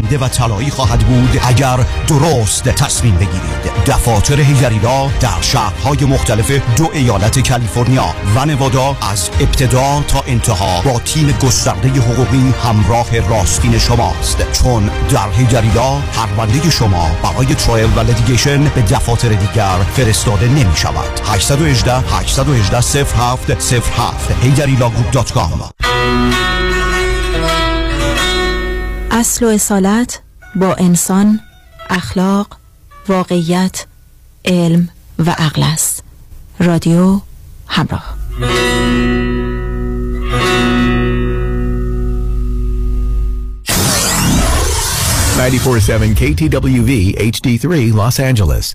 برنده و طلایی خواهد بود اگر درست تصمیم بگیرید. دفاتر هیجریلا در شهرهای مختلف دو ایالت کالیفرنیا و نوادا از ابتدا تا انتها با تیم گسترده حقوقی همراه راستین شماست. چون در هیجریلا پرونده شما برای trial و litigation به دفاتر دیگر فرستاده نمی شود. 818 818 07 07 HejriLawGroup.com اصل و اصالت با انسان اخلاق واقعیت علم و عقل است رادیو همراه 94.7 KTWV HD3 Los Angeles.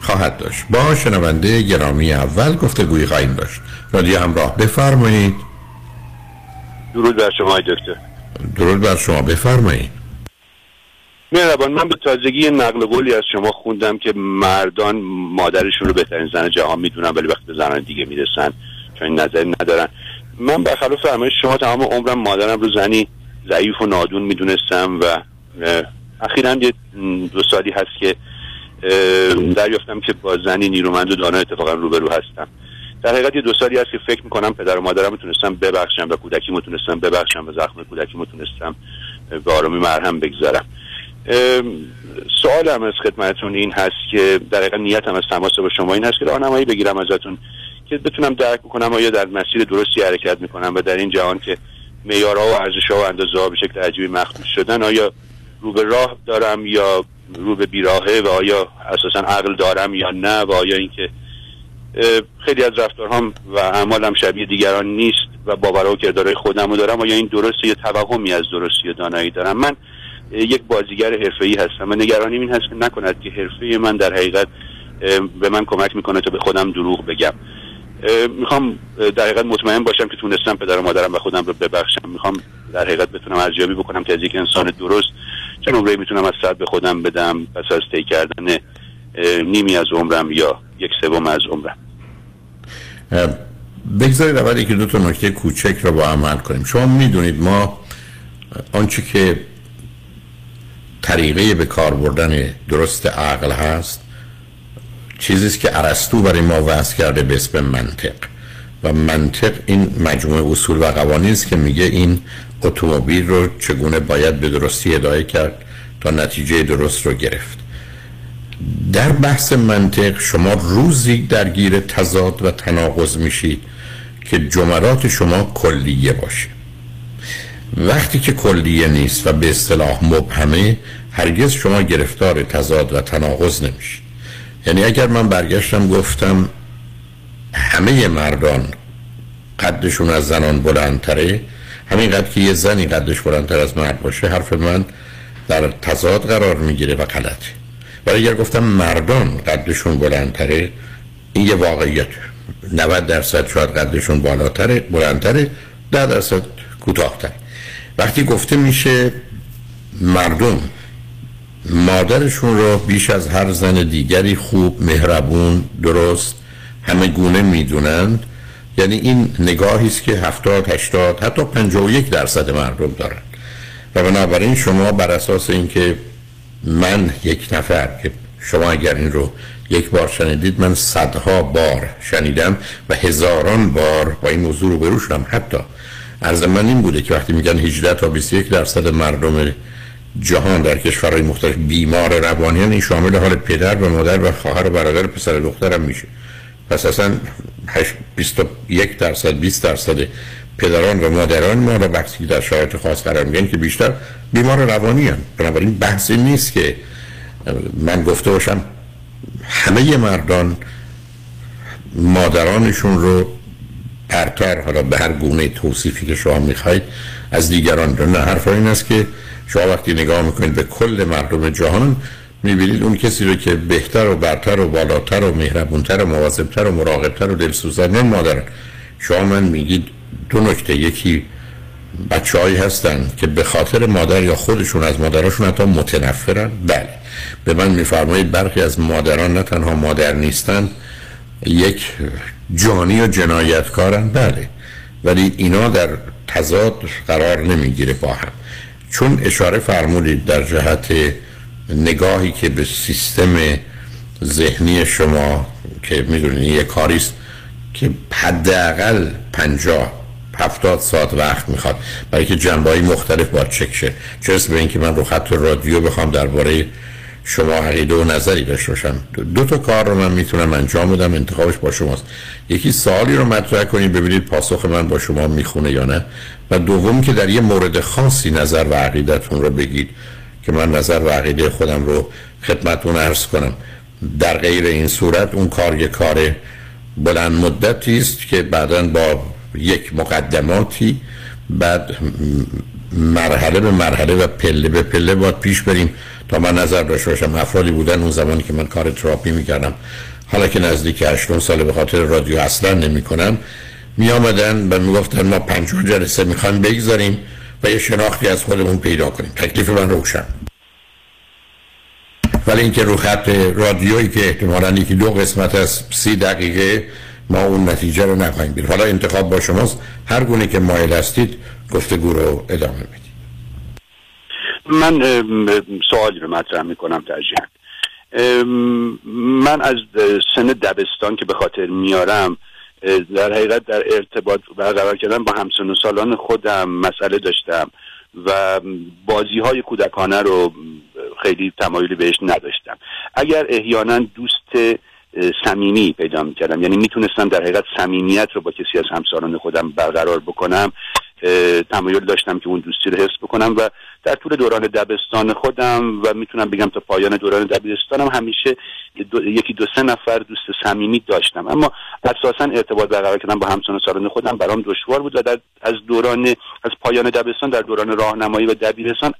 خواهد داشت. با شنونده گرامی اول گفتگوی خواهیم داشت. رادیو همراه بفرمایید. درود بر شما دکتر. درود بر شما بفرمایید. مهربان من به تازگی نقل قولی از شما خوندم که مردان مادرشون رو بهترین زن جهان می‌دونن ولی وقتی به زنان دیگه می‌رسن چون این نظر ندارن. من برخلاف فرمایش شما تمام عمرم مادرم رو زنی ضعیف و نادون می‌دونستم و اخیرا یه دو سالی هست که دریافتم که با زنی نیرومند و دانا اتفاقا روبرو هستم. در حقیقت یه دو سالی هست که فکر می‌کنم پدر و مادرم می‌تونستم ببخشم و کودکی می‌تونستم ببخشم و زخم کودکی می‌تونستم به آرامی مرهم بگذارم. سوالم از خدمتون این هست که در حقیقت نیتم از تماس با شما این هست که راهنمایی بگیرم ازتون که بتونم درک بکنم آیا در مسیر درستی حرکت می‌کنم و در این جهان که معیارها و ارزشها و اندازه‌ها به شکل عجیبی مخدوش شدن آیا رو به راه دارم یا رو به بیراهه و آیا اساسا عقل دارم یا نه و آیا اینکه خیلی از رفتارهام و اعمالم شبیه دیگران نیست و باورها و کردارهای خودم رو دارم. آیا این درسته یا توهمی از درستی و دانایی دارم؟ من یک بازیگر حرفه‌ای هستم و نگرانیم این هست که نکند که حرفه من در حقیقت به من کمک می‌کنه تا به خودم دروغ بگم. می‌خوام در حقیقت مطمئن باشم که تونستم پدر و مادرم و خودم رو ببخشم. می‌خوام در حقیقت بتونم ارزیابی بکنم که از یک انسان درست چه نمره می‌تونم از صد به خودم بدم؟ پس از طی کردن نیمی از عمرم یا یک سوم از عمرم. بگذارید اول که دو تا نکته کوچک رو با عمل کنیم. شما می‌دونید ما آنچه که طریقه به کار بردن درست عقل هست چیزی که ارسطو برای ما وضع کرده به اسم منطق. و منطق این مجموعه اصول و قوانین است که میگه این اتومبیل رو چگونه باید به درستی هدایت کرد تا نتیجه درست رو گرفت. در بحث منطق شما روزی درگیر تضاد و تناقض میشید که جملات شما کلیه باشه. وقتی که کلیه نیست و به اصطلاح مبهمه هرگز شما گرفتار تضاد و تناقض نمیشید. یعنی اگر من برگشتم گفتم همه مردان قدشون از زنان بلندتره همینقدر که یه زنی قدش بلندتر از مرد باشه حرف من در تضاد قرار می‌گیره و غلطه. ولی اگر گفتم مردان قدشون بلندتره این یه واقعیت. 90 درصد شاید قدشون بالاتره بلندتره 10 درصد کوتاهتر وقتی گفته میشه مردم مادرشون رو بیش از هر زن دیگری خوب مهربون درست همه گونه می‌دونند یعنی این نگاهی است که 70 80 حتی 51 درصد مردم دارند و بنابراین شما بر اساس اینکه من یک نفر که شما اگر این رو یک بار شنیدید من صدها بار شنیدم و هزاران بار با این موضوع رو برو شدم حتی عرض من این بوده که وقتی میگن 18 تا 21 درصد مردم جهان در کشورهای مختلف بیمار روانی این شامل حال پدر و مادر و خواهر و برادر پسر دخترم میشه. پس اصلا 21 درصد 20 درصد پدران و مادران ما را وقتی در شرایط خاص قرار میگن که بیشتر بیمار روانی هم بنابراین بحثی نیست که من گفته باشم همه مردان مادرانشون رو برتر حالا به هر گونه توصیفی که شما می‌خواید از دیگران نه حرف این است که شما وقتی نگاه می‌کنید به کل مردم جهان می‌بینید اون کسی رو که بهتر و برتر و بالاتر و مهربونتر و مواظبتر و مراقبتر و دلسوزتر مادرن. شما من میگید دو نکته یکی بچه هایی هستن که به خاطر مادر یا خودشون از مادرشون حتی متنفرن. بله به من میفرمایید برخی از مادران نه تنها مادر نیستن یک جانی و جنایتکارن. بله ولی اینا در تضاد قرار نمی‌گیره با هم. چون اشاره فرمودید در جهت نگاهی که به سیستم ذهنی شما که می‌دونید یه کاریست که حداقل پنجاه هفتاد ساعت وقت می‌خواد. برای که جنبه مختلف باید چک شه. چه به اینکه من رو خط رادیو بخوام درباره شما عقیده و نظری داشته باشم. دو تا کار رو من می‌تونم انجام بدم. انتخابش با شماست. یکی سوالی رو مطرح کنید ببینید پاسخ من با شما می‌خونه یا نه. و دوم که در یه مورد خاصی نظر و عقیدتون رو بگید. که من نظر و عقیده خودم رو خدمتون عرض کنم. در غیر این صورت اون کار یه کار بلند مدتی است که بعدا با یک مقدماتی بعد مرحله به مرحله و پله به پله باید پیش بریم تا من نظر داشته باشم. افرادی بودن اون زمانی که من کار تراپی می‌کردم. حالا که نزدیک 8 سال به خاطر رادیو اصلا نمی کنم می آمدن و می گفتن ما پنجاه جلسه می‌خوایم بگذاریم. و یه شناختی از خودمون پیدا کنیم. تکلیف من روشن. ولی اینکه رو خط رادیویی که احتمالا یکی دو قسمت از سی دقیقه ما اون نتیجه رو نخواهیم بیر حالا انتخاب با شماست. هر گونه که مایل هستید گفتگو رو ادامه بدید. من سوالی رو مطرح می‌کنم ترجیحاً من از سن دبستان که به خاطر میارم در حقیقت در ارتباط برقرار کردن با همسن و سالان خودم مسئله داشتم و بازی های کودکانه رو خیلی تمایلی بهش نداشتم. اگر احیانا دوست صمیمی پیدا می‌کردم یعنی می‌تونستم در حقیقت صمیمیت رو با کسی از همسالان خودم برقرار بکنم تمایل داشتم که اون دوستی رو حس بکنم و در طول دوران دبستان خودم و می‌تونم بگم تا پایان دوران دبیرستانم همیشه یکی دو سه نفر دوست صمیمی داشتم. اما اساسا ارتباط برقرار کردن با همسان سالان خودم برام دشوار بود و در از دوران از پایان دبستان در دوران راهنمایی و دبیرستان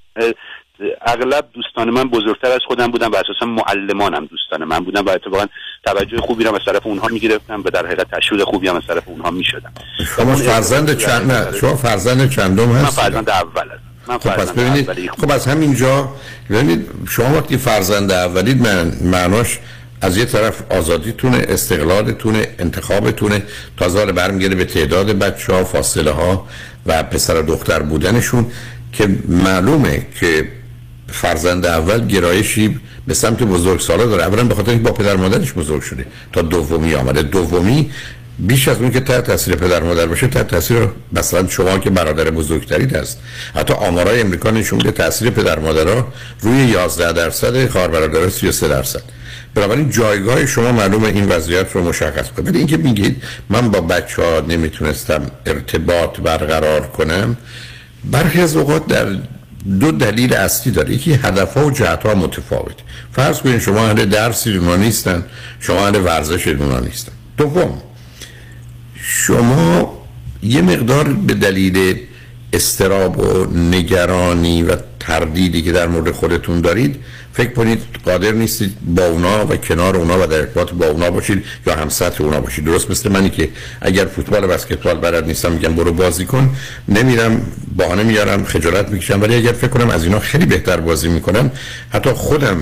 اغلب دوستان من بزرگتر از خودم بودن و اساسا معلمانم دوستان من بودن و اتفاقا توجه خوبی رو از طرف اونها می‌گرفتم و در حقیقت تشویق خوبی هم از طرف اونها می‌شدم. شما فرزند چند نه شما فرزند چندم هست من فرزند اول خب پس ببینید خب از همینجا ببینید شما وقتی فرزند اولید من معناش از یه طرف آزادیتونه استقلالتونه انتخابتونه تازال برمیگرده به تعداد بچه ها فاصله ها و پسر و دختر بودنشون که معلومه که فرزند اول گرایشی به سمت بزرگ سالا داره. اولا به خاطر با پدر مادرش بزرگ شده. تا دومی آمده. دومی بیش از اون که تحت تاثیر پدر مادر باشه تحت تاثیر مثلا شما که برادر بزرگترید هست. حتی آمارای امریکا نشون میده تاثیر پدر مادرها روی 11 درصد خواهر برادرها 33 درصد. بنابراین جایگاه شما معلومه این وضعیت رو مشخص کنه. ولی اینکه میگید من با بچه ها نمی‌تونستم ارتباط برقرار کنم برخی از اوقات در دو دلیل اصلی داره. یکی هدف ها و جهت ها متفاوت. فرض کنید شما اهل درسی اونا نیستن شما اهل ورزش اونا نیستن. دوم شما یه مقدار به دلیل استراب و نگرانی و تردیدی که در مورد خودتون دارید فکر کنید قادر نیستید با اونا و کنار اونا و در ارتباط با اونا باشید یا هم سطح اونا باشید. درست مثل منی که اگر فوتبال و بسکتبال بلد نیستم میگم برو بازی کن. نمیرم بهانه میارم خجالت می‌کشم ولی اگر فکر کنم از اینا خیلی بهتر بازی می‌کنم حتی خودم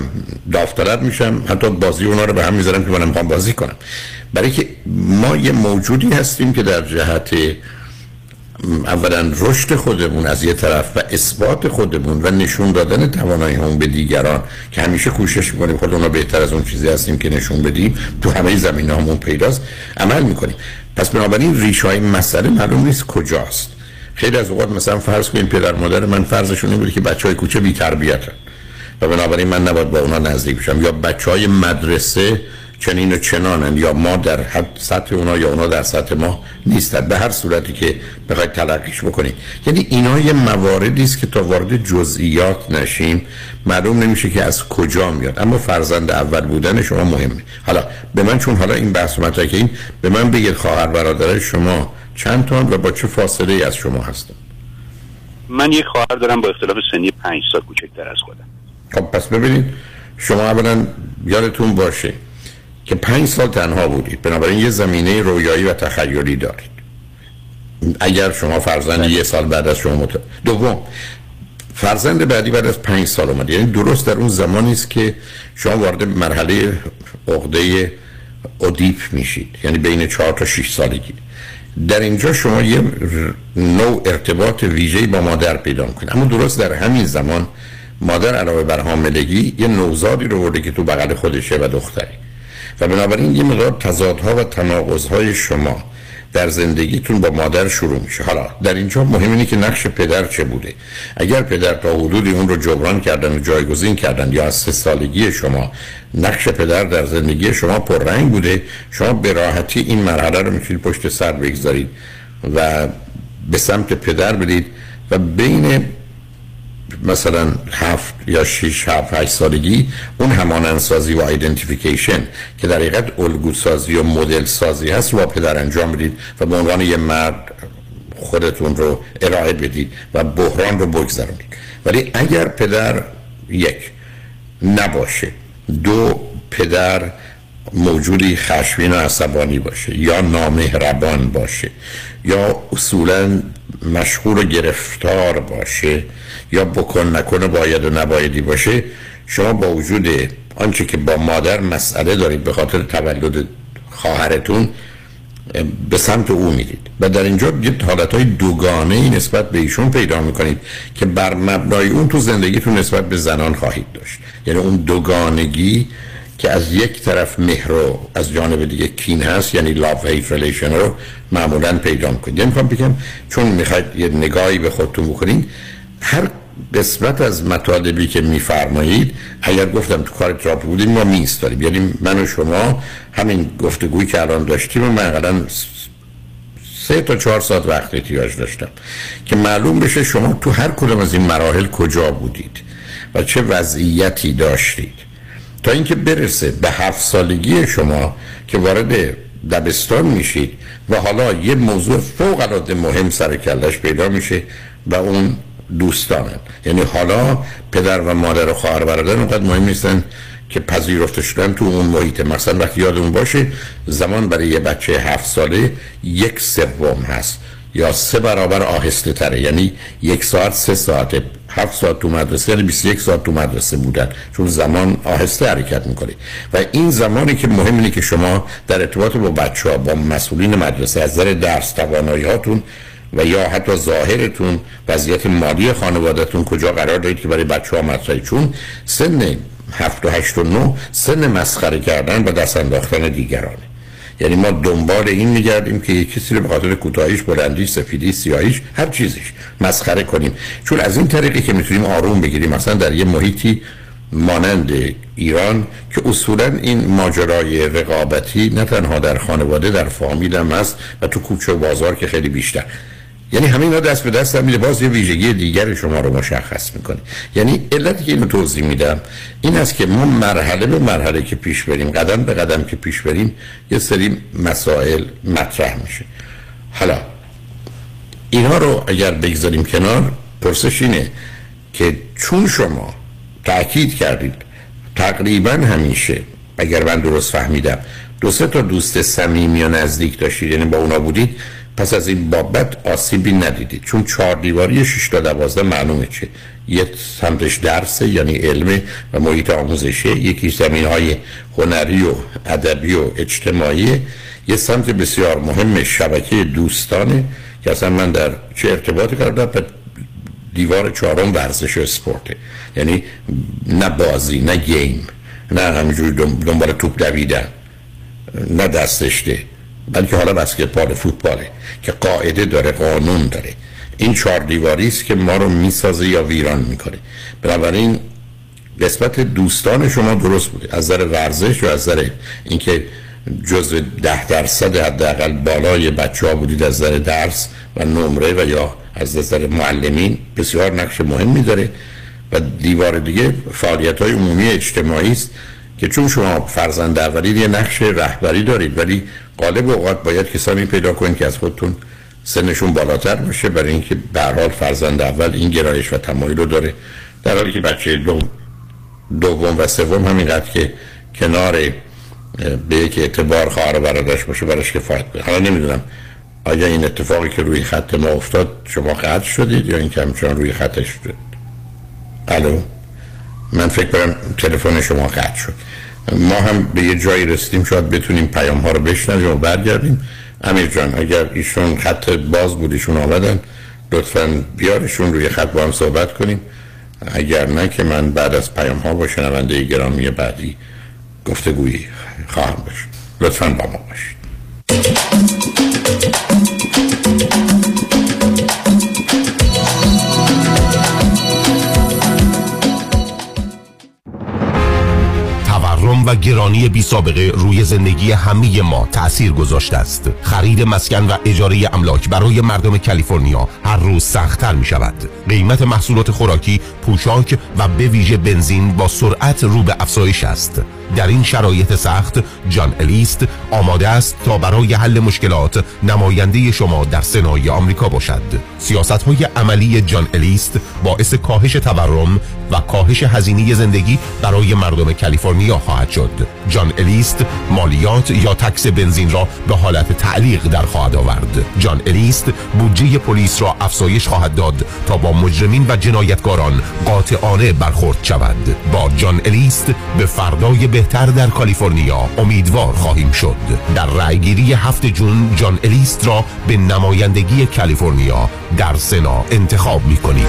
داوطلب میشم حتی بازی اونا رو به هم می‌ذارم که من می‌خوام بازی کنم. برای که ما یه موجودی هستیم که در جهت اولا رشد خودمون از یه طرف و اثبات خودمون و نشون دادن توانایی همون به دیگران که همیشه کوشش می‌کنیم خودمون رو بهتر از اون چیزی هستیم که نشون بدیم تو همه زمین همون پیداست عمل می‌کنیم. پس بنابراین ریش های مسئله معلوم نیست کجاست. خیلی از اوقات مثلا فرض کنیم پدر مادر من فرضشون این بود که بچه های کوچه بی و بنابراین من نباید با اونا نزدیک بشم. یا بچه های مدرسه چنین و چنانن یا ما در حد سطح اونا یا اونا در سطح ما نیستن. به هر صورتی که بخواید تلقیش بکنید. یعنی اینا یه مواردی است که تا وارد جزئیات نشیم معلوم نمیشه که از کجا میاد. اما فرزند اول بودن شما مهمه. حالا به من چون حالا این بحث مطرح که این به من بگید خواهر برادر شما چند تا و با چه فاصله ای از شما هستن؟ من یک خواهر دارم با اختلاف سنی پنج سال کوچکتر از خودم. خب پس ببینید. شما اولا یادتون باشه که پنج سال تنها بودید. بنابراین یه زمینه رویایی و تخیلی دارید. اگر شما فرزند یه سال بعد از شما مت... دوم فرزند بعدی بعد از پنج سال اومد یعنی درست در اون زمانی است که شما وارد مرحله عقده ادیپ میشید. یعنی بین چهار تا شش سالگی. در اینجا شما یه نوع ارتباط ویژه‌ای با مادر پیدا کنید اما درست در همین زمان مادر علاوه بر حاملگی یه نوزادی رو ورده که تو بغل خودشه و دختری و بنابراین یه مقدار تضادها و تناقضهای شما در زندگیتون با مادر شروع میشه. حالا در اینجا مهم اینه که نقش پدر چه بوده. اگر پدر تا حدودی اون رو جبران کردن و جایگزین کردن یا از سه سالگی شما نقش پدر در زندگی شما پررنگ بوده شما به راحتی این مرحله رو می‌تونید پشت سر بگذارید و به سمت پدر برید و بین مثلا هفت یا شش هفت هشت سالگی اون همانندسازی و ایدنتیفیکیشن که در حقیقت الگو سازی و مدل سازی هست و پدر انجام بدید و به عنوان یه مرد خودتون رو ارائه بدید و بحران رو بگذرونید. ولی اگر پدر یک نباشه دو پدر موجودی خشمین و عصبانی باشه یا نامهربان باشه یا اصولا مشغول و گرفتار باشه یا بکن نکن باید و نبایدی باشه شما با وجود آنچه که با مادر مسئله دارید به خاطر تولد خواهرتون به سمت او میرید. و در اینجا یه حالت های دوگانه ای نسبت به ایشون پیدا می‌کنید که بر مبنای اون تو زندگیتون نسبت به زنان خواهید داشت. یعنی اون دوگانگی که از یک طرف مهر و از جانب دیگه کین هست یعنی love hate relation رو معمولا پیدا می‌کنید. یعنی بگم چون می‌خواید یه نگاهی به خودتون بکنید هر قسمت از مطالبی که میفرمایید اگر گفتم تو کار تراپی بودیم ما میستاریم یعنی من و شما همین گفتگویی که الان داشتیم و من سه تا چهار ساعت وقت احتیاج داشتم که معلوم بشه شما تو هر کدوم از این مراحل کجا بودید و چه وضعیتی داشتید. تا اینکه برسه به هفت سالگی شما که وارد دبستان میشید و حالا یه موضوع فوق العاده مهم سر کلش پیدا میشه و اون دوستانن. یعنی حالا پدر و مادر و خواهر برادر اونقدر مهم نیستن که پذیرفته شدن تو اون محیط مثلا وقتی یادمون باشه زمان برای یه بچه هفت ساله یک سوم هست یا سه برابر آهسته تره. یعنی یک ساعت سه ساعت. هفت ساعت تو مدرسه یعنی 21 ساعت تو مدرسه بودن. چون زمان آهسته حرکت می‌کنه. و این زمانی که مهم اینه که شما در ارتباط با بچه ها با مسئولین مدرسه از نظر درس توانایی هاتون و یا حتی ظاهرتون وضعیت مالی خانوادهتون کجا قرار دارید که برای بچه ها مطرحی چون سن هفت و هشت و نو سن مسخره کردن و دست انداختن دیگرانه. یعنی ما دنبال این میگردیم که یک کسی رو به خاطر کوتاهیش بلندی سفیدی سیاهیش هر چیزیش مسخره کنیم. چون از این طریقی که می‌تونیم آروم بگیریم مثلا در یه محیطی مانند ایران که اصولا این ماجرای رقابتی نه تنها در خانواده در فامیل هم هست و تو کوچه و بازار که خیلی بیشتر. یعنی همین دست به دست هم میده. باز یه ویژگی دیگر شما رو مشخص می‌کنه. یعنی علتی که اینو توضیح میدم این است که ما مرحله به مرحله که پیش بریم قدم به قدم که پیش بریم یه سری مسائل مطرح میشه. حالا اینها رو اگر بگذاریم کنار پرسش اینه که چون شما تاکید کردید تقریبا همیشه اگر من درست فهمیدم دو سه تا دوست صمیمی و نزدیک داشتید یعنی با اونا بودید پس از این بابت آسیبی ندیدید چون چهار دیواری 6 تا 12 معلومه چه یک سمتش درسه یعنی علم و محیط آموزشه. یکی زمین های هنری و ادبی و اجتماعی. یه سمت بسیار مهم شبکه دوستانه که اصلا من در چه ارتباطی کردم دیوار چهارم ورزش و اسپورته. یعنی نه بازی نه گیم نه همینجوری دنبال توپ دویدن نه دستشته. بلکه حالا بسکتبال فوتباله که قاعده داره قانون داره. این چهار دیواری است که ما رو می‌سازه یا ویران می‌کنه. بنابراین نسبت دوستان شما درست بوده. از نظر ورزش و از نظر اینکه جزء ده درصد حداقل بالای بچه ها بودید از نظر درس و نمره و یا از نظر معلمین بسیار نقش مهمی داره. و دیوار دیگه فعالیت های عمومی اجتماعی است. که چون شما فرزند اولید یه نقش رهبری دارید. ولی غالب اوقات باید کسانی پیدا کنید که از خودتون سنشون بالاتر باشه. برای اینکه به حال فرزند اول این گرایش و تمایل رو داره. در حالی که بچه دوم دوم و سوم همینقدر که کنار به یک اعتبار خواهر برادرش باشه براش کفایت کنه. حالا نمی‌دونم آیا این اتفاقی که روی خط ما افتاد شما قطع شدید یا این همچنان روی خطش شد؟ الو؟ من فکر کنم تلفن شما قطع شد. ما هم به یه جایی رسیدیم شاید بتونیم پیام ها رو بشنویم و برگردیم. امیر جان اگر ایشون خط باز بود ایشون آمدن لطفا بیارشون روی خط با هم صحبت کنیم. اگر نه که من بعد از پیام ها با شنونده گرامی بعدی گفتگویی خواهم باشد لطفا با ما باشید. و گرانی بی سابقه روی زندگی همه ما تأثیر گذاشته است. خرید مسکن و اجاره املاک برای مردم کالیفرنیا هر روز سختتر می شود قیمت محصولات خوراکی پوشاک و به ویژه بنزین با سرعت رو به افزایش است. در این شرایط سخت جان الیست آماده است تا برای حل مشکلات نماینده شما در سنای آمریکا باشد. سیاست های عملی جان الیست باعث کاهش تورم و کاهش هزینه زندگی برای مردم کالیفرنیا خواهد شد. جان الیست مالیات یا تکس بنزین را به حالت تعلیق در خواهد آورد. جان الیست بودجه پلیس را افزایش خواهد داد تا با مجرمین و جنایتکاران قاطعانه برخورد شود. با جان الیست به فردای بهتر در کالیفرنیا. امیدوار خواهیم شد. در رأیگیری هفت جون جان الیست را به نمایندگی کالیفرنیا در سنا انتخاب می کنیم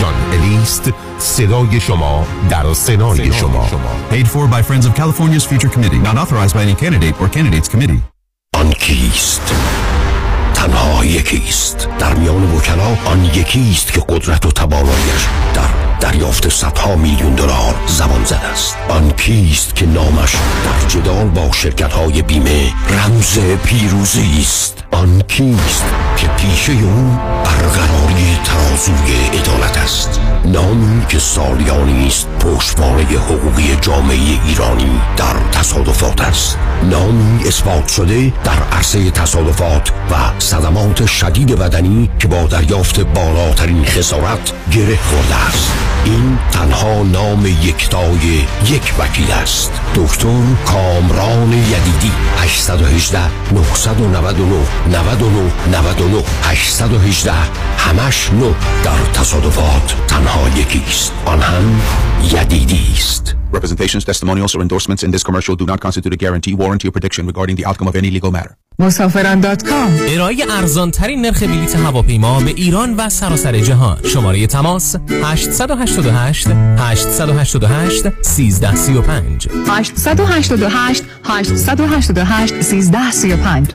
جان الیست صدای شما در سنای شما. Paid for by Friends of California's Future Committee. Not authorized by any candidate or candidates committee. آن کیست؟ تنها یکیست. در میان وکلا آن یکیست که قدرت و توانایش در دریافت صدها میلیون دلار زبان زد است. آن کیست که نامش در جدال با شرکت های بیمه رمز پیروزی است؟ آن کیست که پیشه او برقراری ترازوی عدالت است؟ نامی که سالیانی است پشتوانه حقوقی جامعه ایرانی در تصادفات است. نامی اثبات شده در عرصه تصادفات و صدمات شدید بدنی که با دریافت بالاترین خسارت گره خورده است. این تنها نام یکتای یک وکیل است. دکتر کامران یدیدی 818 999 99 99 818 همش نو در تصادفات تنها یکیست آن هم یدیدی است. Representations, testimonials, or endorsements in this commercial do not constitute a guarantee, warranty, or prediction regarding the outcome of any legal matter. مسافران دات کام ارائه ارزان ترین نرخ بلیط هواپیما به ایران و سراسر جهان شماره تماس 888 888 1335 888 888 1335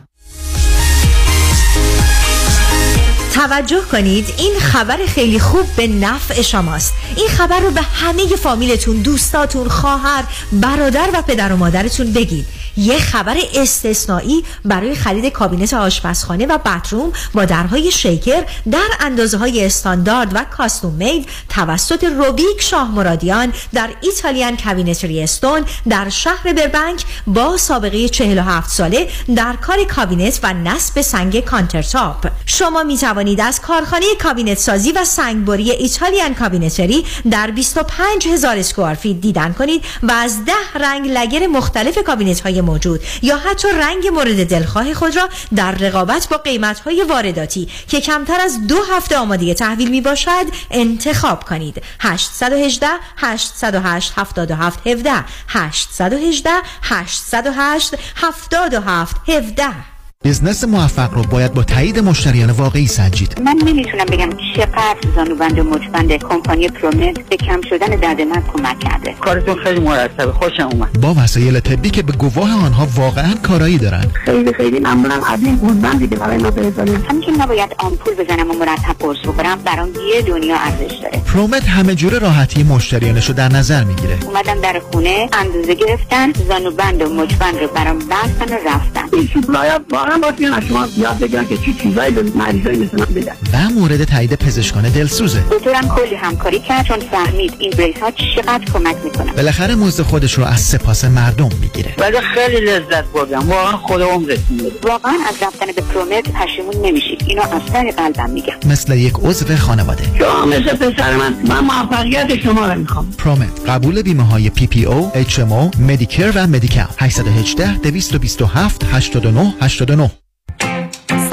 توجه کنید این خبر خیلی خوب به نفع شماست. این خبر رو به همه فامیلتون دوستاتون خواهر برادر و پدر و مادرتون بگید. یه خبر استثنایی برای خرید کابینت آشپزخانه و باتروم با درهای شیکر در اندازه های استاندارد و کاستوم مید توسط روبیک شاه مرادیان در ایتالیان کابینتری استون در شهر بربنک با سابقه 47 ساله در کار کابینت و نصب سنگ countertop. شما می توانید از کارخانه کابینت سازی و سنگبری Italian Cabinetry در 25 هزار square feet دیدن کنید و از ده رنگ lacquer مختلف کابینت های موجود یا حتی رنگ مورد دلخواه خود را در رقابت با قیمت های وارداتی که کمتر از دو هفته آماده تحویل می باشد انتخاب کنید. 818 808 77 17 818 808 77 17 بزنس موفق رو باید با تایید مشتریان واقعی سنجید. من نمی‌تونم بگم چقدر زانوبند و مچبند کمپانی پرومت به کم شدن درد من کمک کرده. کارتون خیلی مرتبه. خوشم اومد. با وسایل طبی که به گواه آنها واقعا کارایی دارن خیلی خیلی ممنونم. از این گوزبندی که برای ما فرستادید همین که نباید آمپول بزنم و مرتب قرص بخورم برام یه دنیا ارزش داره. پرومت همه جور راحتی مشتریانش رو در نظر می‌گیره. اومدم در خونه اندازه گرفتن زانوبند و مچبند رو برام بستن و رفتن. واقعا باید از شما یاد بگیرن که چی چیزایی به مریضای مثل من بدن و مورد تایید پزشکان دلسوزه. دکترم کلی همکاری کرد چون فهمید این بریس ها چقدر کمک می‌کنه. بالاخره مزد خودش رو از سپاس مردم می‌گیره. ولی خیلی لذت بردم. واقعا خود عمرتون واقعا از رفتن به پرومت پشیمون نمیشید. اینو از سر قلبم میگم. مثل یک عضو خانواده. شما مثل پسر من. من موفقیت شما رو می‌خوام. پرومت قبول بیمه های پی پی او اچ ام او مدیکر و Medi-Cal 818 227 89 89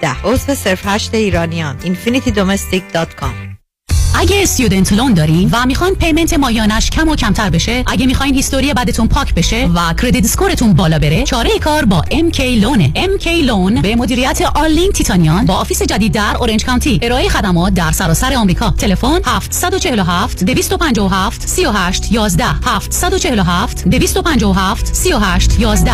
ده. عضو صفر هشت ایرانیان infinitydomestic.com اگه student loan دارین و می‌خواین payment ماهیانه‌ش کم و کمتر بشه اگه می‌خواین history بدتون پاک بشه و credit score تون بالا بره چاره کار با MK Loan ه MK Loan به مدیریت آرلین تیتانیان با office جدید در Orange County ارائه خدمات در سراسر آمریکا. تلفن 747 257 38 11 747 257 38 11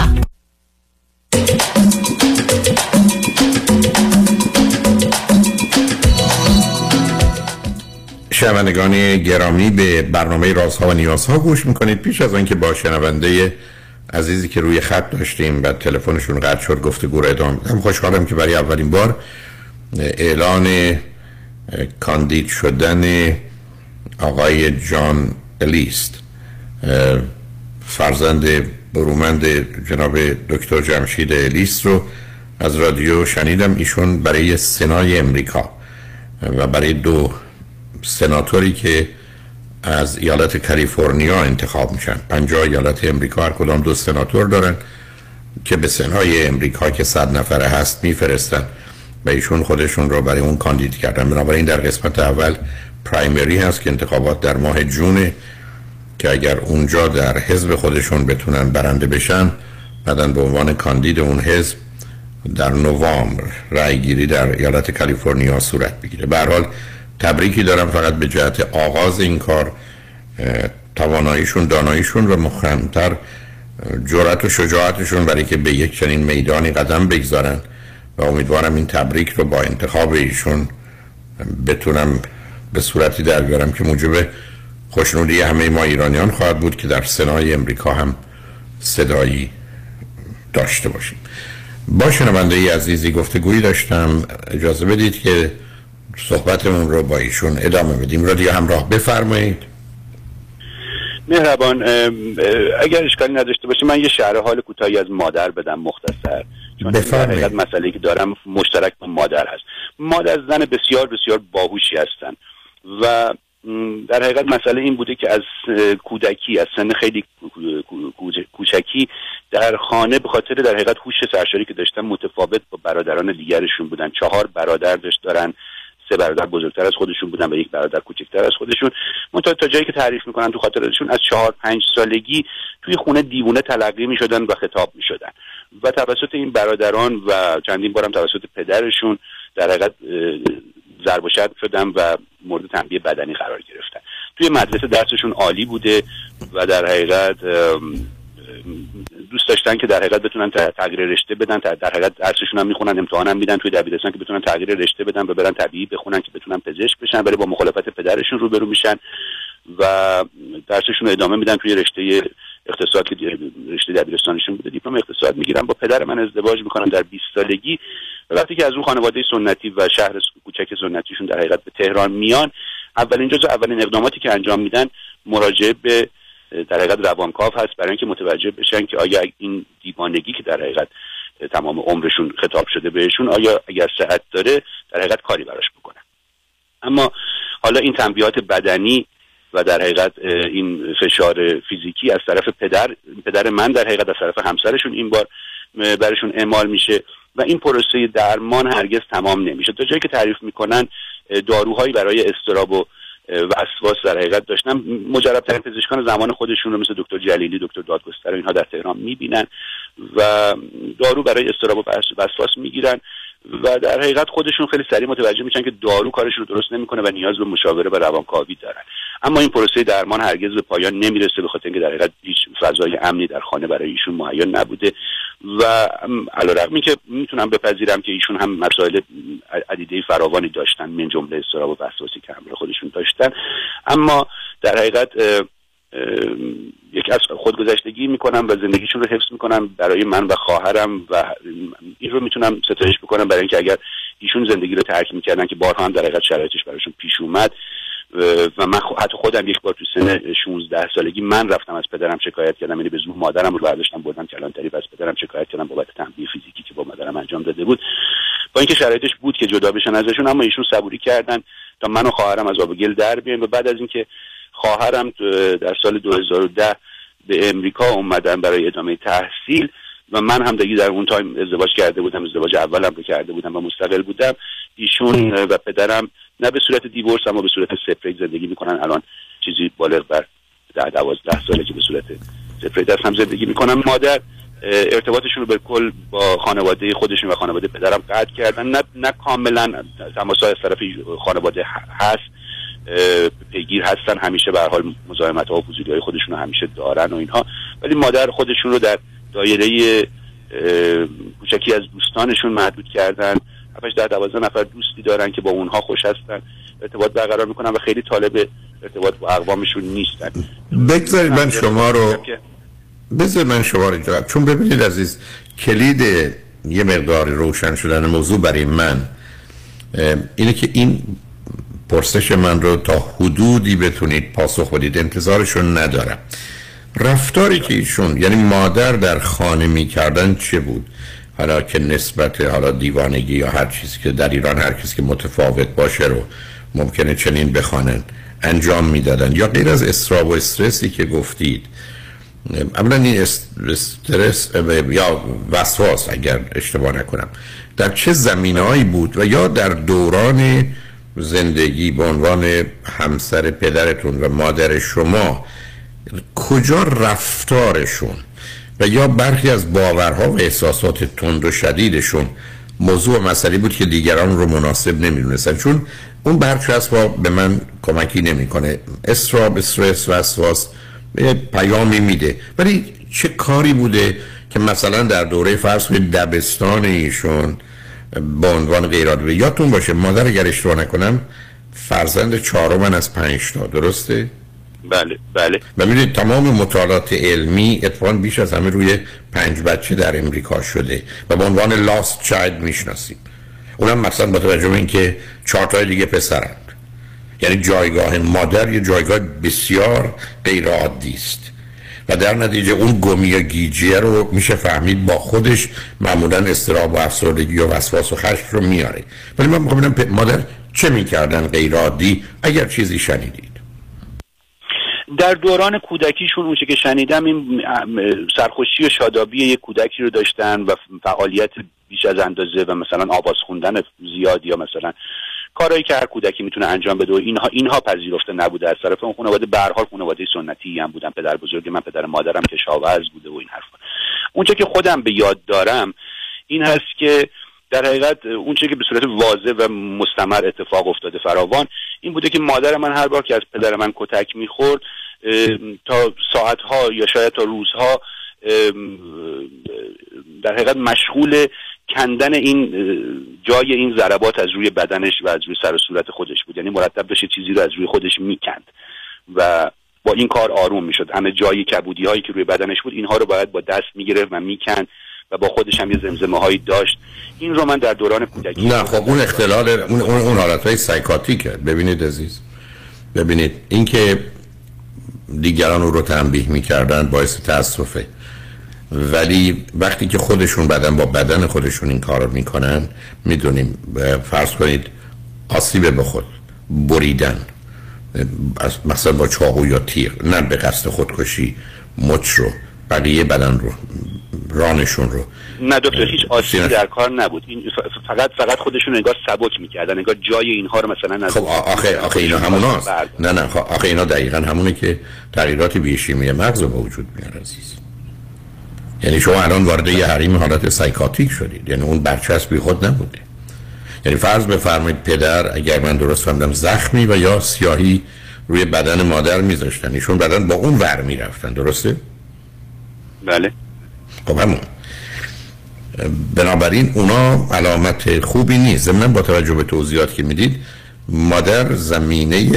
شنوندگان گرامی به برنامه رازها و نیازها گوش می‌کنید. پیش از آنکه با شنونده عزیزی که روی خط داشتیم و تلفنشون قطع شد گفته گور ادامه بدم. خوشحالم که برای اولین بار اعلان کاندید شدن آقای جان الیست. فرزند برومند جناب دکتر جمشید الیست رو از رادیو شنیدم. ایشون برای سنای امریکا و برای دو سناتوری که از ایالت کالیفرنیا انتخاب میشن. 50 ایالت امریکا هر کدام دو سناتور دارن که به سنای امریکا که صد نفره هست میفرستن و ایشون خودشون رو برای اون کاندید کردن. بنابراین در قسمت اول پرایمری هست که انتخابات در ماه جونه که اگر اونجا در حزب خودشون بتونن برنده بشن بعدا به عنوان کاندید اون حزب در نوامبر رأی گیری در ایالت کالیفرنیا صورت بگیره. به حال تبریکی دارم فقط به جهت آغاز این کار تواناییشون داناییشون و مخمتر جرأت و شجاعتشون برای که به یک چنین میدانی قدم بگذارن و امیدوارم این تبریک رو با انتخاب ایشون بتونم به صورتی در بیارم که موجب خوشنودی همه ما ایرانیان خواهد بود که در سنای امریکا هم صدایی داشته باشیم. با شنونده عزیزی گفتگویی داشتم. اجازه بدید که صحبتمون رو با ایشون ادامه بدیم. رادیو همراه بفرمایید. مهربان اگر اشکالی نداشته باشه من یه شهر حال کوتاهی از مادر بدم مختصر. چون در حقیقت مسئله که دارم مشترک با مادر هست. مادر زن بسیار بسیار باهوشی هستن. و در حقیقت مسئله این بوده که از کودکی از سن خیلی کوچکی در خانه به خاطر در حقیقت هوش سرشاری که داشتن متفاوت با برادران دیگرشون بودن. چهار برادر داشت دارن سه برادر بزرگتر از خودشون بودن و یک برادر کوچکتر از خودشون. منتها تا جایی که تعریف می‌کنن تو خاطرشون از چهار پنج سالگی توی خونه دیوونه تلقی می‌شدن و خطاب می‌شدن. و توسط این برادران و چندین بارم توسط پدرشون در حقیقت ضرب و شدن و مورد تنبیه بدنی قرار گرفتن. توی مدرسه درسشون عالی بوده و در حقیقت دوست داشتن که در حقیقت بتونن تغییر رشته بدن در حقیقت درسشون هم می‌خونن امتحان هم میدن توی دبیرستان که بتونن تغییر رشته بدن و برن طبیعی بخونن که بتونن پزشک بشن ولی با مخالفت پدرشون روبرو میشن و درسشون ادامه میدن توی رشته اقتصاد که رشته دبیرستانشون بوده. دیپلم اقتصاد می‌گیرن. با پدر من ازدواج می‌کنن در 20 سالگی و وقتی که از اون خانواده سنتی و شهر کوچک سنتیشون در حقیقت به تهران میان اولین جزء اولین اقداماتی که انجام میدن مراجعه به در حقیقت روانکاو هست برای اینکه متوجه بشن که آیا این دیوانگی که در حقیقت تمام عمرشون خطاب شده بهشون آیا اگر صحت داره در حقیقت کاری براش بکنن. اما حالا این تنبیهات بدنی و در حقیقت این فشار فیزیکی از طرف پدر پدر من در حقیقت از طرف همسرشون این بار برشون اعمال میشه و این پروسه درمان هرگز تمام نمیشه. تا جایی که تعریف می‌کنن داروهایی برای استراب و وسواس در حقیقت داشتن. مجربترین پزشکان زمان خودشون رو مثل دکتر جلیلی دکتر دادگستر و اینها در تهران می‌بینن و دارو برای استراب و وسواس می‌گیرن و در حقیقت خودشون خیلی سریع متوجه میشن که دارو کارش رو درست نمی‌کنه و نیاز به مشاوره و روانکاوی دارن. اما این پروسه درمان هرگز به پایان نمی‌رسه به خاطر اینکه در حقیقت هیچ فضای امنی در خانه برای ایشون مهیا نبوده. و علیرغم که می‌تونم بپذیرم که ایشون هم مسائل عدیده فراوانی داشتن من جمله استراب و وسواسی که همراه خودشون داشتن. اما در حقیقت یک از خودگذشتگی می‌کنم و زندگیشون رو حفظ می‌کنم برای من و خواهرم و این رو می‌تونم ستایش بکنم برای اینکه اگر ایشون زندگی رو ترک می‌کردن که بارها هم در حقیقت شرایطش براشون پیش اومد و من حتی خودم یک بار تو سن 16 سالگی من رفتم از پدرم شکایت کردم یعنی به زور مادرم رو برداشتم بردم کلانتری و از پدرم شکایت کردم بابت تنبیه فیزیکی که با مادرم انجام داده بود. با اینکه شرایطش بود که جدا بشن ازشون اما ایشون صبوری کردن تا من و خواهرم از آب گل در بیایم. و بعد از اینکه خواهرم در سال 2010 به امریکا اومدن برای ادامه تحصیل و من هم دیگه در اون time ازدواج کرده بودم ازدواج اولم رو کرده بودم و مستقل بودم ایشون و پدرم نه به صورت divorce اما به صورت separate زندگی می‌کنن. الان چیزی بالغ بر ده دوازده ساله که به صورت separate هم زندگی می‌کنن مادر ارتباطشون رو به کل با خانواده خودشون و خانواده پدرم قطع کردن. نه, نه کاملا تماس از طرف خانواده هست. پیگیر هستن. همیشه به حال مزاحمت ها و های خودشون رو همیشه دارن و اینها. ولی مادر خودشون رو در دایره کوچکی از دوستانشون محدود کردن. هفتش در دوازده نفر دوستی دارن که با اونها خوش هستن. ارتباط برقرار می‌کنن و خیلی طالب ارتباط با اقوامشون نیستن. بگذارید من شما رو بذار من شما رو جواب چون ببینید عزیز کلید یه مقدار روشن شدن موضوع برای من اینه که این پرسش من رو تا حدودی بتونید پاسخ بدید. انتظارشون ندارم. رفتاری که ایشون یعنی مادر در خانه می‌کردن چه بود؟ حالا که نسبت حالا دیوانگی یا هر چیزی که در ایران هر کسی که متفاوت باشه رو ممکنه چنین بخوانن انجام می‌دادن. یا غیر از استراب و استرسی که گفتید. اولا این استرس یا وسواس اگر اشتباه نکنم. در چه زمینهایی بود و یا در دوران زندگی به عنوان همسر پدرتون و مادر شما کجا رفتارشون و یا برخی از باورها و احساسات تند و شدیدشون موضوع مسئله بود که دیگران رو مناسب نمی‌دونستن. چون اون از به من کمکی نمی‌کنه. استراب استرس وسواس به پیامی میده. ولی چه کاری بوده که مثلا در دوره فرض دبستان ایشون با عنوان غیرات یادتون باشه مادر اگر اشتباه نکنم فرزند چهارم از پنج تا درسته؟ بله بله. و تمام مطالعات علمی اتفاقا بیش از همه روی پنج بچه در امریکا شده و به عنوان لاست چایلد می‌شناسیم. اونم مثلا با توجه به اینکه چهار تا دیگه پسرند. یعنی جایگاه مادر یه جایگاه بسیار غیر عادی است. و در نتیجه اون گمی و گیجیه رو میشه فهمید با خودش معمولا استراب و افسردگی و وسواس و خشم رو میاره. ولی من می‌خوام مادر چه می‌کردن غیر عادی اگر چیزی شنیدید. در دوران کودکیشون اونچه که شنیدم این سرخوشی و شادابی یک کودکی رو داشتن و فعالیت بیش از اندازه و مثلا آواز خوندن زیاد یا مثلا کارهایی که هر کودکی می‌تونه انجام بده و اینها اینها پذیرفته نبوده از طرف اون خانواده. به حال خانواده سنتی هم بودن پدر بزرگ من پدر مادرم کشاورز بوده و این حرفا. اونچه که خودم به یاد دارم این هست که در حقیقت اونچه که به صورت واضح و مستمر اتفاق افتاده فراوان این بوده که مادر من هر بار که از پدر من کتک می‌خورد تا ساعتها یا شاید تا روزها در حقیقت مشغول کندن این جای این ضربات از روی بدنش و از روی سر و صورت خودش بود. یعنی مرتب داشته چیزی رو از روی خودش می‌کند و با این کار آروم می‌شد. همه جایی کبودی هایی که روی بدنش بود اینها رو باید با دست می‌گرفت و می‌کند. و با خودش هم یه زمزمه هایی داشت. این رو من در دوران کودکی نه خب اون اختلال اون اون حالت های سایکاتیکه. ببینید عزیز ببینید اینکه دیگران رو تنبیه می‌کردن باعث تاسفه. ولی وقتی که خودشون بدن با بدن خودشون این کار رو می‌کنن می‌دونیم فرض کنید آسیب به خود بریدن. مثلا با چاقو یا تیر نه به قصد خودکشی مچ رو. بقیه بدن رو رانشون رو. نه دکتر هیچ آسیبی در کار نبود. این فقط فقط خودشون انگار سبک می‌کردن انگار جای اینها رو مثلا خب آخه آخه اینا همون هست. نه نه خب آخه اینا دقیقا همونه که تغییرات بیشیمی مغز رو به وجود میاره عزیز. یعنی شما الان وارد یه حریم حالت سایکاتیک شدید. یعنی اون برچسبی خود نبوده. یعنی فرض بفرمایید پدر اگر من درست فهمیدم زخمی و یا سیاهی روی بدن مادر میذاشتن. ایشون بدن با اون ور می‌رفتن درسته؟ بله. خب همون. بنابراین اونا علامت خوبی نیست. ضمن با توجه به توضیحات که می‌دید مادر زمینه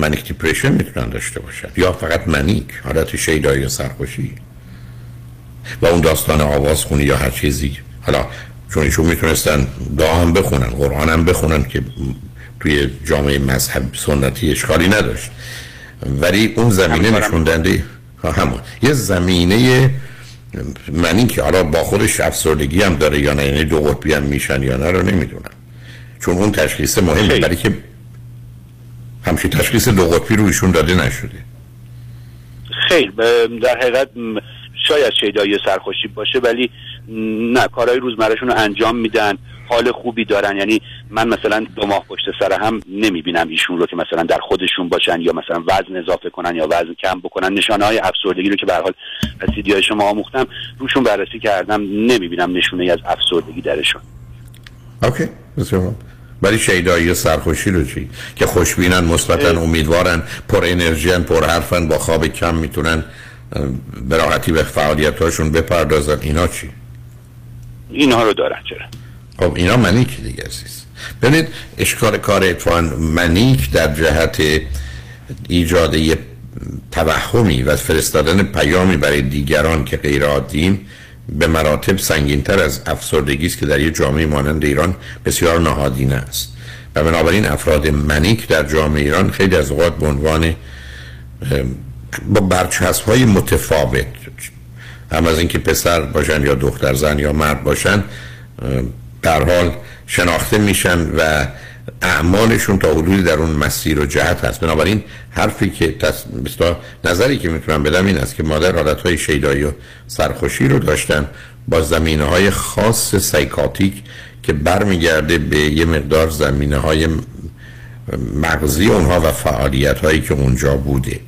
منیک دیپریشن می‌تونن داشته باشد یا فقط منیک حالت شیدایی یا سرخوشی. و اون داستان آواز خونی یا هر چیزی. حالا چون ایشون می‌تونستن دعا هم بخونن قرآن هم بخونن که توی جامعه مذهب سنتی اشکالی نداشت. ولی اون زمینه نشوندنده همون. یه زمینه منی که حالا با خودش افسردگی هم داره یا نه یعنی دو قطبی هم میشن یا نه رو نمی‌دونم. چون اون تشخیص مهمه برای که همچین تشخیص دو قطبی رویشون داده نشده. خیر در حقیقت شاید شیدایی سرخوشی باشه ولی نه کارهای روزمرهشون رو انجام میدن. حال خوبی دارن. یعنی من مثلا دو ماه پشت سر هم نمی‌بینم ایشون رو که مثلا در خودشون باشن یا مثلا وزن اضافه کنن یا وزن کم بکنن. نشانه های افسردگی رو که به حال از های شما آموختم روشون بررسی کردم نمی‌بینم نشونه از افسردگی درشون. اوکی. بسیار ولی شیدایی سرخوشی رو چی؟ که خوشبینن مثبتن امیدوارن پر انرژی پر حرفن با خواب کم می‌تونن به راحتی به فعالیت هاشون بپردازن. اینا چی؟ اینها رو دارن چرا؟ خب اینا منیک دیگه عزیز. ببینید اشکال کار اتفاقا منیک در جهت ایجاد یه توهمی و فرستادن پیامی برای دیگران که غیر عادیم به مراتب سنگینتر از افسردگی است که در یه جامعه مانند ایران بسیار نهادینه است. و بنابراین افراد منیک در جامعه ایران خیلی از اوقات به عنوان با برچسب های متفاوت هم از اینکه پسر باشن یا دختر زن یا مرد باشن در حال شناخته میشن و اعمالشون تا حدودی در اون مسیر و جهت هست. بنابراین حرفی که تص... نظری که می‌تونم بدم این است که مادر حالت های شیدایی و سرخوشی رو داشتن با زمینه های خاص سایکاتیک که برمیگرده به یه مقدار زمینه های مغزی اونها و فعالیت هایی که اونجا بوده.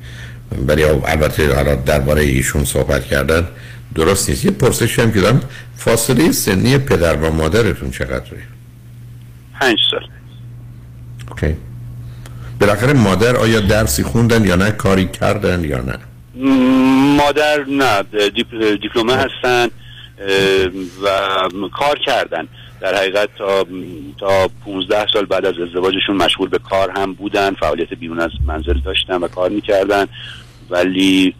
ولی البته درباره ایشون صحبت کردن درست نیست. یه پرسش هم که دارم فاصله سنی پدر و مادرتون چقدره؟ پنج سال. اوکی. بالاخره مادر آیا درسی خوندن یا نه؟ کاری کردن یا نه؟ مادر نه. دیپلمه هستن و کار کردن. در حقیقت تا تا 15 سال بعد از ازدواجشون مشغول به کار هم بودن. فعالیت بیرون از منزل داشتن و کار می‌کردن. ولی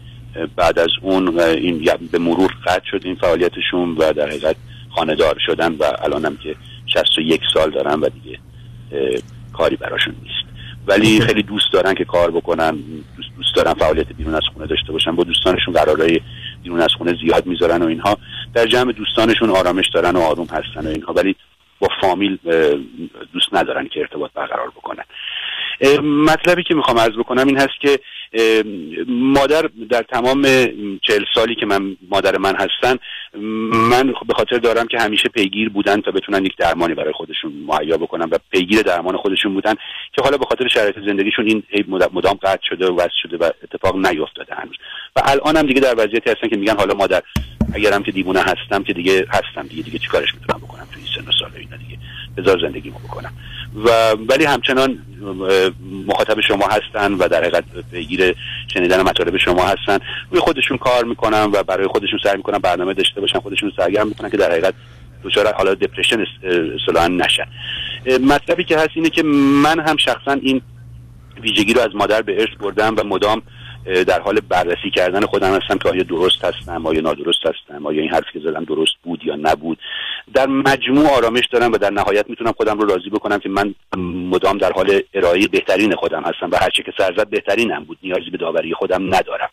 بعد از اون این به مرور قطع شد این فعالیتشون و در حقیقت خاندار شدن و الانم که 61 سال دارن و دیگه کاری براشون نیست. ولی خیلی دوست دارن که کار بکنن دوست, دوست دارن فعالیت بیرون از خونه داشته باشن با دوستانشون قرارهای بیرون از خونه زیاد می‌ذارن و اینها. در جمع دوستانشون آرامش دارن و آروم هستن و اینها ولی با فامیل دوست ندارن که ارتباط برقرار بکنن. مطلبی که می‌خوام عرض بکنم این هست که مادر در تمام چهل سالی که من مادر من هستن من به خاطر دارم که همیشه پیگیر بودن تا بتونن یک درمانی برای خودشون مهیا بکنن و پیگیر درمان خودشون بودن که حالا به خاطر شرایط زندگیشون این مدام قطع شده و وصل شده و اتفاق نیفتاده هنوز. و الان هم دیگه در وضعیتی هستن که میگن حالا مادر اگرم که دیوونه هستم که دیگه هستم دیگه دیگه چیکارش می‌تونم بکنم تو این سن و سال اینا دیگه. بذار زندگیمو بکنم. و ولی همچنان مخاطب شما هستن و در حقیقت پیگیر شنیدن مطالب شما هستن. روی خودشون کار می‌کنن و برای خودشون سعی می‌کنن برنامه داشته باشن خودشون سرگرم می‌کنن که در حقیقت دچار حالا دپرشن اصطلاحا نشن. مطلبی که هست اینه که من هم شخصا این ویژگی رو از مادر به ارث بردم و مدام در حال بررسی کردن خودم هستم که آیا درست هستم آیا نادرست هستم آیا این حرفی که زدم درست بود یا نبود. در مجموع آرامش دارم و در نهایت می‌تونم خودم رو راضی بکنم که من مدام در حال ارائه بهترین خودم هستم و هرچی که سرزد بهترینم بود نیازی به داوری خودم ندارم.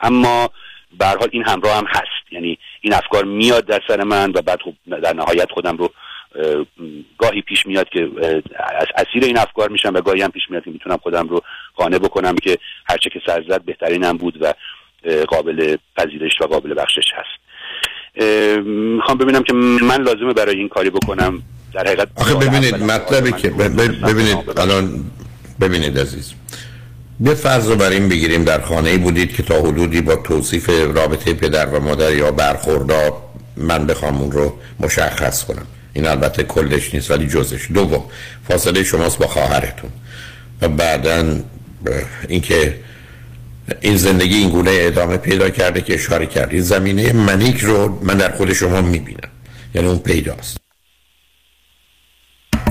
اما به حال این همراه هم هست. یعنی این افکار میاد در سر من و بعد خب در نهایت خودم رو گاهی پیش میاد که از اسیر این افکار میشم و گاهی هم پیش میاد که می‌تونم خودم رو قانع بکنم که هرچه که سرزد بهترینم بود و قابل پذیرش و قابل بخشش هست. می‌خوام ببینم که من لازمه برای این کاری بکنم. در حقیقت آخه ببینید مطلبی که ببینید الان ببینید عزیز. به فرض رو بر این بگیریم در خانه ای بودید که تا حدودی با توصیف رابطه پدر و مادر یا برخوردار من بخوام اون رو مشخص کنم. این البته کلش نیست ولی جزش. دوم فاصله شماست با خواهرتون. و بعدا اینکه این زندگی این گونه ادامه پیدا کرده که اشاره کردی. زمینه منیک رو من در خود شما می‌بینم. یعنی اون پیداست.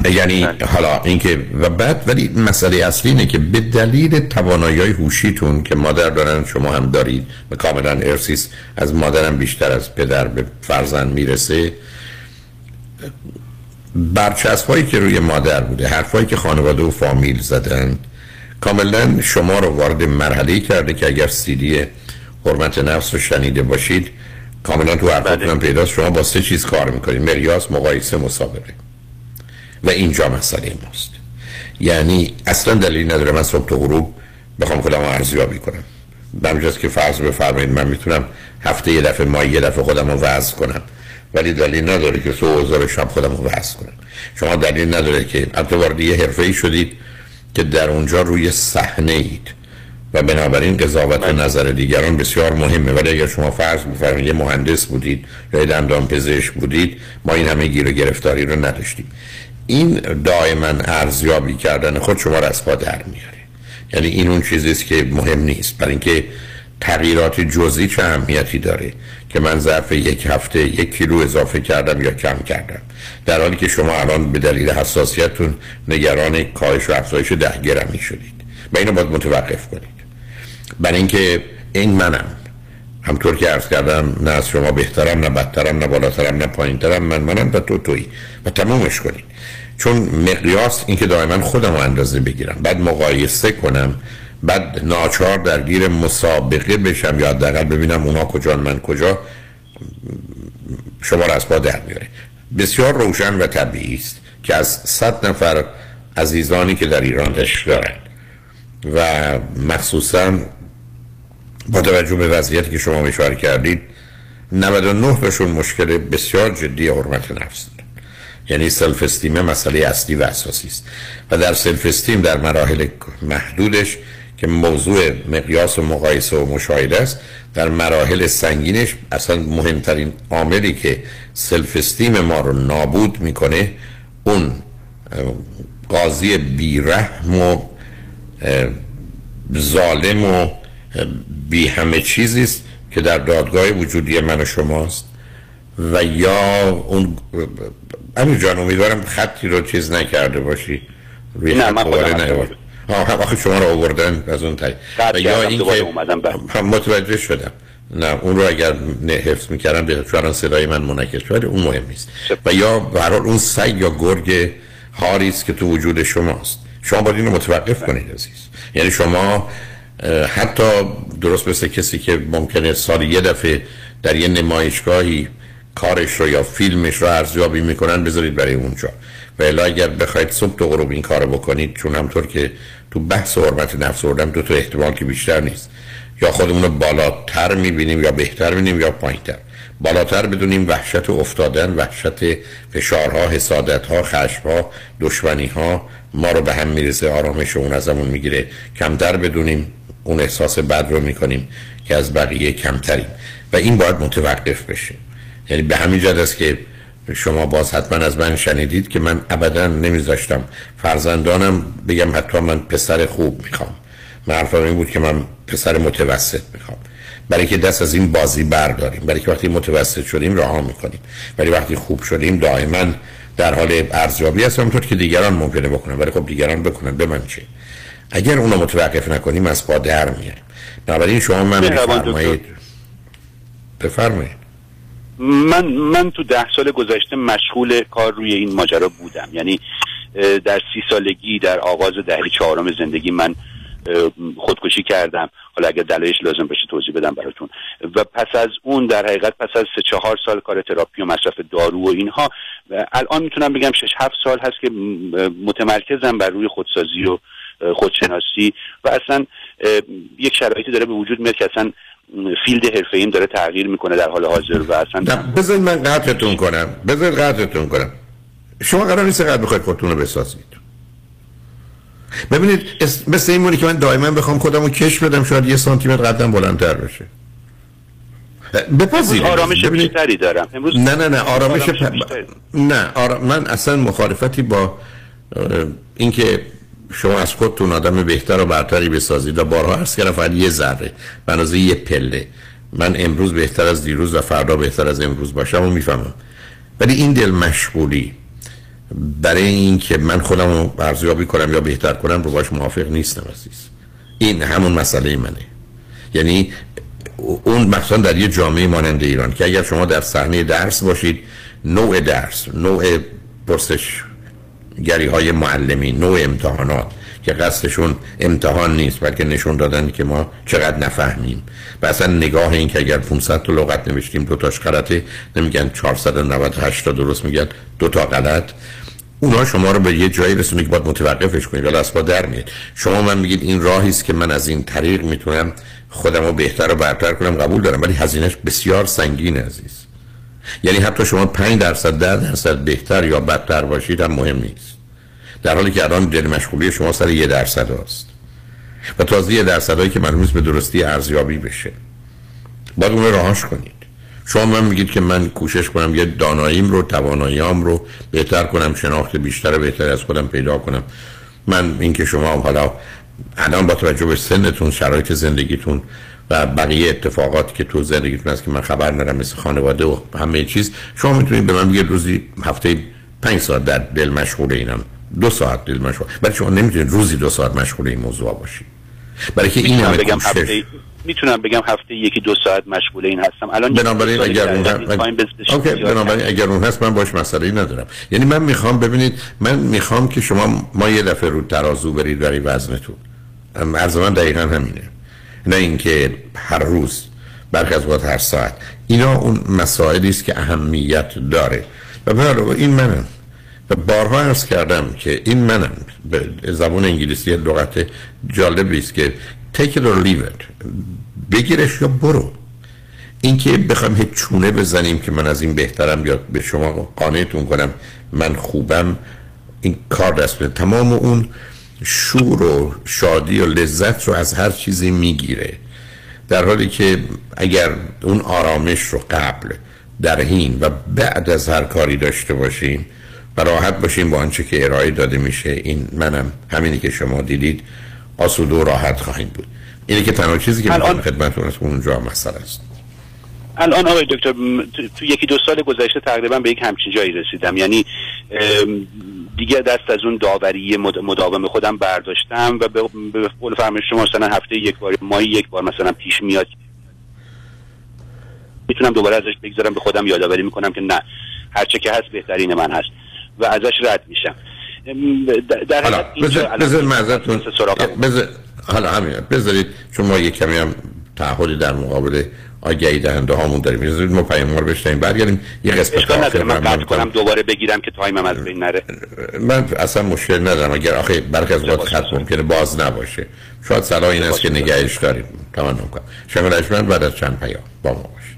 یعنی حالا اینکه و بعد ولی مسئله اصلی اینه که به دلیل توانایی هوشیتون که مادر دارن شما هم دارید و کاملا ارسیس از مادرم بیشتر از پدر به فرزند می‌رسه برچسب هایی که روی مادر بوده حرفایی که خانواده و فامیل زدن کاملا شما رو وارد مرحله کرده که اگر سیدی حرمت نفس رو شنیده باشید کاملا تو حرفاتون هم پیداست. شما با سه چیز کار می‌کنید. مریاس مقایسه مسابقه. و اینجا مسئله ماست. یعنی اصلا دلیل نداره من صبح تو غروب بخوام خودم ارزیابی کنم. بمجاز که فرض بفرمایید من می‌تونم هفته یه دفعه ماه یه دفعه خودم رو وضع کنم. ولی دلیل نداره که صبح و شب خودم رو وضع کنم. شما دلیل نداره که حتی وارد یه حرفه ای شدید که در اونجا روی صحنه اید. و بنابراین قضاوت و نظر دیگران بسیار مهمه. ولی اگر شما فرض بفرمایید یه مهندس بودید یا دندان پزشک بودید ما این همه گیر و گرفتاری رو نداشتیم. این دائما ارزیابی کردن خود شما را از پا در میاره. یعنی این اون چیزیست که مهم نیست. برای اینکه تغییرات جزئی چه اهمیتی داره؟ که من ظرف یک هفته یک کیلو اضافه کردم یا کم کردم. در حالی که شما الان به دلیل حساسیتتون نگران کاهش و افزایش ده گرمی شدید و اینو باید متوقف کنید. برای اینکه این منم همطور که عرض کردم نه از شما بهترم نه بدترم نه بالاترم نه پایینترم من منم و تو تویی. و تمومش کنید. چون مقیاس این که دائما خودم رو اندازه بگیرم. بعد مقایسه کنم بعد ناچار درگیر مسابقه بشم یا حداقل ببینم اونا کجا من کجا شما را از پا در میاره. بسیار روشن و طبیعی است که از صد نفر عزیزانی که در ایران عشق دارن و مخصوصا با توجه به وضعیتی که شما اشاره کردید 99 بهشون مشکل بسیار جدی حرمت نفس یعنی سلف استیم مسئله اصلی و اساسی است. و در self esteem در مراحل محدودش که موضوع مقیاس و مقایسه و مشاهده است در مراحل سنگینش اصلا مهمترین عاملی که self esteem ما رو نابود می‌کنه اون قاضی بیرحم و ظالم و بی همه چیزی است که در دادگاه وجودی من و شماست. و یا اون امیر جان امیدوارم خطی رو چیز نکرده باشی. روی نه من خودم آخه شما رو آوردن از اون تایی. یا این که متوجه شدم. نه اون رو اگر نه حفظ می‌کردم به چون صدای من منعکس شده اون مهم نیست. و یا برحال اون سگ یا گرگ هاری است که تو وجود شماست. شما باید این رو متوقف کنید عزیز. یعنی شما حتی درست مثل کسی که ممکنه سال یه دفعه در یه نمایشگاهی کارش رو یا فیلمش رو ارزیابی می‌کنن بذارید برای اونجا. و الا اگر بخواید صبح تا غروب این کارو بکنید چون همطور که تو بحث حرمت نفس آوردم دو تا احتمال که بیشتر نیست. یا خودمون رو بالاتر می‌بینیم یا بهتر می‌بینیم یا پایینتر. بالاتر بدونیم وحشت افتادن وحشت فشارها حسادتها خشمها دشمنی ها ما رو به هم می‌رسه آرامش اون ازمون می‌گیره. کمتر بدونیم اون احساس بد رو می‌کنیم که از بقیه کمتریم. و این باید متوقف بشه. یعنی به همین جد است که شما باز حتما از من شنیدید که من ابدا نمیذاشتم. فرزندانم بگم حتی من پسر خوب می‌خوام. من حرفم این بود که من پسر متوسط می‌خوام. برای که دست از این بازی برداریم. برای که وقتی متوسط شدیم رها می‌کنیم. ولی وقتی خوب شدیم دائما در حال ارزیابی هستم. طور که دیگران ممکنه بکنن. ولی خب دیگران بکنن. به من چه اگر اونو متوقف نکنیم از پا در میاریم. بنابراین شما من بفرمایید بفرمایید. من من تو ده سال گذشته مشغول کار روی این ماجرا بودم. یعنی در سی سالگی در آغاز دهه چهارم زندگی من خودکشی کردم. حالا اگر دلایلش لازم بشه توضیح بدم براتون. و پس از اون در حقیقت پس از سه چهار سال کار تراپی و مصرف دارو و اینها الان می‌تونم بگم شش هفت سال هست که متمرکزم بر روی خودسازی و خودشناسی. و اصلا یک شرایطی داره به وجود میاد که اصلا فیلد حرفه ایم داره تغییر می‌کنه در حال حاضر و اصلا بذارید من قطعتون کنم. بذارید قطعتون کنم. شما قرار نیست قد بخواید خودتون رو بسازید. ببینید مثل این که من دائما بخوام خودم رو کش بدم شاید یه سانتی متر قدم بلندتر بشه. بپذیرید. آرامش بیشتری دارم. امروز نه نه نه آرامش, نه من اصلا مخالفتی با اینکه شما از خودتون آدم بهتر و برتری بسازید و بارها عرض کردم فقط یه ذره. به یه پله. من امروز بهتر از دیروز و فردا بهتر از امروز باشم و می‌فهمم. ولی این دل مشغولی. برای اینکه من خودم رو ارزیابی کنم یا بهتر کنم رو باش موافق نیستم عزیز. این همون مسئله منه. یعنی اون مثلا در یه جامعه مانند ایران که اگر شما در صحنه درس باشید نوع درس نوع پرسش گری های معلمی نوع امتحانات که قصدشون امتحان نیست بلکه نشون دادن که ما چقدر نفهمیم. و اصلا نگاه این که اگر 500 تا لغت نوشتیم دو تاش غلطه نمیگن 498 تا درست میگن دو تا غلط. اونا شما رو به یه جایی رسونه که باید متوقفش کنید ولی اصلا در میاد. شما من میگید این راهی است که من از این طریق می‌تونم خودم رو بهتر و برتر کنم قبول دارم ولی هزینهش بسیار سنگین عزیز. یعنی حتی شما 5 درصد 10 درصد بهتر یا بدتر باشید هم مهم نیست. در حالی که الان دل مشغولی شما سر یه درصد است و تازه یه درصد هایی که معلوم به درستی ارزیابی بشه. باید اون راهاش کنید. شما من میگید که من کوشش کنم یه داناییم رو تواناییام رو بهتر کنم شناخت بیشتر بهتر از خودم پیدا کنم. من اینکه شما حالا الان با توجه به سنتون شرایط زندگیتون و بقیه اتفاقات که تو زندگیتون هست که من خبر ندارم مثل خانواده و همه چیز شما می‌تونید به من بگید روزی هفته پنج ساعت در دل مشغول اینم. دو ساعت دل مشغول. برای شما نمی‌تونید روزی دو ساعت مشغول این موضوع باشید. برای که این همه بگم هفته می‌تونم بگم هفته یکی دو ساعت مشغول این هستم. الان بنابراین اگر اون هست اوکی بنابراین اگر اون هست من باش مسئله ای ندارم. یعنی من می‌خوام ببینید من می‌خوام که شما ما یه دفعه رو ترازو برید برای وزنتون. عرض من دقیقا همینه. نه اینکه هر روز برخی از وقت هر ساعت. اینا اون مسائلی است که اهمیت داره. و این منم. و بارها ارز کردم که این منم. به زبان انگلیسی لغت جالبی است که take it or leave it. بگیرش یا برو. اینکه بخوام هیچ چونه بزنیم که من از این بهترم یا به شما قانعتون کنم من خوبم این کار دست تمام اون شور و شادی و لذت رو از هر چیزی می‌گیره. در حالی که اگر اون آرامش رو قبل در حین و بعد از هر کاری داشته باشیم و راحت باشیم با آنچه که ارائه داده میشه این منم همینی که شما دیدید آسوده و راحت خواهیم بود. اینه که تنها چیزی که الان خدمتتون اونجا مسئله است. الان آقای دکتر تو یکی دو سال گذشته تقریبا به یک همچین جایی رسیدم. یعنی دیگه دست از اون داوری مداوم خودم برداشتم و به قول فرمایش شما مثلا هفته یک بار ماهی یک بار مثلا پیش میاد. می‌تونم دوباره ازش بگذارم به خودم یادآوری می‌کنم که نه هرچه که هست بهترین من هست و ازش رد میشم. در معذرتون حالا همین بذارید چون ما یک کمی هم تعهدی در مقابل آگهی دهنده هامون داریم. بذارید ما پیام رو بشنیم برگردیم. یه قسمت آخر من قطع کنم دوباره بگیرم که تایمم از بین نره. من اصلا مشکل ندارم. اگر آخه برخی از وقت خط ممکنه باز نباشه. شاید صلاح این است که نگهش داریم. تمام کنم رجمن بعد از چند پیام با ما باشید.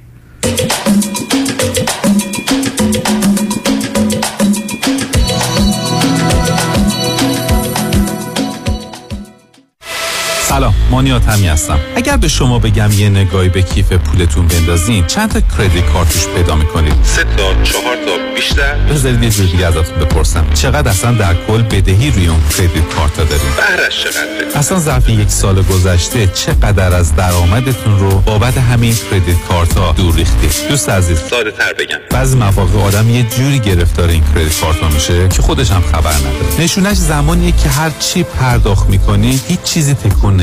سلام مانیات همی هستم. اگر به شما بگم یه نگاهی به کیف پولتون بندازین چند تا کردیت کارتوش پیدا می‌کنید؟ سه تا چهار تا بیشتر؟ بذارید یه جور دیگه ازتون بپرسم. چقدر اصلا در کل بدهی روی اون کردیت کارت دارید بهرش چقدره؟ اصلا ظرف یک سال گذشته چقدر از درآمدتون رو بابت همین کردیت کارت ها دور ریختید دوست عزیز. ساده تر بگم. بعضی مواقع آدم یه جوری گرفتار این کردیت کارت ها میشه که خودش هم خبر نداره. نشونش زمانیه که هر چی پرداخت می‌کنی هیچ چیزی تکون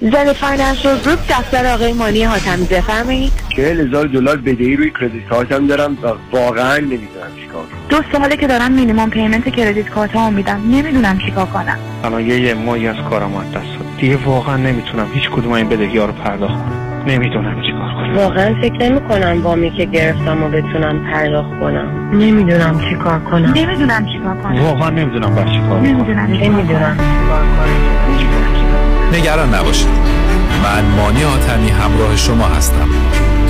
Zen Financial Group دفتر آقای مانی حاتمی بفرمایید. چهل هزار دلار بدهی روی credit card م دارم و واقعا نمی‌دونم چیکار کنم. دو ساله که دارم minimum payment credit card ها میدم. نمی‌دونم چیکار کنم. الان یه یه ماهی از کارم از دست داد دیگه واقعا نمی‌تونم هیچ کدوم این بدهی ها رو پرداخت کنم. نمی‌دونم چیکار کنم. واقعا فکر نمی کنم وامی که گرفتم و بتونم پرداخت کنم. نمی‌دونم چیکار کنم. نمی‌دونم چیکار کنم. واقعا نمی‌دونم بر چی کار کنم. نمی‌دونم نمی‌دونم نگران نباشید. من مانی آتمی همراه شما هستم.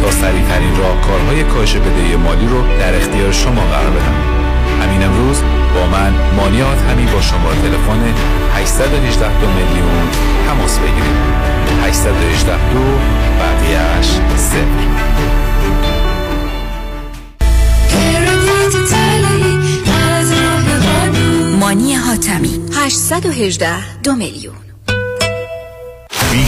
تا سریعترین راهکارهای کاهش بدهی مالی رو در اختیار شما قرار بدم. همین امروز با من مانی آتمی با شماره تلفن 818 دو میلیون تماس بگیرید. 818 دو بقیهش صفر. مانی حاتمی 818 دو میلیون. Be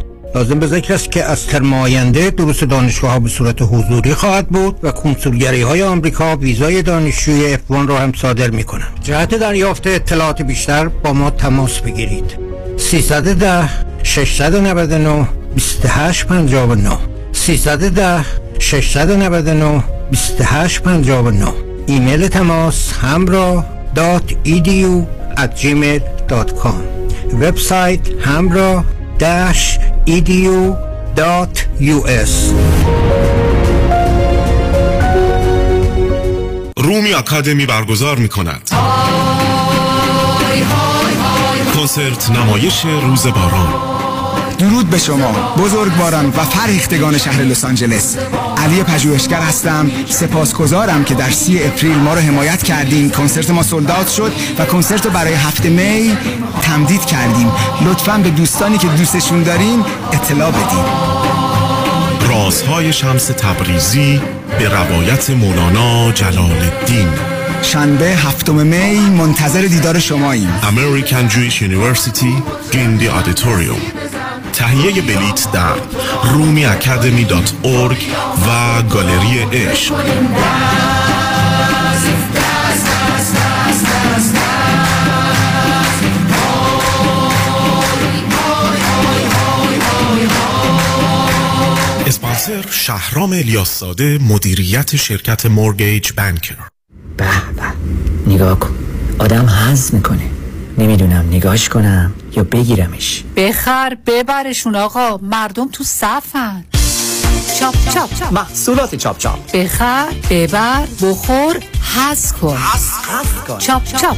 لازم به ذکر است که از ترم آینده دروس دانشگاه ها به صورت حضوری خواهد بود و کنسولگری های آمریکا ویزای دانشجوی F1 را هم صادر می کنند. جهت دریافت اطلاعات بیشتر با ما تماس بگیرید. 310 699 2859 310 699 2859 ایمیل تماس همراه دات ایدیو at gmail.com وبسایت dash edu.us رومی اکادمی برگزار می کند کنسرت نمایش روز باران. درود به شما بزرگواران و فرهیختگان شهر لس آنجلس. علی پژوهشگر هستم سپاسگزارم که در سی اپریل ما رو حمایت کردین. کنسرت ما سولدات شد و کنسرت رو برای هفته می تمدید کردیم. لطفا به دوستانی که دوستشون دارین اطلاع بدین. رازهای شمس تبریزی به روایت مولانا جلال الدین شنبه هفتم می منتظر دیدار شماییم. American Jewish University Gindi Auditorium تهیه بلیت در Rumi Academy dot org و گالری عشق. اسپانسر شهرام الیاس مدیریت شرکت مورگیج بانکر به به نگاه کن. آدم حز می‌کنه. نمی‌دونم نگاهش کنم یا بگیرمش. بخر ببرشون آقا. مردم تو صفن. چاپ چاپ محصولات چاپ چاپ. بخر ببر بخور حز کن. چاپ چاپ.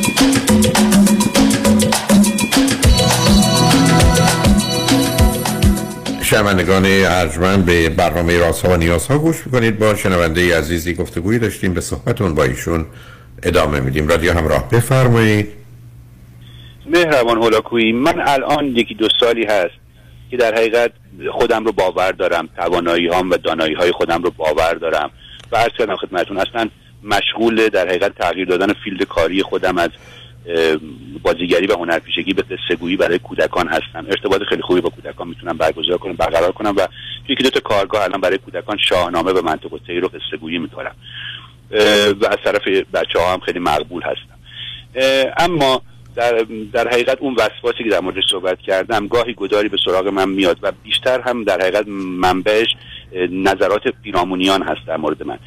شنوندگان ارجمند به برنامه راست ها و نیاز ها گوش می‌کنید. با شنونده عزیزی گفتگویی داشتیم به صحبتون با ایشون ادامه میدیم. رادیو همراه بفرمایید. مهربان هولاکویی من الان یکی دو سالی هست که در حقیقت خودم رو باور دارم. توانایی هام و دانایی های خودم رو باور دارم. و عرض کردم خدمتون اصلا مشغول در حقیقت تغییر دادن فیلد کاری خودم از بازیگری و هنرپیشگی به قصه گویی برای کودکان هستم ارتباط خیلی خوبی با کودکان می‌تونم برگزار کنم برقرار کنم و یکی دو تا کارگاه الان برای کودکان شاهنامه و منطق و سیر و قصه گویی می‌کنم و از طرف بچه ها هم خیلی مقبول هستم. اما در, در حقیقت اون وسواسی که در موردش صحبت کردم گاهی گداری به سراغ من میاد و بیشتر هم در حقیقت منبعش نظرات پیرامونیان هست در مورد من.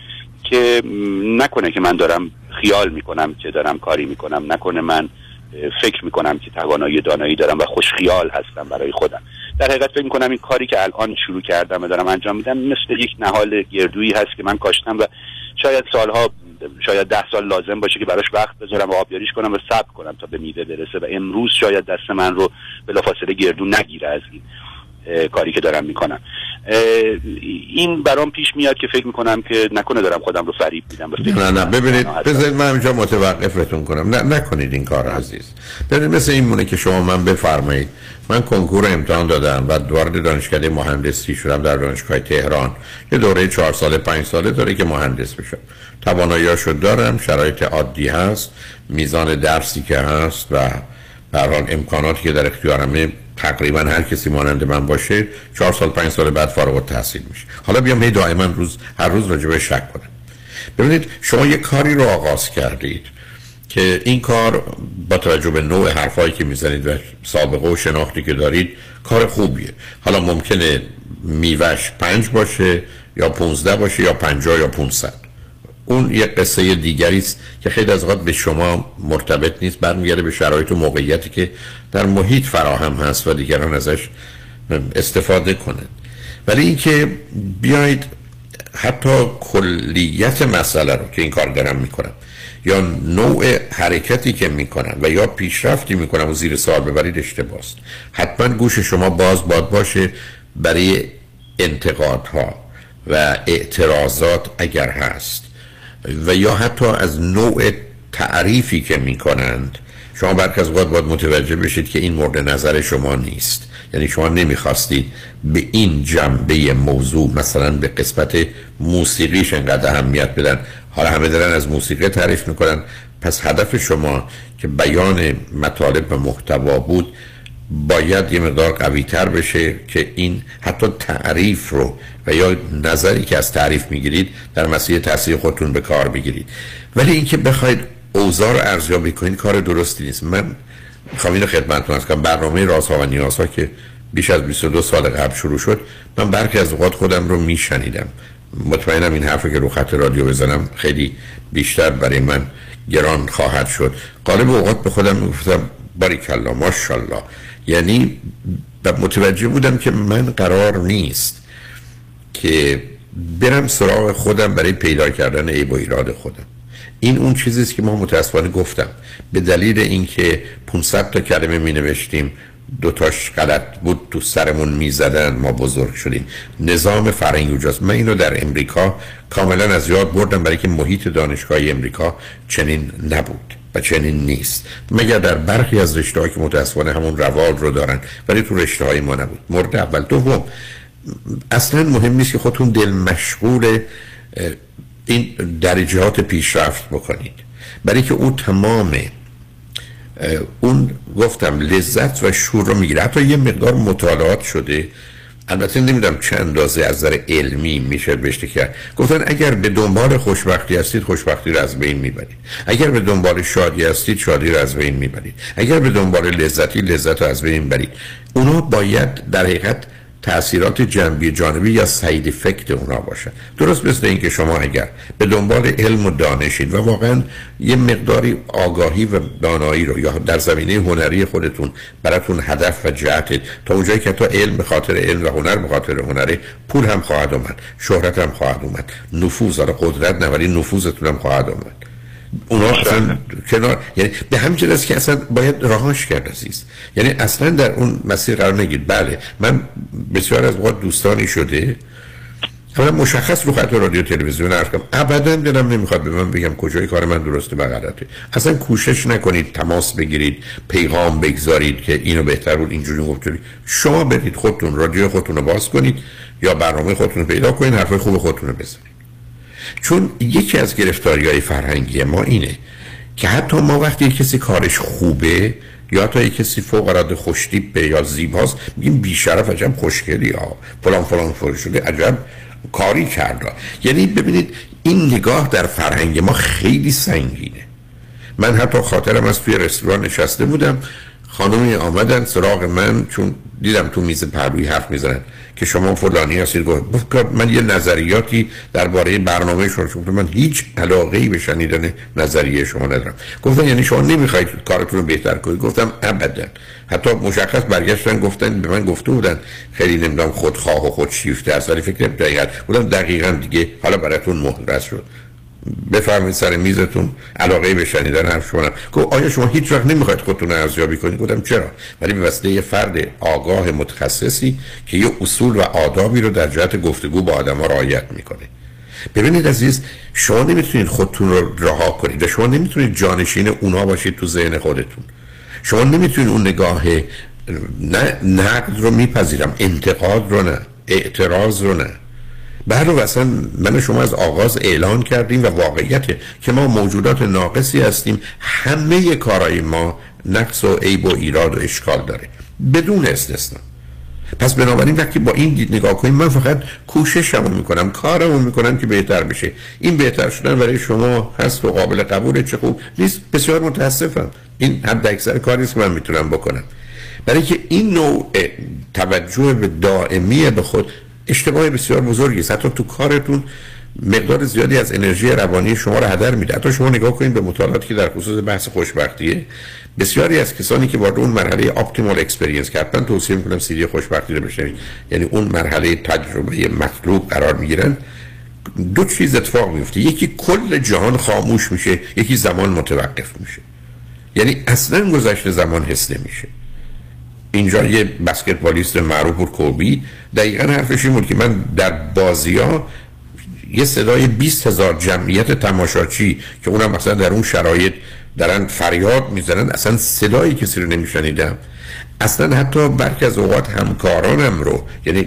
که نکنه که من دارم خیال می‌کنم که دارم کاری می‌کنم. نکنه من فکر می‌کنم که توانایی دانایی دارم و خوش خیال هستم برای خودم. در حقیقت فکر می‌کنم این کاری که الان شروع کردم و دارم انجام میدم مثل یک نهال گردویی هست که من کاشتم و شاید سالها شاید ده سال لازم باشه که براش وقت بذارم و آبیاریش کنم و صبر کنم تا به میوه برسه و امروز شاید دست من رو بلافاصله گردو نگیره از این. کاری که دارم می‌کنم. این برام پیش میاد که فکر می‌کنم که نکنه دارم خودم رو فریب میدم. نه نه ببینید بذارید من اینجا متوقفتون کنم. نه نکنید این کار عزیز. ببینید مثل این مونه که شما من بفرمایید. من کنکور امتحان دادم و وارد دانشکده مهندسی شدم در دانشگاه تهران. یه دوره چهار ساله پنج ساله داره که مهندس بشم تواناییاشو دارم شرایط عادی هست میزان درسی که هست و در امکاناتی که در اختیارمه تقریبا هر کسی مانند من باشه چهار سال پنج سال بعد فارغ التحصیل میشه. حالا بیام هی دائما روز هر روز راجع به شک کنم. ببینید شما یه کاری رو آغاز کردید که این کار با توجه به نوع حرفایی که می‌زنید و سابقه و شناختی که دارید کار خوبیه. حالا ممکنه میوش پنج باشه یا پونزده باشه یا پنجاه یا پونصد. اون یه قصه دیگری است که خیلی از اوقات به شما مرتبط نیست برمیگرده به شرایط و موقعیتی که در محیط فراهم هست و دیگران ازش استفاده کنند. ولی اینکه بیاید حتی کلیت مسئله رو که این کار دارم می‌کنم یا نوع حرکتی که می‌کنم و یا پیشرفتی می‌کنم و زیر سوال ببرید اشتباست حتما گوش شما باز باد باشه برای انتقادها و اعتراضات اگر هست و یا حتی از نوع تعریفی که می کنند شما برک از باید باید متوجه بشید که این مورد نظر شما نیست. یعنی شما نمی‌خواستید به این جنبه موضوع مثلا به قسمت موسیقیش انقدر اهمیت بدن. حالا همه دارن از موسیقی تعریف می‌کنن. پس هدف شما که بیان مطالب و محتوا بود باید یه مقدار قوی تر بشه که این حتی تعریف رو و یا نظری که از تعریف می‌گیرید در مسیح تاثیر خودتون به کار بگیرید. ولی اینکه بخواید اوزار ارزیابی کنید کار درستی نیست. من می‌خوام اینو خدمتتون کنم. برنامه رازها و نیازها که بیش از 22 سال قبل شروع شد من برخی از اوقات خودم رو میشنیدم. مطمئنم این حرفی که رو خط رادیو بزنم خیلی بیشتر برای من گران خواهد شد. قالب اوقات به خودم می‌گفتم باریکلا ماشاءالله. یعنی متوجه بودم که من قرار نیست که برم سراغ خودم برای پیدا کردن عیب و ایراد خودم. این اون چیزی است که ما متاسفانه گفتم. به دلیل اینکه 500 تا کلمه می نوشتیم دوتاش غلط بود تو سرمون می‌زدن ما بزرگ شدیم. نظام فرهنگی اونجاست. من اینو در امریکا کاملا از یاد بردم برای که محیط دانشگاهی امریکا چنین نبود و چنین نیست. مگر در برخی از رشته که متاسفانه همون روال رو دارن ولی تو رشته های ما نبود. مورد اول. دوم اصلا مهم نیست که خودتون دل مشغول این درجات پیشرفت بکنید. برای که او تمام اون گفتم لذت و شور رو می‌گیره. حتی یه مقدار مطالعات شده. البته نمی‌دونم چند اندازه از نظر علمی میشه بشته کرد. گفتن اگر به دنبال خوشبختی هستید خوشبختی رو از بین می‌برید. اگر به دنبال شادی هستید شادی رو از بین می‌برید. اگر به دنبال لذتی لذت رو از بین می‌برید. اونا باید در حقیقت تاثیرات جنبی جانبی یا ساید افکت اونا باشه. درست مثل اینکه شما اگر به دنبال علم و دانشید و واقعا یه مقداری آگاهی و دانایی رو یا در زمینه هنری خودتون براتون هدف و جهتید تا اونجایی که تا علم به خاطر علم و هنر به خاطر هنره پول هم خواهد اومد شهرت هم خواهد اومد نفوذ آره قدرت نه ولی نفوذتون هم خواهد اومد. اونا اصلا کنار یعنی به همین است که اصلا باید راهاش کرد عزیز. یعنی اصلا در اون مسیر قرار نگید بله. من بسیار از وقت دوستانی شده. اولا مشخص رو خط رادیو تلویزیون حرف کنم. ابدا دلم نمی‌خواد به من بگم کجای کار من درسته و غلطه. اصلا کوشش نکنید تماس بگیرید پیغام بگذارید که اینو بهتر بود اینجوری گفتید. شما برید خودتون رادیو خودتون رو باز کنید یا برنامه خودتون رو پیدا کنید حرفای خوب خودتون رو بزنید. چون یکی از گرفتاری های فرهنگی ما اینه که حتی ما وقتی کسی کارش خوبه یا تا کسی فوق العاده خوشتیپه یا زیباست میگیم بیشرف عجب خوشگلی ها فلان فلان فلان شده عجب کاری کرده یعنی ببینید این نگاه در فرهنگ ما خیلی سنگینه. من حتی خاطرم از توی رستوران نشسته بودم. خانمی آمدن سراغ من چون دیدم تو میز پهلوی حرف می‌زنن که شما فلانی هستید. گفت من یه نظریاتی درباره برنامه شما گفتم من هیچ علاقه ای به شنیدن نظریه شما ندارم. گفتن یعنی شما نمی‌خواید کارتون رو بهتر کنید؟ گفتم ابدا. حتی مشخص برگشتن گفتن به من گفته بودن خیلی نمی‌دونم خودخواه و خودشیفته است ولی فکر دقیقا بودم دقیقا دیگه حالا براتون مهندس شد. بفرمایید سر میزتون علاقه به شنیدن حرف شما گفت آیا شما هیچ وقت نمی‌خواید خودتون رو ارزیابی کنید؟ گفتم چرا؟ ولی به واسطه یه فرد آگاه متخصصی که یه اصول و آدابی رو در جهت گفتگو با آدما رعایت می‌کنه. ببینید عزیز شما نمی‌تونید خودتون رو رها کنید و شما نمی‌تونید جانشین اونا باشید تو ذهن خودتون. شما نمی‌تونید اون نگاه نقد رو میپذیرم انتقاد رو نه اعتراض رو نه. بعد و اصلا من شما از آغاز اعلان کردیم و واقعیت که ما موجودات ناقصی هستیم همه کارهای ما نقص و عیب و ایراد و اشکال داره بدون استثنا. پس بنابراین وقتی با این دید نگاه کنیم من فقط کوششمو می‌کنم کارمو می‌کنم که بهتر بشه. این بهتر شدن برای شما هست و قابل قبول چه خوب نیست بسیار متاسفم. این حد اکثر کاری که من می‌تونم بکنم. برای که این نوع توجه به دائمی به خود اشتباه بسیار بزرگی است. حتی تو کارتون مقدار زیادی از انرژی روانی شما رو هدر میده. حتی شما نگاه کنید به مطالعاتی که در خصوص بحث خوشبختیه بسیاری از کسانی که وارد اون مرحله optimal experience کردن توصیه می‌کنم سی‌دی خوشبختی رو بشنوید یعنی اون مرحله تجربه مطلوب قرار می‌گیرن دو چیز اتفاق میفته یکی کل جهان خاموش میشه یکی زمان متوقف میشه. یعنی اصلا گذشت زمان حس نمیشه. اینجا یه بسکتبالیست معروف بود Kobe. دقیقا حرفش این بود که من در بازی ها یه صدای 20 هزار جمعیت تماشاچی که اونم مثلا در اون شرایط دارن فریاد می‌زنن اصلا صدای کسی رو نمیشنیدم. اصلا حتی برخی از اوقات همکارانم رو یعنی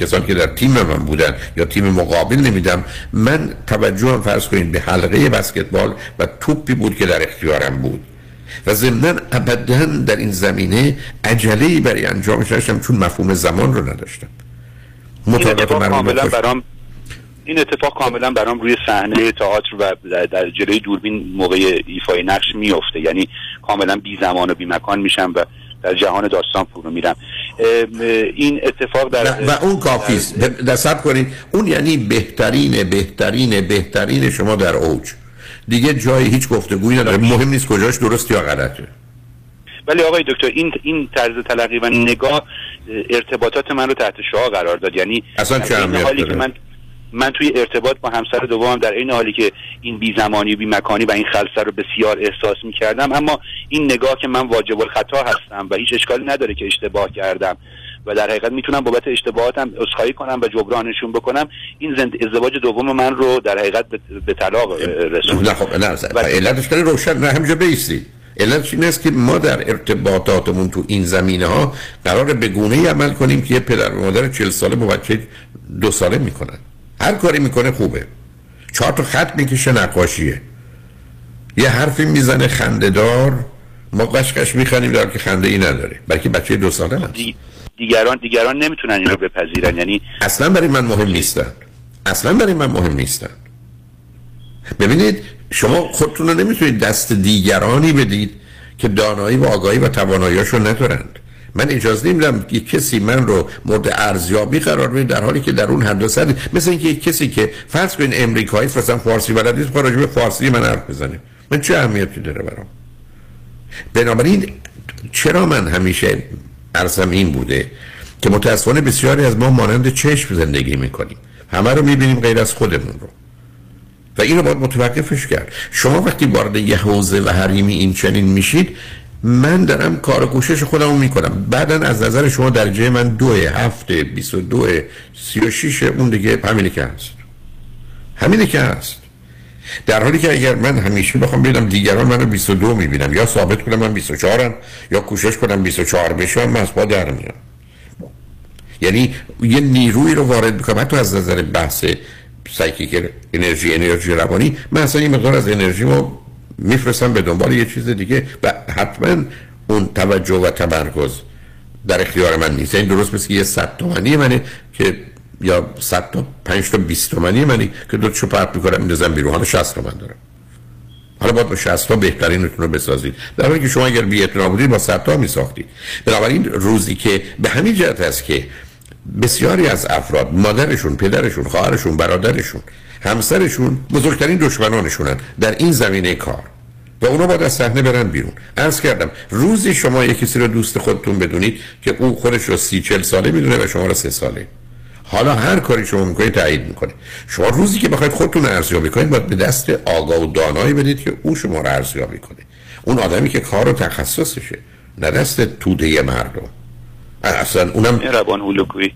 کسانی که در تیم من بودن یا تیم مقابل نمیدم من توجهم فرض کنید به حلقه بسکتبال و توپی بود که در اختیارم بود. و ضمنا ابدا در این زمینه عجله برای انجامش داشتم چون مفهوم زمان رو نداشتم. اتفاق کاملا برام این اتفاق کاملا برام روی صحنه تئاتر و در جلوی دوربین موقع ایفای نقش میفته یعنی کاملا بی زمان و بی مکان میشم و در جهان داستان فرو میرم. این اتفاق در و اون کافی است. دست کنید. اون یعنی بهترین بهترین بهترین شما در اوج. دیگه جای هیچ گفتگویی نداره. مهم نیست کجاش درست یا غلطه. ولی آقای دکتر این این طرز تلقی و نگاه ارتباطات من رو تحت شعا قرار داد. یعنی اصلا چه حالی که من من توی ارتباط با همسر دومم در این حالی که این بی زمانی بی مکانی و این خلصه رو بسیار احساس می کردم اما این نگاه که من واجب الخطا هستم و هیچ اشکالی نداره که اشتباه کردم. و در حقیقت می‌تونم بابت اشتباهاتم عذرخواهی کنم و جبرانشون بکنم. این زند... ازدواج دوم من رو در حقیقت به طلاق رسوند نه خب نه و... علتش روشن نه همجا بیستی علتش این است که ما در ارتباطاتمون تو این زمینه ها قرار به گونه عمل کنیم که یه پدر و مادر 40 ساله با بچه دو ساله می‌کنن. هر کاری می‌کنه خوبه. چهار تا خط می‌کشه نقاشیه. یه حرفی می‌زنه خندهدار ما قشقش میخنیم در که خنده ای نداره بلکه بچه دو ساله هست دیگران دیگران نمی‌تونن این رو بپذیرن. یعنی اصلا برای من مهم نیستن اصلا برای من مهم نیستن ببینید شما خودتون رو نمی‌تونید دست دیگرانی بدید که دانایی و آگاهی و تواناییاشو ندارند. من اجازه نمیدم یک کسی من رو مورد ارزیابی قرار بده در حالی که در اون حد مثل اینکه یک کسی که فرض کنین امریکایی مثلا فارسی بلد نیست راجع به فارسی من حرف بزنه. من چه اهمیتی داره برام؟ بنابراین چرا من همیشه ارزم این بوده که متاسفانه بسیاری از ما مانند چشم زندگی می‌کنیم. همه رو می‌بینیم غیر از خودمون رو. و این رو باید متوقفش کرد. شما وقتی وارد یه حوزه و حریمی این چنین میشید من دارم کار کوشش خودم رو می‌کنم. بعدا از نظر شما درجه من دو هفته بیس و دو سی و شیش اون دیگه همینه که هست. همینه که هست. در حالی که اگر من همیشه بخوام ببینم دیگران منو 22 می‌بینم یا ثابت کنم من 24 ام یا کوشش کنم 24 بشم من از با در میام یعنی یه نیروی رو وارد می‌کنم. حتی از نظر بحث سایکیک انرژی انرژی روانی من اصلا یه مقدار از انرژی رو میفرستم به دنبال یه چیز دیگه و حتما اون توجه و تمرکز در اختیار من نیست. این درست مثل یه صد تومنی منه که یا 100 تا 5 تا 20 تومانی منی که دو چو پرت می‌کنم میندازم بیرون. حالا 60 تومن دارم. حالا با 60 تا بهترینتون رو بسازید. در حالی که شما اگر بی بودید با 100 تا می ساختید. بنابراین روزی که به همین جهت است که بسیاری از افراد مادرشون پدرشون خواهرشون برادرشون همسرشون بزرگترین دشمنانشونن در این زمینه کار. و اونا باید از صحنه برن بیرون. عرض کردم روزی شما یکی کسی رو دوست خودتون بدونید که او خودش رو سی چل ساله می‌دونه و شما رو سه ساله. حالا هر کاری شما می‌کنید تایید می‌کنه شما روزی که بخواید خودتون ارزیابی کنید باید به دست آگاه و دانایی بدید که او شما رو ارزیابی کنه. اون آدمی که کار و تخصصشه نه دست توده مردم. اصلا اونم مهربان هولوکویی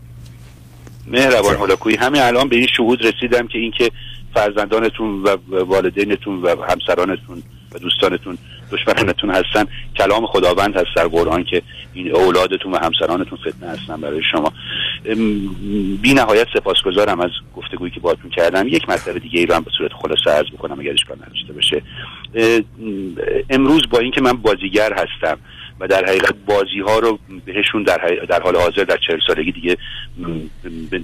مهربان هولوکویی همین الان به این شهود رسیدم که اینکه فرزندانتون و والدینتون و همسرانتون و دوستانتون دشمنانتون هستن. کلام خداوند هست در قرآن که این اولادتون و همسرانتون فتنه هستن برای شما. بی نهایت سپاسگزارم از گفتگویی که باهاتون کردم. یک مطلب دیگه ای رو هم به صورت خلاصه عرض بکنم اگر اشکال نداشته باشه. امروز با اینکه من بازیگر هستم و در حقیقت بازی ها رو بهشون در, در حال حاضر در چهل سالگی دیگه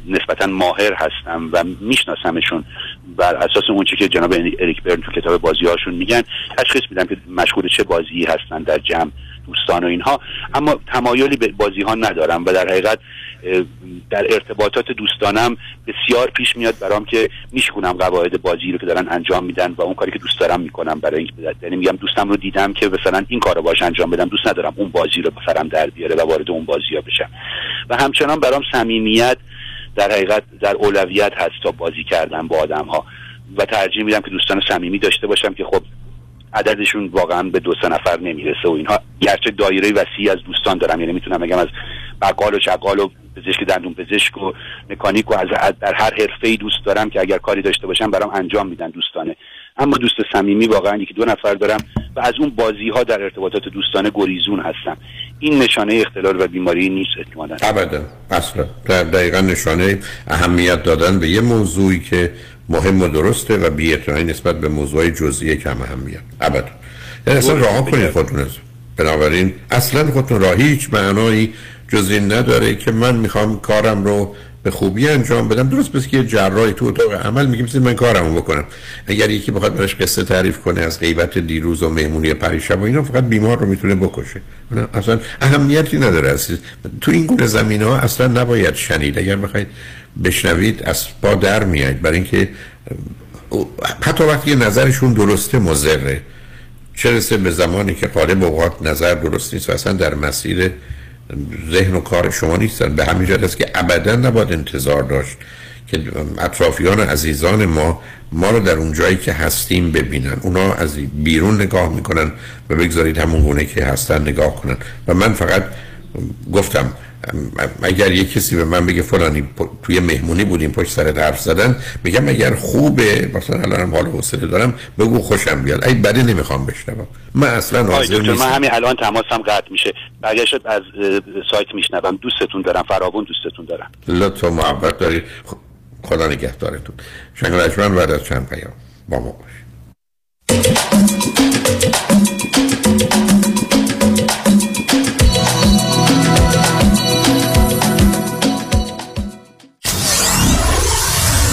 نسبتا ماهر هستم و میشناسمشون بر اساس اون که جناب اریک برن تو کتاب بازی هاشون میگن. تشخیص میدم که مشغول چه بازی هستن در جمع. دوستان و اینها اما تمایلی به بازی ها ندارم و در حقیقت در ارتباطات دوستانم بسیار پیش میاد برام که میشکنم قواعد بازی رو که دارن انجام میدن و اون کاری که دوست دارم می‌کنم برای اینکه یعنی میگم دوستم رو دیدم که مثلا این کارو باش انجام بدم دوست ندارم اون بازی رو بفرم در بیاره و وارد اون بازی ها بشم. و همچنان برام صمیمیت در حقیقت در اولویت هست تا بازی کردن با آدم ها و ترجیح میدم که دوستان صمیمی داشته باشم که خب عددشون واقعا به دو سه نفر نمی‌رسه و اینها. گرچه دایره وسیعی از دوستان دارم. یعنی می‌تونم بگم از بقال و شقال و پزشک دندون پزشک و مکانیک و از در هر حرفه ای دوست دارم که اگر کاری داشته باشم برام انجام میدن دوستانه. اما دوست صمیمی واقعا یکی دو نفر دارم و از اون بازی ها در ارتباطات دوستانه گریزون هستم. این نشانه اختلال و بیماری نیست احتمالاً. ابدا. اصلا. دقیقا نشانه اهمیت دادن به یه موضوعی که مهم و درسته و بی نسبت به موضوع جزئی کم اهمیت ابدا. یعنی اصلا راه کنید خودتون بنابراین اصلا خودتون راه هیچ معنایی جز این نداره که من می‌خوام کارم رو به خوبی انجام بدم. درست بس که جراحی تو اتاق عمل میگه مثل من کارمو بکنم. اگر یکی بخواد براش قصه تعریف کنه از غیبت دیروز و مهمونی پریشب و اینا فقط بیمار رو می‌تونه بکشه. اصلا اهمیتی نداره عزیز. تو این گونه زمین ها اصلا نباید شنید. اگر بخواید بشنوید از با در میایید. برای اینکه حتی وقتی نظرشون درسته مزره چه به زمانی که قالب اوقات نظر درست نیست و اصلا در مسیر ذهن و کار شما نیستن. به همین جهت است که ابدا نباید انتظار داشت که اطرافیان عزیزان ما ما رو در اون جایی که هستیم ببینن. اونا از بیرون نگاه می‌کنن و بگذارید همون گونه که هستن نگاه کنن. و من فقط گفتم اگر یه کسی به من بگه فلانی توی مهمونی بودیم پشت سر حرف زدن میگم اگر خوبه مثلا الانم حال حوصله دارم بگو خوشم بیاد. ای بده نمی‌خوام بشنوم. من اصلا حاضر نیستم من همین الان تماسم قطع میشه. برگشت از سایت میشنوم. دوستتون دارم فراوون دوستتون دارم. لطف و محبت دارید خدا نگهدارتون. شنگ بعد از چند پیام. با ما باش.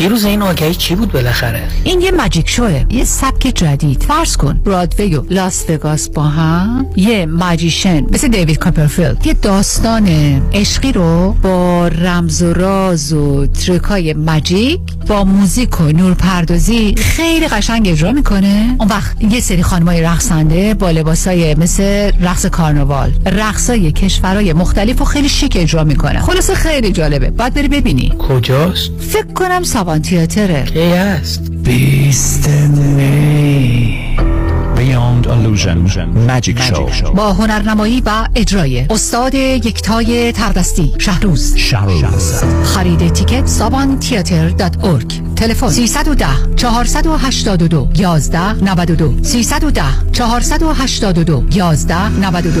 فیروز این آگهی چی بود بالاخره؟ این یه ماجیک شوه. یه سبک جدید. فرض کن. برادوی و لاس وگاس با هم. یه ماجیشن مثل دیوید کاپرفیلد یه داستان عشقی رو با رمز و راز و ترکای ماجیک با موزیک و نور پردازی خیلی قشنگ اجرا می‌کنه. اون وقت یه سری خانمای رقصنده با لباسای مثل رقص کارناوال رقصای کشورهای مختلف و خیلی شیک اجرا می‌کنه. خلاصه خیلی جالبه. باید بری ببینی. کجاست؟ فکر کنم سابان تیاتره. کی هست بیست می Beyond Illusion. Magic Show. با هنرنمایی و اجرای. استاد یکتای تردستی. شهروز. شهروز. خرید تیکت سابان تیاتر دات ارگ تلفن. 310 482 11 92 310 482 11 92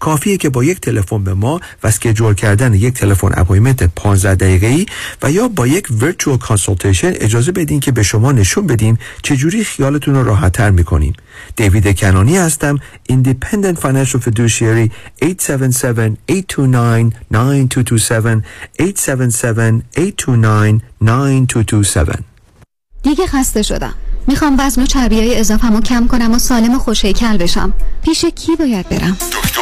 کافیه که با یک تلفن به ما و schedule کردن یک تلفن appointment 15 دقیقه‌ای و یا با یک virtual consultation اجازه بدین که به شما نشون بدیم چجوری خیالتون رو راحت تر می‌کنیم. دیوید کنانی هستم Independent Financial Fiduciary 877-829-9227 877-829-9227 دیگه خسته شدم. می‌خوام وزن و چربیای اضافه‌مو کم کنم و سالم و خوش‌هیکل بشم. پیش کی باید برم؟ دکتر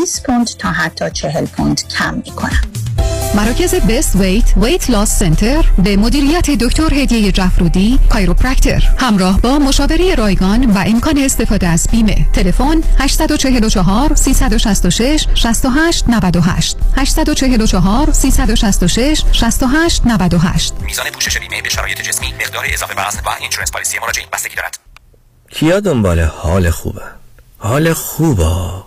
20 پوند تا حتی 40 پوند کم می‌کنن مراکز Best Weight Weight Loss Center به مدیریت دکتر هدیه جفرودی chiropractor همراه با مشاوره رایگان و امکان استفاده از بیمه. تلفن 844 366 68 98 844 366 68 98 میزان پوشش بیمه به شرایط جسمی مقدار اضافه وزن و insurance policy مراجعین بستگی دارد. کیا دنبال حال خوبه حال خوبه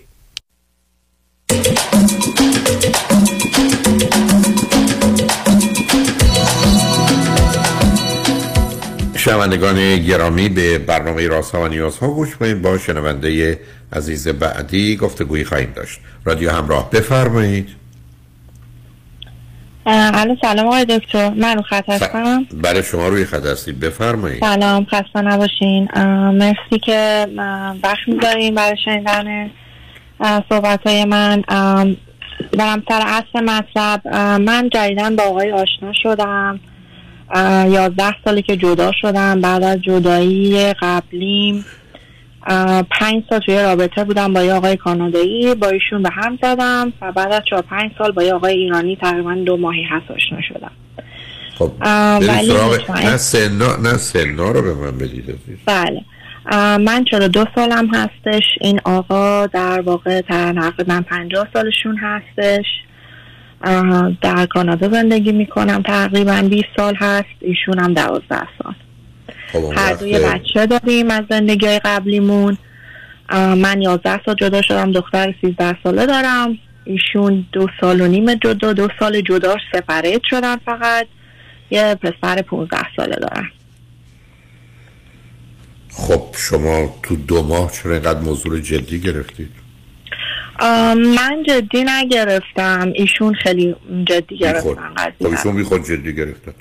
شنوندگان گرامی به برنامه راست و نیاز ها گوش کنید. با شنونده عزیز بعدی گفتگویی خواهیم داشت. رادیو همراه بفرمایید. الو سلام آقای دکتر. من خط هستم. برای شما روی خط هستید. بفرمایید. سلام خسته نباشین. مرسی که وقت می‌ذارین برای شنیدن صحبت های من برم سر اصل مطلب من جدیدن با آقای آشنا شدم. یازده سالی که جدا شدم بعد از جدایی قبلیم. پنج سال توی رابطه بودم با یه آقای کانادایی با ایشون به هم زدم و بعد از چهار پنج سال با یه آقای ایرانی تقریبا دو ماهی هست آشنا شدم. خب نه سنا نه سنا رو به من بدید بله. من چرا دو سالم هستش. این آقا در واقع تقریبا پنجاه سالشون هستش. در کانادا زندگی می‌کنم تقریبا 20 سال هست. ایشون هم 12 سال. خب هر دوی بچه داریم از زندگی های قبلیمون من 11 سال جدا شدم دختر 13 ساله دارم. ایشون دو سال و نیم جدا دو سال جدا سپریت شدن فقط. یه پسر 15 ساله دارم خب شما تو دو ماه چرا اینقدر موضوع جدی گرفتید؟ من جدی نگرفتم. ایشون خیلی جدی گرفتن خب ایشون بی خود جدی گرفتن.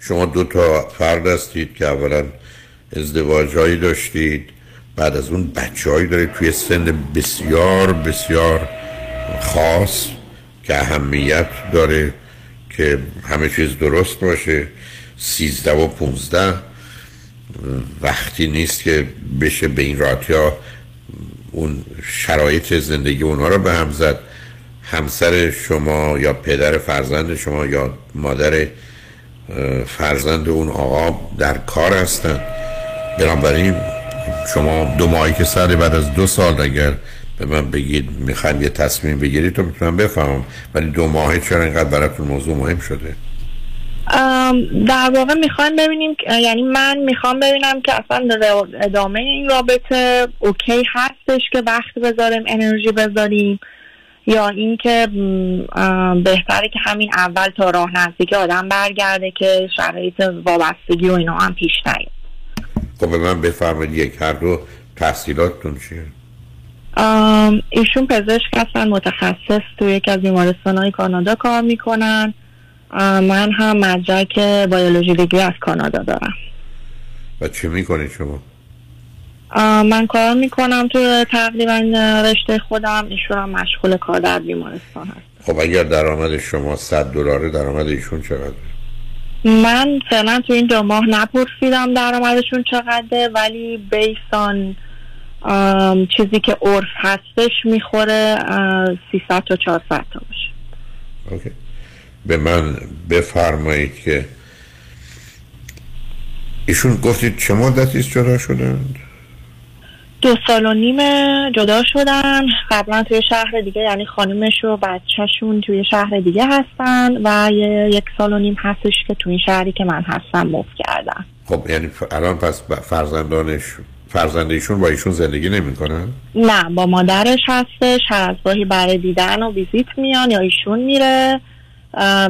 شما دو تا فرد هستید که اولا ازدواج هایی داشتید بعد از اون بچه هایی دارید توی سن بسیار بسیار خاص که اهمیت داره که همه چیز درست باشه. سیزده و پونزده وقتی نیست که بشه به این راحتی اون شرایط زندگی اونها رو به هم زد. همسر شما یا پدر فرزند شما یا مادر فرزند اون آقا در کار هستن. بنابراین شما دو ماهی که سر بعد از دو سال اگر به من بگید می‌خوایم یه تصمیم بگیرید تو می‌تونم بفهمم. ولی دو ماهی چرا اینقدر براتون موضوع مهم شده؟ در واقع می‌خوایم ببینیم یعنی من می‌خوام ببینم که اصلا ادامه این رابطه اوکی هستش که وقت بذاریم انرژی بذاریم یا اینکه بهتره که همین اول تا راه نزدیک آدم برگرده که شرایط وابستگی و اینا هم پیش نیاد. خب به من بفرمایید یک هر دو تحصیلاتتون چیه؟ ایشون پزشک هستن متخصص تو یک از بیمارستان های کانادا کار می‌کنن. من هم مدرک بیولوژی دیگری از کانادا دارم. و چی می‌کنید شما؟ من کار می‌کنم تو تقریبا رشته خودم. ایشون هم مشغول کار در بیمارستان هست. خب اگر درآمد شما 100 دلاره درآمد ایشون چقدر؟ من فعلا تو این دو ماه نپرسیدم درآمدشون چقدره ولی بیسان چیزی که عرف هستش می‌خوره 300 تا 400 تا باشه. اوکی. به من بفرمایید که ایشون گفتید چه مدتی است جدا شدند دو سال و نیم جدا شدن. قبلا توی شهر دیگه یعنی خانمش و بچهشون توی شهر دیگه هستن و یک سال و نیم هستش که توی شهری که من هستم موف کردن. خب یعنی الان پس فرزندانش فرزند ایشون با ایشون زندگی نمی‌کنن؟ نه با مادرش هستش هر از گاهی برای دیدن و ویزیت میان یا ایشون میره.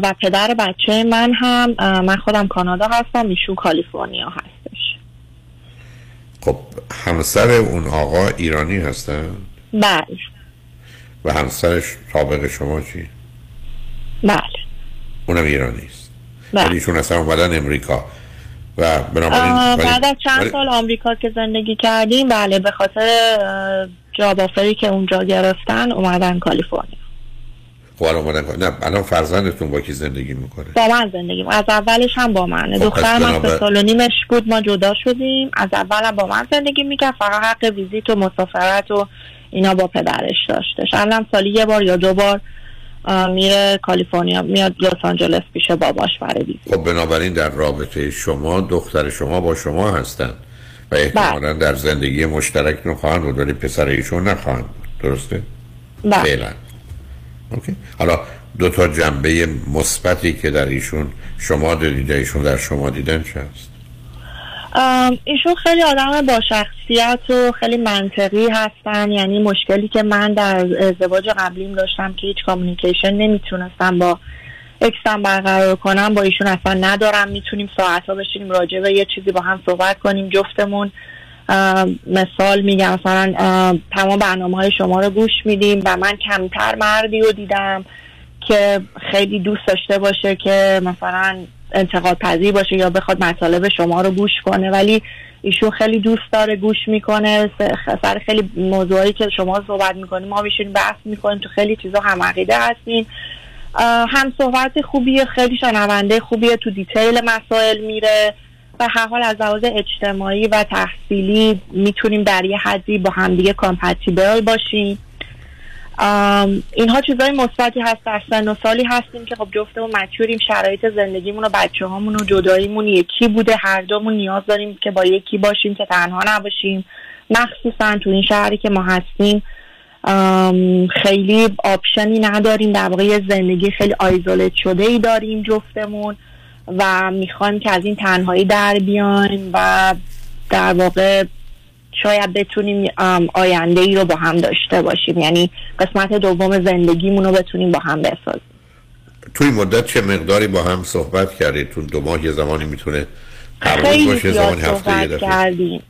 و پدر بچه من هم من خودم کانادا هستم ایشون کالیفرنیا هستش. خب همسر اون آقا ایرانی هستن؟ بله. و همسرش سابق شما چی؟ بله. اونم ایرانی است. بله. ولی ایشون اصلا اومدن امریکا. و بنابراین بعد از چند سال آمریکا که زندگی کردیم بله به خاطر جاب آفری که اونجا گرفتن اومدن کالیفرنیا. خب الان اومدن نه الان فرزندتون با کی زندگی می‌کنه؟ با من زندگی از اولش هم با منه. خب، از بنابر- سه سال و نیمش بود ما جدا شدیم. از اول هم با من زندگی می‌کرد. فقط حق ویزیت و مسافرت و اینا با پدرش داشتش. الان سالی یه بار یا دو بار میره کالیفرنیا میاد لس آنجلس پیش باباش برای ویزیت. خب بنابراین در رابطه شما دختر شما با شما هستن و احتمالا در زندگی مشترکتون خواهند بود ولی پسر ایشون نخواهند درسته؟ بله. اوکی. حالا دو تا جنبه مثبتی که در ایشون شما دیدید ایشون در شما دیدن چه؟ ام، ایشون خیلی آدم با شخصیت و خیلی منطقی هستن. یعنی مشکلی که من در ازدواج قبلیم داشتم که هیچ کامیونیکیشن نمی‌تونستم با اکسم برقرار کنم با ایشون اصلا ندارم. می‌تونیم ساعتها بشینیم راجع به یه چیزی با هم صحبت کنیم جفتمون. مثال میگم مثلا ام، تمام برنامه های شما رو گوش میدیم و من کمتر مردی رو دیدم که خیلی دوست داشته باشه که مثلا انتقاد پذیر باشه یا بخواد مطالب شما رو گوش کنه. ولی ایشون خیلی دوست داره گوش می‌کنه. سر خیلی موضوعی که شما صحبت می‌کنیم ما میشینیم بحث می‌کنیم تو خیلی چیزا هم عقیده هستین اه، هم صحبت خوبیه خیلی شنونده خوبیه تو detail مسائل میره. و هر حال از لحاظ اجتماعی و تحصیلی می‌تونیم در یه حدی با همدیگه compatible باشیم. اینها چیزای مثبتی هست در سن و سالی هستیم که خب جفتمون mature یم شرایط زندگیمون و بچه هامون و جداییمون یکی بوده. هر دومون نیاز داریم که با یکی باشیم که تنها نباشیم. مخصوصا تو این شهری که ما هستیم خیلی آپشنی نداریم. در واقع زندگی خیلی آیزولیت شده ای داریم جفتمون. و می‌خوایم که از این تنهایی در بیایم و در واقع شاید بتونیم آینده ای رو با هم داشته باشیم. یعنی قسمت دوم زندگیمون رو بتونیم با هم بسازیم. توی مدت چه مقداری با هم صحبت کردید؟ تو دو ماه یه زمانی می‌تونه خیلی باشه زمانی هفته کردیم.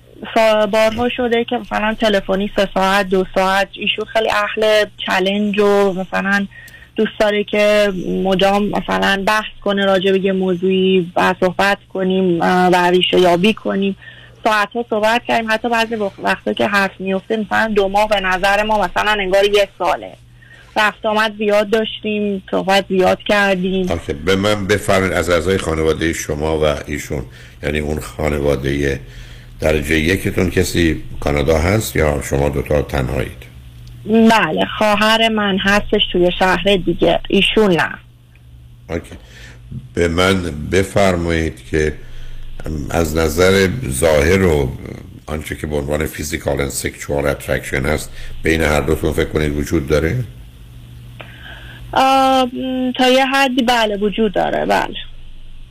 بارها شده که مثلا تلفنی سه ساعت دو ساعت ایشون خیلی اهل چلنج و مثلا دوست داره که مدام مثلا بحث کنه راجع به یه موضوعی و صحبت کنیم و ریشه یابی کنیم. ساعت ها صحبت کردیم. حتی بعضی وق- وقتا که حرف میفته مثلا دو ماه به نظر ما مثلا انگار یه ساله. رفت آمد زیاد داشتیم صحبت زیاد کردیم. به من بفرمایید از اعضای خانواده شما و ایشون. یعنی اون خانواده درجه یکتون کسی کانادا هست یا شما دوتا تنهایید؟ بله خواهر من هستش توی شهر دیگه. ایشون نه. اوکی. به من بفرمایید که از نظر ظاهر و آنچه که به عنوان فیزیکال and sexual attraction هست بین هر دوتون فکر کنید وجود داره؟ تا یه حدی بله وجود داره. بله.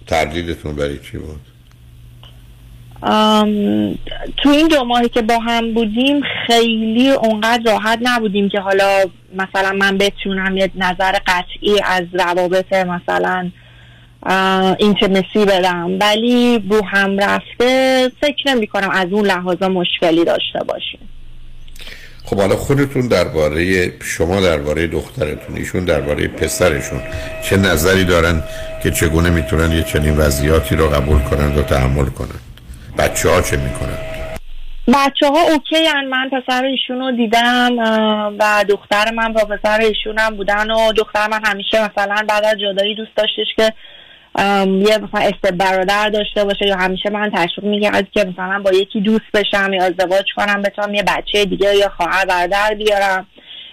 تردیدتون برای چی بود؟ تو این دو ماهی که با هم بودیم خیلی اونقدر راحت نبودیم که حالا مثلا من بتونم یه نظر قطعی از روابط مثلا اینتمسی بدم. ولی رو هم رفته فکر نمی کنم از اون لحاظا مشکلی داشته باشیم. خب حالا خودتون درباره شما درباره دخترتون ایشون درباره پسرشون چه نظری دارن که چگونه می‌تونن یه چنین وضعیاتی رو قبول کنند و تحمل کنند بچه ها چه می‌کنن بچه ها اوکی هن. من پسر ایشون رو دیدم و دختر من با پسر ایشون هم بودن و دختر من همیشه مثلا بعد از جدایی دوست داشتش که یه مثلا است برادر داشته باشه یا همیشه من تشویق می‌کرد که مثلا با یکی دوست بشم یا ازدواج کنم بتونم یه بچه دیگه یا خواهر برادر بیارم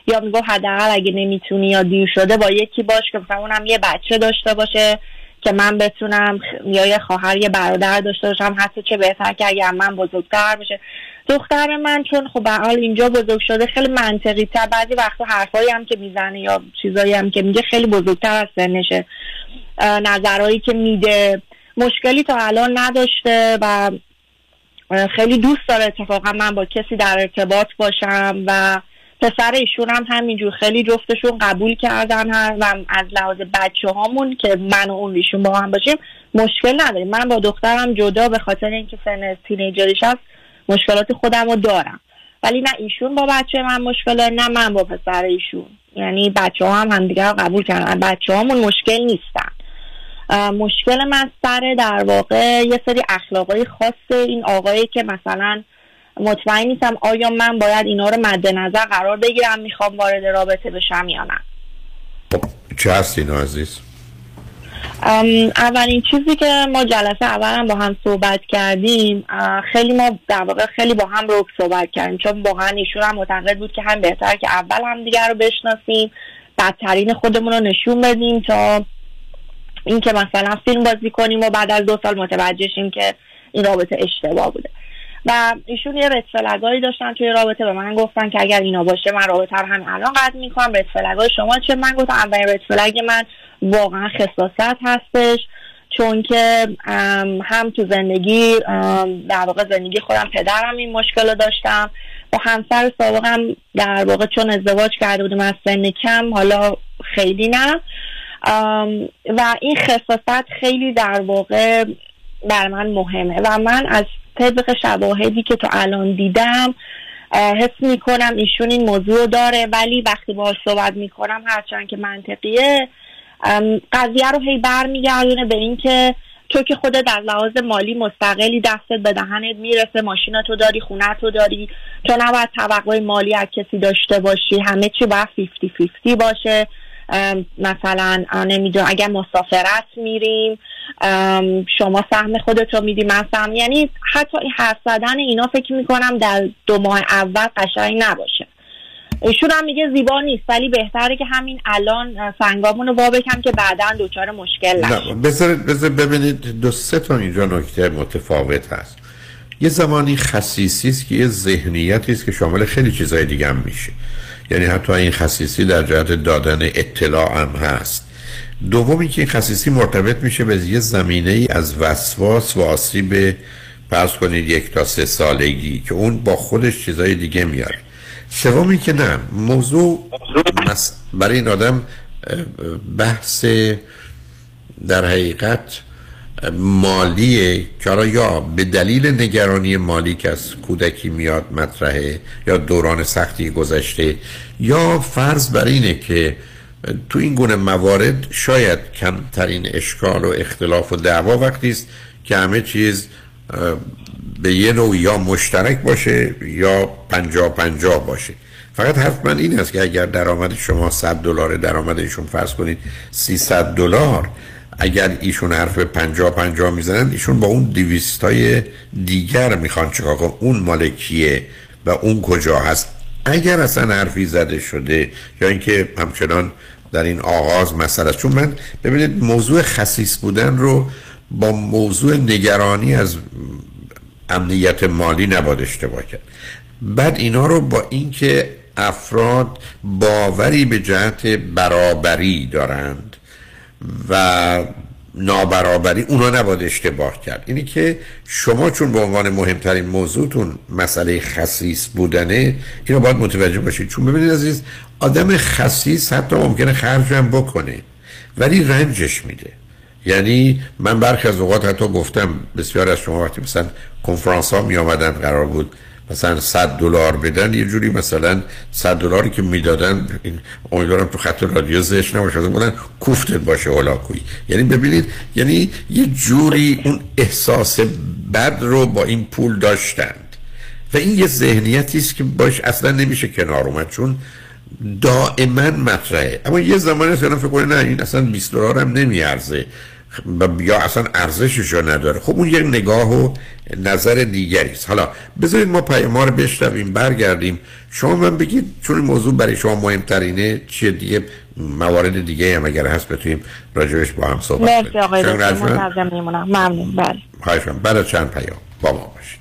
یا می‌گفت حداقل اگه نمی‌تونی یا دیر شده با یکی باش که مثلا اونم یه بچه داشته باشه که من بتونم یا یه خواهر یه برادر داشته باشم حتی چه بهتر که اگر من بزرگتر بشه. دختر من چون خب به حال اینجا بزرگ شده خیلی منطقی تر بعضی وقتا حرفایی هم که می‌زنه یا چیزایی هم که میگه خیلی بزرگتر از سنشه نظرهایی که میده. مشکلی تا الان نداشته و خیلی دوست داره اتفاقا من با کسی در ارتباط باشم و پسر ایشون هم همینجور خیلی جفتشون قبول کردن هر و از لحاظ بچه هامون که من و اون ایشون با هم باشیم مشکل نداریم. من با دخترم جدا به خاطر اینکه سن تینیجریش هست مشکلات خودم رو دارم. ولی نه ایشون با بچه من مشکل نه من با پسر ایشون. یعنی بچه هم همدیگه رو قبول کردن. بچه هامون مشکل نیستن. مشکل من سر در واقع یه سری اخلاقای خاص این آقایی که مثلا مطمئن نیستم آیا من باید اینا رو مد نظر قرار بگیرم می‌خوام وارد رابطه بشم یا نه. چه هست اینا عزیز؟ اولین چیزی که ما جلسه اول هم با هم صحبت کردیم خیلی ما در واقع خیلی با هم رو صحبت کردیم چون واقعا ایشون هم معتقد بود که هم بهتر که اول هم دیگر رو بشناسیم بدترین خودمون رو نشون بدیم تا اینکه مثلا فیلم بازی کنیم و بعد از دو سال متوجه شیم که این رابطه اشتباه بوده. و ایشون یه رد داشتن توی رابطه. به من گفتن که اگر اینا باشه من رابطه رو همین الان قطع می‌کنم. رد فلگای شما چه؟ من گفتم اولین رد من واقعا خصاصت هستش چون که هم تو زندگی در واقع زندگی خودم پدرم این مشکل رو داشتم. با همسر سابقم در واقع چون ازدواج کرده بودیم از سن کم حالا خیلی نه. و این خصاصت خیلی در واقع بر من مهمه و من از طبق شواهدی که تا الان دیدم حس می‌کنم ایشون این موضوع داره. ولی وقتی باهاش صحبت می‌کنم هرچند که منطقیه قضیه رو هی برمیگردونه به اینکه تو که خودت در لحاظ مالی مستقلی دستت به دهنت می‌رسه ماشین تو داری خونه تو داری تو نباید توقع مالی از کسی داشته باشی. همه چی باید 50 50 باشه. مثلا نمی‌دونم اگر مسافرت میریم شما سهم خودت رو میدی من سهم یعنی حتی حرف زدن اینا فکر می‌کنم در دو ماه اول قشنگ نباشه. ایشون هم میگه زیبا نیست ولی بهتره که همین الان سنگامون رو وا بکن که بعدا دچار مشکل نشه بذار ببینید دو سه تا اینجا نکته متفاوت هست. یه زمانی خصیصی است که یه ذهنیتی است که شامل خیلی چیزای دیگه هم میشه. یعنی حتی این خصیصی در جهت دادن اطلاع هم هست. دومی که این خصیصی مرتبط میشه به یه زمینه ای از وسواس و آسیب فرض کنید یک تا سه سالگی که اون با خودش چیزای دیگه میاره سومی که نه موضوع برای این آدم بحث در حقیقت مالیه که یا به دلیل نگرانی مالی که از کودکی میاد مطرحه یا دوران سختی گذشته یا فرض بر اینه که تو این گونه موارد شاید کمترین اشکال و اختلاف و دعوا وقتی است که همه چیز به یه نوع یا مشترک باشه یا پنجا پنجا باشه. فقط حرف من این است که اگر درآمد شما 100 دلار درآمد ایشون فرض کنید 300 دلار اگر ایشون حرف پنجا پنجا می‌زنن ایشون با اون دیویست های دیگر می‌خوان چکار کنن؟ اون مالکیه و اون کجا هست؟ اگر اصلا حرفی زده شده یا اینکه همچنان در این آغاز مسئله. چون من ببینید موضوع خصیص بودن رو با موضوع نگرانی از امنیت مالی نباید اشتباه کرد. بعد اینا رو با اینکه افراد باوری به جهت برابری دارند و نابرابری اونا نباید اشتباه کرد. اینی که شما چون به عنوان مهمترین موضوعتون مسئله خصیص بودنه اینو باید متوجه باشید. چون ببینید عزیز آدم خصیص حتی ممکنه خرج هم بکنه ولی رنجش میده. یعنی من برخی از اوقات حتی گفتم بسیار از شما وقتی مثلا کنفرانس ها می آمدن قرار بود مثلا 100 دلار بدن یه جوری مثلا 100 دلاری که می‌دادن این امیدوارم تو خط رادیو زش نباشه بودن کوفتت باشه هلاکویی یعنی ببینید یعنی یه جوری اون احساس بد رو با این پول داشتند. و این یه ذهنیتی است که باش اصلا نمیشه کنار اومد چون دائما مطرحه. اما یه زمانی که فکر کنه نه این اصلا 20 دلار هم نمیارزه. یا اصلا ارزشش رو نداره. خب اون یک نگاه و نظر دیگری است. حالا بذارید ما پیام رو بشنویم برگردیم. شما من بگید چون این موضوع برای شما مهمترینه چیه دیگه؟ موارد دیگه هم اگر هست بتونیم راجبش با هم صحبت مرسی آقای دکتر میمونم. ممنون. بله. خواهشم بعد چند پیام با ما باشید.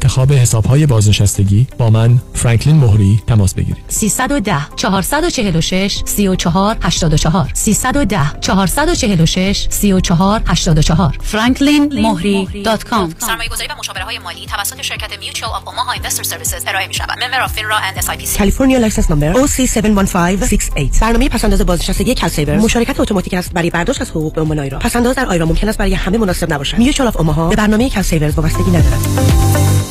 انتخاب حسابهای بازنشستگی با من فرانکلین مهری تماس بگیرید. 310 446 34 84 310 446 34 84 franklinmohri.com سرمایه گذاری و مشاوره های مالی توسط شرکت Mutual of Omaha Investor Services ارائه می شود member of FINRA and SIPC California license number OC71568 برنامه پس‌انداز بازنشستگی CalSaver مشارکت اتوماتیک است برای برداشت از حقوق به عنوان IRA پس‌انداز در IRA ممکن است برای همه مناسب نباشد. Mutual of Omaha به برنامه CalSaver وابستگی ندارد.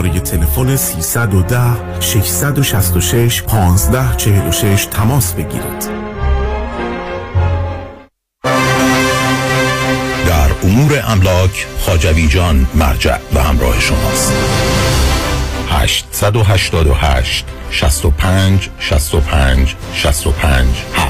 شماره تلفن 310 666 1546 تماس بگیرید. در امور املاک خاجوی جان مرجع و همراه شماست. 888 65 65 65 7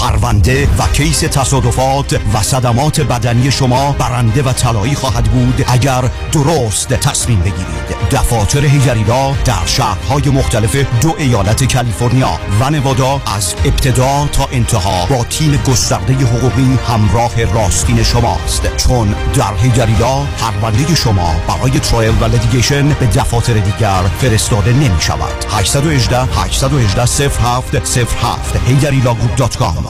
پرونده و کیس تصادفات و صدمات بدنی شما برنده و طلایی خواهد بود اگر درست تصمیم بگیرید. دفاتر هیجریلا در شهرهای مختلف دو ایالت کالیفرنیا و نوادا از ابتدا تا انتها با تیم گسترده حقوقی همراه راستین شماست. چون در هیجری Law پرونده شما برای trial و litigation به دفاتر دیگر فرستاده نمی شود 818 818 07 07 هیجری Law Group.com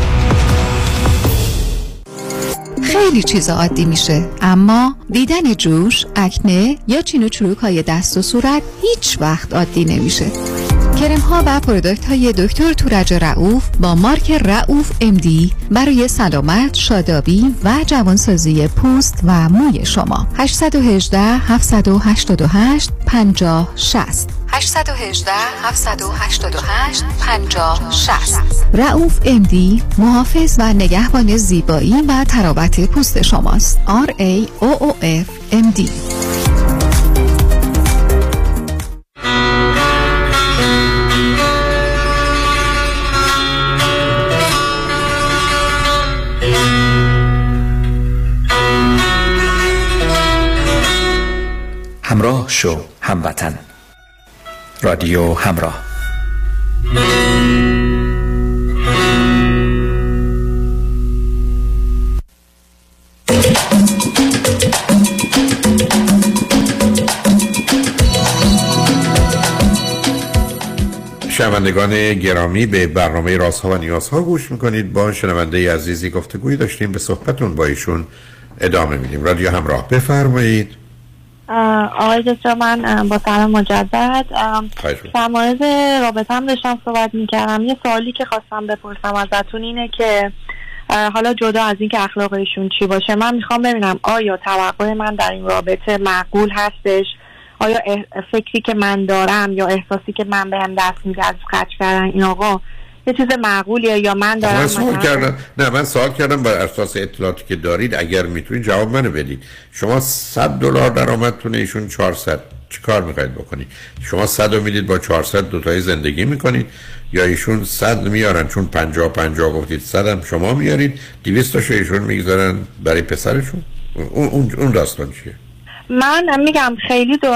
خیلی چیزا عادی میشه. اما دیدن جوش، اکنه یا چین و چروک های دست و صورت هیچ وقت عادی نمیشه. کرم ها و پرودکت های دکتر تورج رعوف با مارک رعوف امدی برای سلامت، شادابی و جوانسازی پوست و موی شما. 818 788 50 60 818 788 50 60 رعوف امدی محافظ و نگهبان زیبایی و تراوت پوست شماست. R A O O F M D. همراه شو هموطن. رادیو همراه. شنوندگان گرامی به برنامه رازها و نیازها گوش می‌کنید. با شنونده عزیزی گفتگوی داشتیم. به صحبتون با ایشون ادامه میدیم. رادیو همراه. بفرمایید. آقای دکتر من با سلام مجدد. در مورد رابطه هم داشتم صحبت می‌کردم. یه سوالی که خواستم بپرسم ازتون اینه که حالا جدا از اینکه اخلاق ایشون چی باشه من می‌خوام ببینم آیا توقع من در این رابطه معقول هستش؟ آیا فکری که من دارم یا احساسی که من بهم دست میده از خرج کردن این آقا یه چیز معقولیه یا من دارم من سوال کردم. نه من سوال کردم بر اساس اطلاعاتی که دارید. اگر می‌تونید جواب منو بدید. شما 100 دلار درآمدتونه ایشون 400 چی کار می‌خواید بکنید؟ شما 100 رو می‌دید با 400 دوتایی زندگی می‌کنید یا ایشون 100 میارن؟ چون 50 50 گفتید 100 هم شما میارید. 200 تاشو ایشون می‌گذارن برای پسرشون؟ اون اون داستان چیه؟ من میگم خیلی دو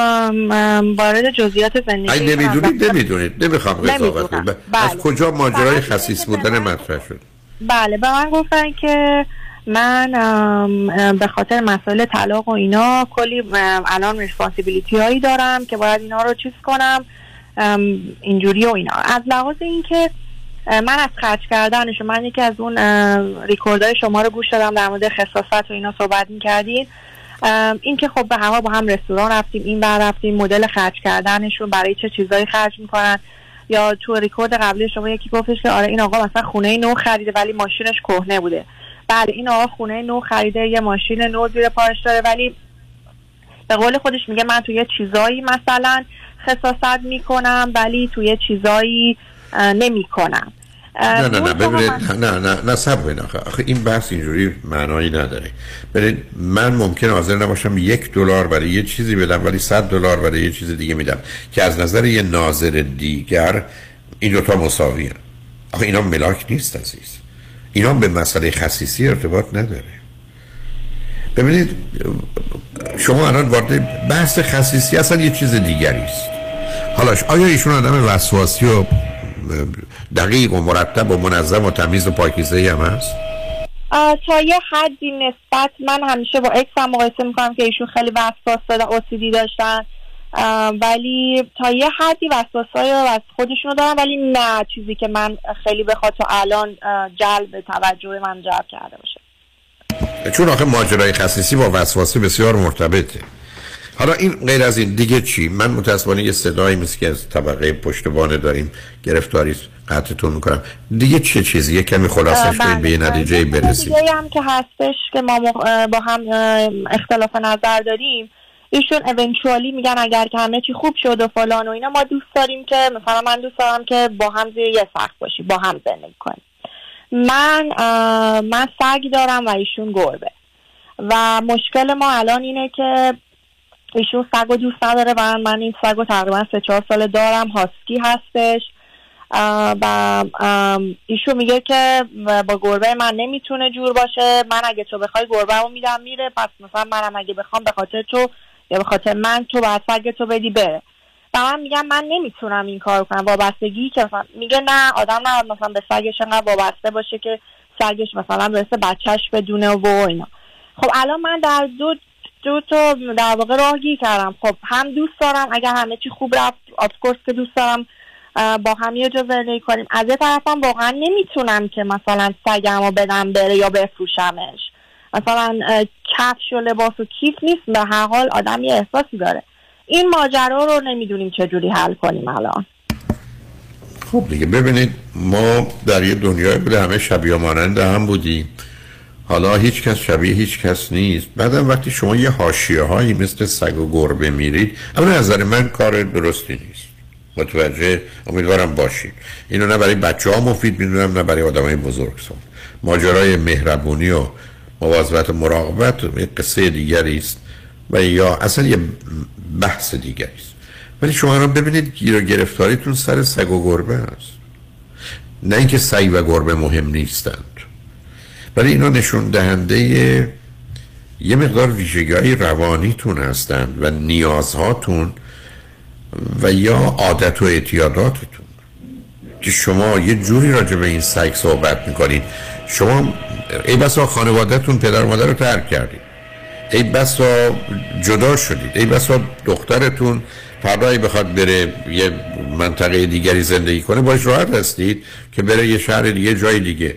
وارد جزئیات زندگی نمی‌دونید نمی‌دونید. نمی‌خوام قضاوت کنم. از بله. کجا ماجرای خصیص بودن مطرح شد؟ بله. به من گفتن که من به خاطر مسائل طلاق و اینا کلی الان responsibility هایی دارم که باید اینا رو چیز کنم اینجوری و اینا. از لحاظ اینکه من از خرج کردنش من یکی از اون ریکوردهای شما رو گوش دادم در مورد خساست و اینا صحبت می‌کردین. این که خب به همه با هم رستوران رفتیم این ور رفتیم مدل خرج کردنشون برای چه چیزایی خرج می‌کنن. یا تو ریکورد قبلی شما یکی گفتش که آره این آقا مثلا خونه نو خریده ولی ماشینش کهنه بوده. بله این آقا خونه نو خریده یه ماشین نو زیر پارش داره ولی به قول خودش میگه من توی چیزایی مثلا خصاصت می‌کنم ولی توی چیزایی نمی‌کنم. نه نه نه ببینید نه نه نه سب آخه این بحث اینجوری معنایی نداره. ببینید من ممکن حاضر نباشم یک دلار برای یه چیزی بدم ولی صد دلار برای یه چیز دیگه میدم که از نظر یه ناظر دیگر این دوتا مساوی هن. آخه اینا ملاک نیست عزیز. اینا به مسئله خصیصی ارتباط نداره. ببینید شما الان وارد بحث خصیصی اصلا یه چیز دیگری است. حالا آیا ایشون آدم وسواسی و دقیق و مرتب و منظم و تمیز و پاکیزه هم هست؟ تا یه حدی نسبت من همیشه با اکس هم مقایسه می‌کنم که ایشون خیلی وسواس و اوسیدی داشتن. ولی تا یه حدی وسواس های از خودشونو دارم ولی نه چیزی که من خیلی بخواد تا الان جلب توجه من جلب کرده باشه. چون آخه ماجرای خصیصی با وسواسی بسیار مرتبطه. حالا این غیر از این دیگه چی؟ من متاسفانه یه صدایی مثل که از طبقه پشتبانه داریم گرفتاری قطعتون می‌کنم. دیگه چه چیزی؟ یه کمی خلاصش کنید به یه بله. نتیجه برسیم. دیگه هم که هستش که ما با هم اختلاف نظر داریم. ایشون اونچوالی میگن اگر که همه چی خوب شد و فلان و اینا ما دوست داریم که مثلا من دوست دارم که با هم زیر یه سقف باشی با هم زندگی کنیم. من من سگ دارم و ایشون گربه. و مشکل ما الان اینه که ایشون سگ و دوست نداره و من این سگ رو تقریبا سه چهار سال دارم. هاسکی هستش. و ایشون میگه که با گربه من نمی‌تونه جور باشه. من اگه تو بخوای گربه رو میدم میره. پس مثلا منم اگه بخوام به خاطر تو یا به خاطر من تو باید سگ تو بدی بره. و من میگم من نمی‌تونم این کار کنم. وابستگی که مثلا میگه نه آدم نه مثلا به سگش انقدر وابسته باشه که سگش مثلا برسه بچهش بدونه و اینا. خب الان من در دو دو تا در واقع راهگی کردم. خب هم دوست دارم اگر همه چی خوب رفت آفکورس که دوست دارم با هم یه جا کنیم. از یه طرفم واقعا نمی‌تونم که مثلا سگم رو بدم بره یا بفروشمش. مثلا کفش و لباس و کیف نیست به هر حال آدم یه احساسی داره. این ماجرا رو نمی‌دونیم چجوری حل کنیم الان. خب دیگه ببینید ما در یه دنیای بوده همه شبیه مانند هم بودیم. حالا هیچ کس شبیه هیچ کس نیست. بعدم وقتی شما یه حاشیه هایی مثل سگ و گربه میرید اما نظر من کار درستی نیست. متوجه؟ امیدوارم باشید. اینو نه برای بچه ها مفید می‌دونم نه برای آدم های بزرگ سان ماجرای مهربونی و مواظبت و مراقبت یک قصه دیگری است و یا اصلا یه بحث دیگری است. ولی شما رو ببینید گیر و گرفتاریتون سر سگ و گربه است. نه اینکه سگ و گربه مهم نیستند ولی اینا نشون دهنده یه مقدار ویژگی روانیتون هستند و نیازهاتون و یا عادت و اعتیاداتتون. که شما یه جوری راجع به این سگ صحبت می‌کنید. شما ای بسا خانوادهتون پدر و مادر رو ترک کردید. ای بسا جدا شدید. ای بسا دخترتون فردایی بخواد بره یه منطقه دیگری زندگی کنه باش راحت هستید که بره یه شهر دیگه جای دیگه.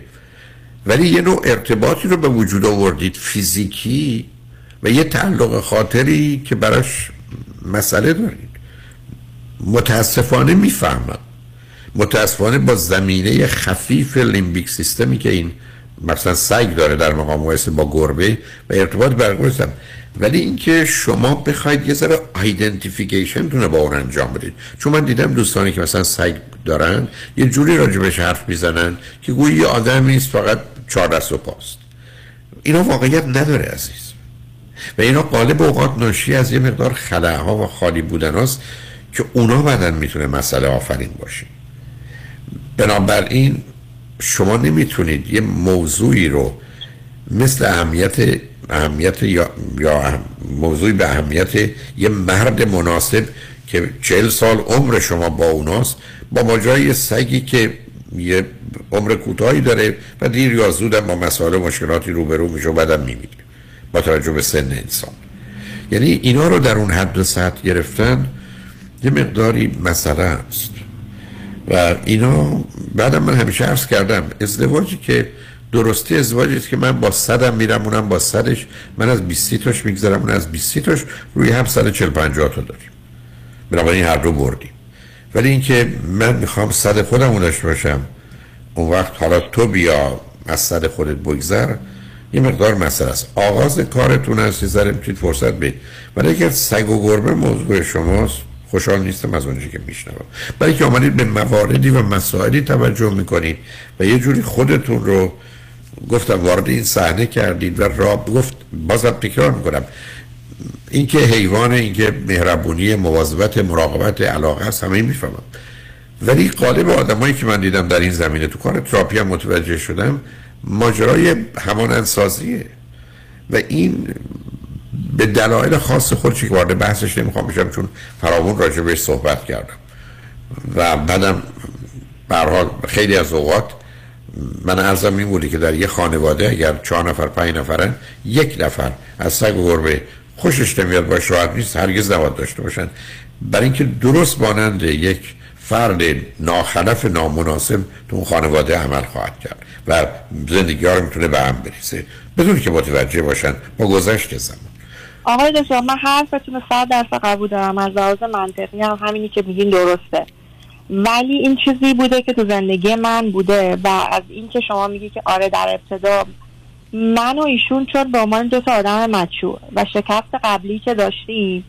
ولی یه نوع ارتباطی رو به وجود آوردید فیزیکی و یه تعلق خاطری که براش مسئله دارید. متاسفانه می‌فهمم. متاسفانه با زمینه خفیف لیمبیک سیستمی که این مثلا سگ داره در مقام با گربه و ارتباط برقرار ولی اینکه شما بخواید یه ذره آیدنتیفیکیشن تونه با اون انجام بدید. چون من دیدم دوستانی که مثلا سگ دارن یه جوری راجبش حرف می‌زنن که گویی یه آدم نیست فقط چهار دست و پاست. اینا واقعیت نداره عزیز. و اینا قالب اوقات ناشی از یه مقدار خلاها و خالی بودن هاست که اونا بعدا می‌تونه مسئله آفرین باشه. بنابراین شما نمی‌تونید یه موضوعی رو مثل اهمیت اهمیت یا, یا موضوعی به اهمیت یه مرد مناسب که چهل سال عمر شما با اوناست با ماجرای سگی که یه عمر کوتاهی داره و دیر یا زود با مسائل مشکلاتی روبرو میشه و بعدم میمیره با توجه به سن انسان. یعنی اینا رو در اون حد و سطح گرفتن یه مقداری مسئله است. و اینا بعدم من همیشه عرض کردم ازدواجی که درستی ازدواجی است که من با صدم میرم اونم با صدش. من از 20 تاش میگذرم اون از 20 تاش روی هم 140 50 تا داریم. بنابراین هر دو بردیم. ولی اینکه من می‌خوام صد خودم باشم اون وقت حالا تو بیا از صد خودت بگذر یه مقدار مسئله است. آغاز کارتون هست یه ذره می‌تونید فرصت بید ولی اگر سگ و گربه موضوع شماست خوشحال نیستم از اونجایی که میشنوم. برای که آمدید به مواردی و مسائلی توجه می‌کنید و یه جوری خودتون رو گفتم وارد این صحنه کردید و را گفت بازم تکرار می‌کنم. اینکه حیوان اینکه مهربونی مواظبت مراقبت علاقه هست همه می‌فهمم. ولی قالب آدمایی که من دیدم در این زمینه تو کار تراپی هم متوجه شدم ماجرای همانندسازیه. و این به دلایل خاص خودشی که وارد بحثش نمی‌خوام بشم چون فراوون راجع بهش صحبت کردم. و بعدم برحال خیلی از اوقات من ارزم این بودی که در یه خانواده اگر چهار نفر پنج نفرن یک نفر از سگ و گربه خوشش نمیاد باش راحت نیست هرگز نباید داشته باشن. برای اینکه درست مانند یک فرد ناخلف نامناسب تو اون خانواده عمل خواهد کرد و زندگی ها رو می‌تونه به هم بریزه بدون که متوجه باشن با گذشت زمان. آقای دکتر من حرفتون صد درصد قبول دارم. از لحاظ منطقی هم همینی که میگین درسته. ولی این چیزی بوده که تو زندگی من بوده و از اینکه شما میگی که آره در ابتدا من و ایشون چون به عنوان دو تا آدم مچور و شکست قبلی که داشتیم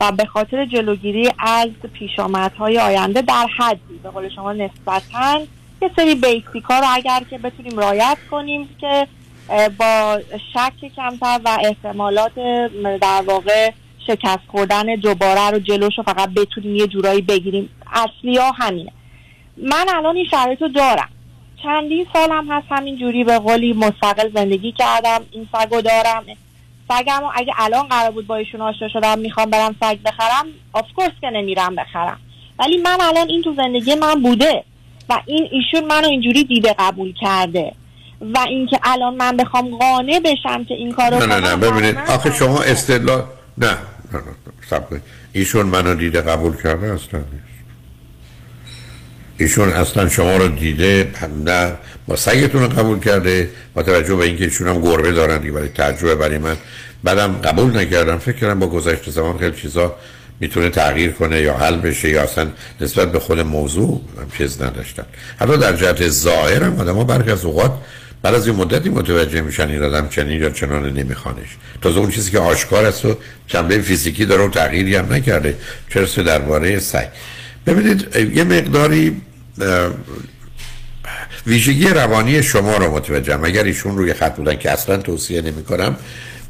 و به خاطر جلوگیری از پیشامدهای آینده در حدی به قول شما نسبتا یه سری بیسیک رو اگر که بتونیم رایت کنیم که با شک کمتر و احتمالات در واقع شکست خوردن دوباره رو جلوش رو فقط بتونیم یه جورایی بگیریم. اصلی ها همینه. من الان این شرایط رو دارم. چندین سالم هست همین جوری به قولی مستقل زندگی کردم این سگو دارم. سگم اگه الان قرار بود با ایشون آشنا شدم می‌خوام برم سگ بخرم آفکورس که نمیرم بخرم. ولی من الان این تو زندگی من بوده و این ایشون منو اینجوری دیده قبول کرده. و اینکه الان من بخوام قانع بشم که این کارو نه نه نه ببینید آخه شما استدلال نه نه نه ایشون منو دیده قبول کرده اصلا ایشون اصلا شما رو دیده نه با سگتون رو قبول کرده با توجه به اینکه ایشون هم گربه دارن دیگه برای تجربه برای من. بعدم قبول نکردم فکر کردم با گذشت زمان خیلی چیزا می‌تونه تغییر کنه یا حل بشه یا اصلا نسبت به خود موضوع چیز نداشتن. حتی در جهت ظاهر هم آدم ها برخی از اوقات بعد از این مدتی متوجه میشن این آدم چنین یا چنان نمیخوانش. تازه اون چیزی که آشکار است و چنبه فیزیکی داره و تغییری هم نکرده. چرا درباره سگ ببینید یه مقداری ویژگی روانی شما رو متوجهم. اگر ایشون روی خط بودن که اصلا توصیه نمی کنم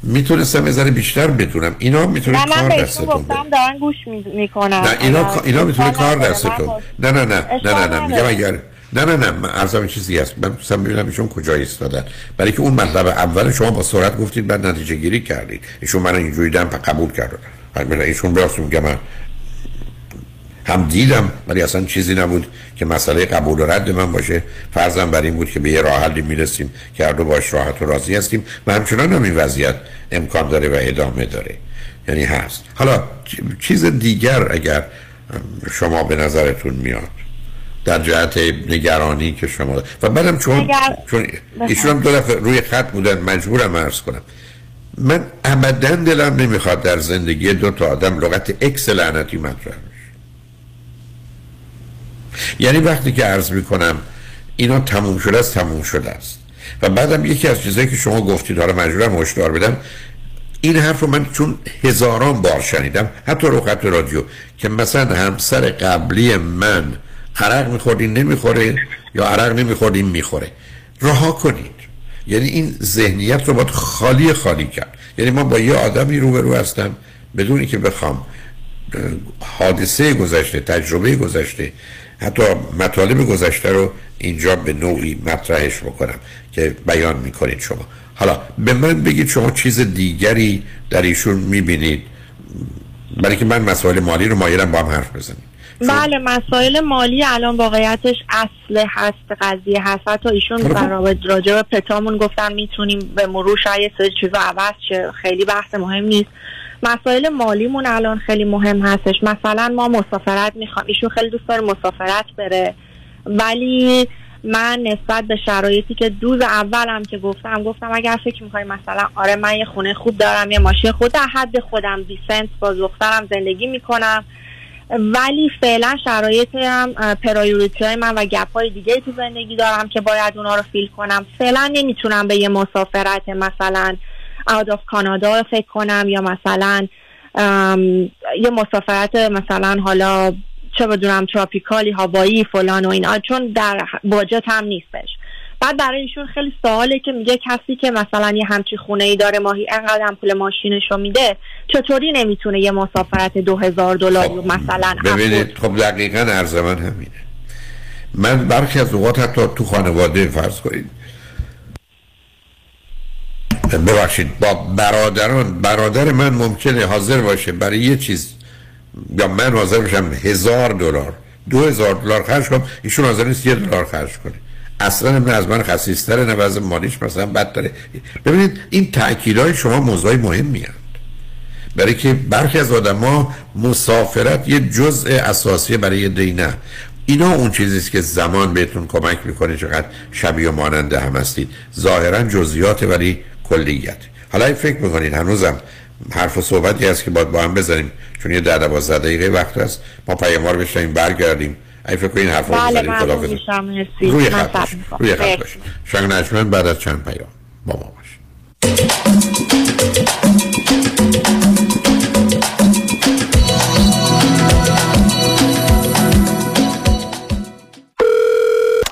می‌تونستم یه بیشتر بدونم. اینا می‌تونه کار دستتون نه دارن گوش می‌کنم نه اینا اینا می‌تونه کار دستتون نه نه نه نه نه نه میگم اگر نه نه نه من ارزم چیزی هست. من دوستم ببینم ایشون کجا ایستادن. برای که اون مطلب اول شما با سرعت گفتید بعد نتیجه گیری کردید. ایشون من اینجوری دم قبول کرد. ایشون براست میگم من هم دیدم ولی اصلا چیزی نبود که مسئله قبول و رد من باشه. فرضم بر این بود که به یه راه حلی می‌رسیم که هر دو باش راحت و راضی هستیم و همچنان هم این وضعیت امکان داره و ادامه داره. یعنی هست. حالا چیز دیگر اگر شما به نظرتون میاد در جهت نگرانی که شما و بعدم چون چون ایشون هم دو دفعه روی خط بودن مجبورم عرض کنم. من ابدا دلم نمی‌خواد در زندگی دو تا آدم لغت اکس لعنتی مطرح یعنی وقتی که عرض می‌کنم اینا تموم شده است تموم شده است. و بعدم یکی از چیزایی که شما گفتید حالا مجبورم هشدار بدم این حرف رو من چون هزاران بار شنیدم حتی رو خط رادیو که مثلا همسر قبلی من عرق میخوردین نمی‌خوره یا عرق نمیخوردین می‌خوره. رها کنید. یعنی این ذهنیت رو باید خالی خالی کرد. یعنی ما با یه آدمی روبرو هستم بدونی که بخوام حادثه گذشته تجربه گذشته حتی مطالب گذشته رو اینجا به نوعی مطرحش بکنم که بیان می‌کنید شما. حالا به من بگید شما چیز دیگری در ایشون می‌بینید. برای که من مسائل مالی رو مایلم با هم حرف بزنیم. بله مسائل مالی الان واقعیتش اصل هست قضیه هست. حتی ایشون خب. رابط- راجع به پتامون گفتن می‌تونیم به مرور شاید چیزا عوض شه. خیلی بحث مهم نیست. مسائل مالیمون الان خیلی مهم هستش. مثلا ما مسافرت می‌خوام ایشون خیلی دوست داره مسافرت بره. ولی من نسبت به شرایطی که دوز اولم که گفتم گفتم اگر فکر می‌کنی مثلا آره من یه خونه خوب دارم یه ماشین خود در حد خودم دیسنت با دخترم زندگی می‌کنم. ولی فعلا شرایط هم پرایوریتی های من و گپ های دیگه تو زندگی دارم که باید اونا رو فیل کنم. فعلا نمی‌تونم به یه مسافرت مثلا out of کانادا فکر کنم یا مثلا یه مسافرت مثلا حالا چه بدونم تراپیکالی هوایی فلان و اینا چون در باجت هم نیستش. بعد برای ایشون خیلی سواله که میگه کسی که مثلا یه همچی خونه ای داره ماهی انقدر هم پول ماشینش رو میده چطوری نمی‌تونه یه مسافرت دو هزار دلاری رو مثلا ببینید خب دقیقا عرض من همینه. من برخی از اوقات حتی تو خانواده فرض کنید ببخشید. با برادران برادر من ممکنه حاضر باشه. برای یه چیز. یا من حاضر باشم هزار دلار. دو هزار دلار خرج کنم. ایشون حاضر نیست یه دلار خرج کنه. اصلا نه از من خسیستره نه وضع مالیش مثلا بد داره. ببینید این تأکیدهای شما موضوعی مهم هست برای که برخی از آدما مسافرت یه جزء اساسی برای دینه اینا اون چیزی است که زمان بهتون کمک می‌کنه چقدر شبیه و ماننده هم هستید. ظاهرا جزئیات ولی کلیت. حالا این فکر می‌کنید هنوزم حرف و صحبتی هست که باید با هم بزنیم؟ چون یه ده دوازده دقیقه وقت هست. ما پیاموار بشنیم برگردیم. این فکر کنید حرف رو بله بزنیم مرسی. روی خط. روی خط. باشید شنگ بعد از چند پیام. با ما باشید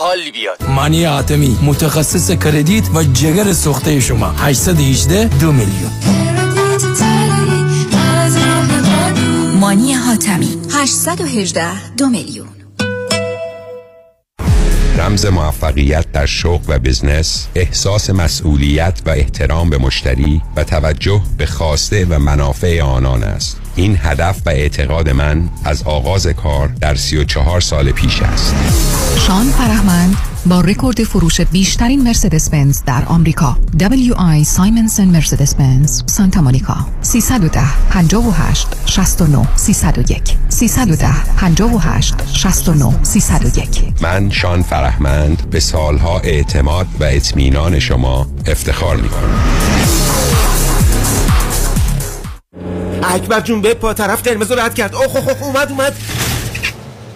حال بیاد. مانی حاتمی متخصص credit و جگر سوخته شما. 818 دو میلیون. مانی حاتمی 818 دو میلیون. رمز موفقیت در شغل و بزنس احساس مسئولیت و احترام به مشتری و توجه به خواسته و منافع آنان است. این هدف و اعتقاد من از آغاز کار در 34 سال پیش است. شان فرهمند با رکورد فروش بیشترین مرسدس بنز در آمریکا. WI سایمنسن مرسدس بنز سانتا مونیکا. 310 58 69 301 310 58 69 301 من شان فرهمند به سالها اعتماد و اطمینان شما افتخار می کنم اکبر جون به پا طرف قرمز رو رد کرد. اوه اومد اومد.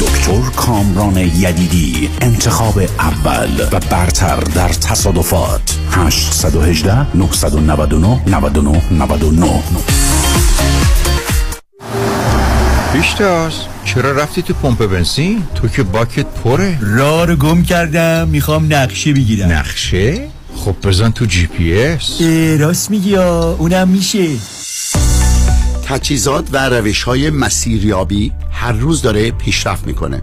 دکتر کامران یدیدی انتخاب اول و برتر در تصادفات. 818 999 99 99 پیشتاز چرا رفتی تو پمپ بنزین؟ تو که باکت پره. راه رو گم کردم می‌خوام نقشه بگیرم. نقشه؟ خب بزن تو جی پی اس. راست میگی اونم میشه. تجهیزات و روش های مسیریابی هر روز داره پیشرفت می‌کنه.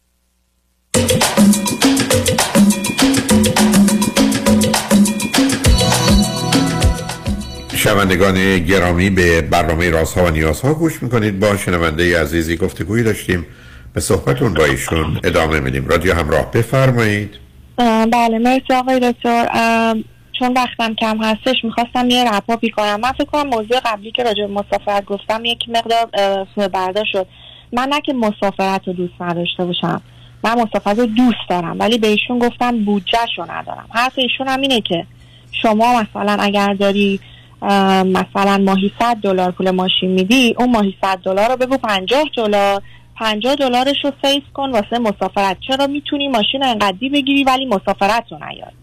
شنوندگان گرامی به برنامه رازها و نیازها گوش می‌کنید. با شنونده عزیزی گفتگویی داشتیم. به صحبتون با ایشون ادامه میدیم. رادیو همراه بفرمایید. بله مرسی آقای دکتر. چون وقتم کم هستش می‌خواستم یه رپاپی کنم من فکر کنم موضوع قبلی که راجع به مسافرت گفتم یک مقدار برداشت شد. من نه که مسافرت رو دوست نداشته باشم من مسافرت رو دوست دارم ولی به ایشون گفتم بودجهش رو ندارم. حرف ایشون هم اینه که شما مثلا اگر داری مثلا ماهی 100 دلار پول ماشین میدی اون ماهی 100 دلار رو بگو 50 دلار. 50 دلارش رو سیف کن واسه مسافرت. چرا می‌تونی ماشین انقدی بگیری ولی مسافرت رو نیاری؟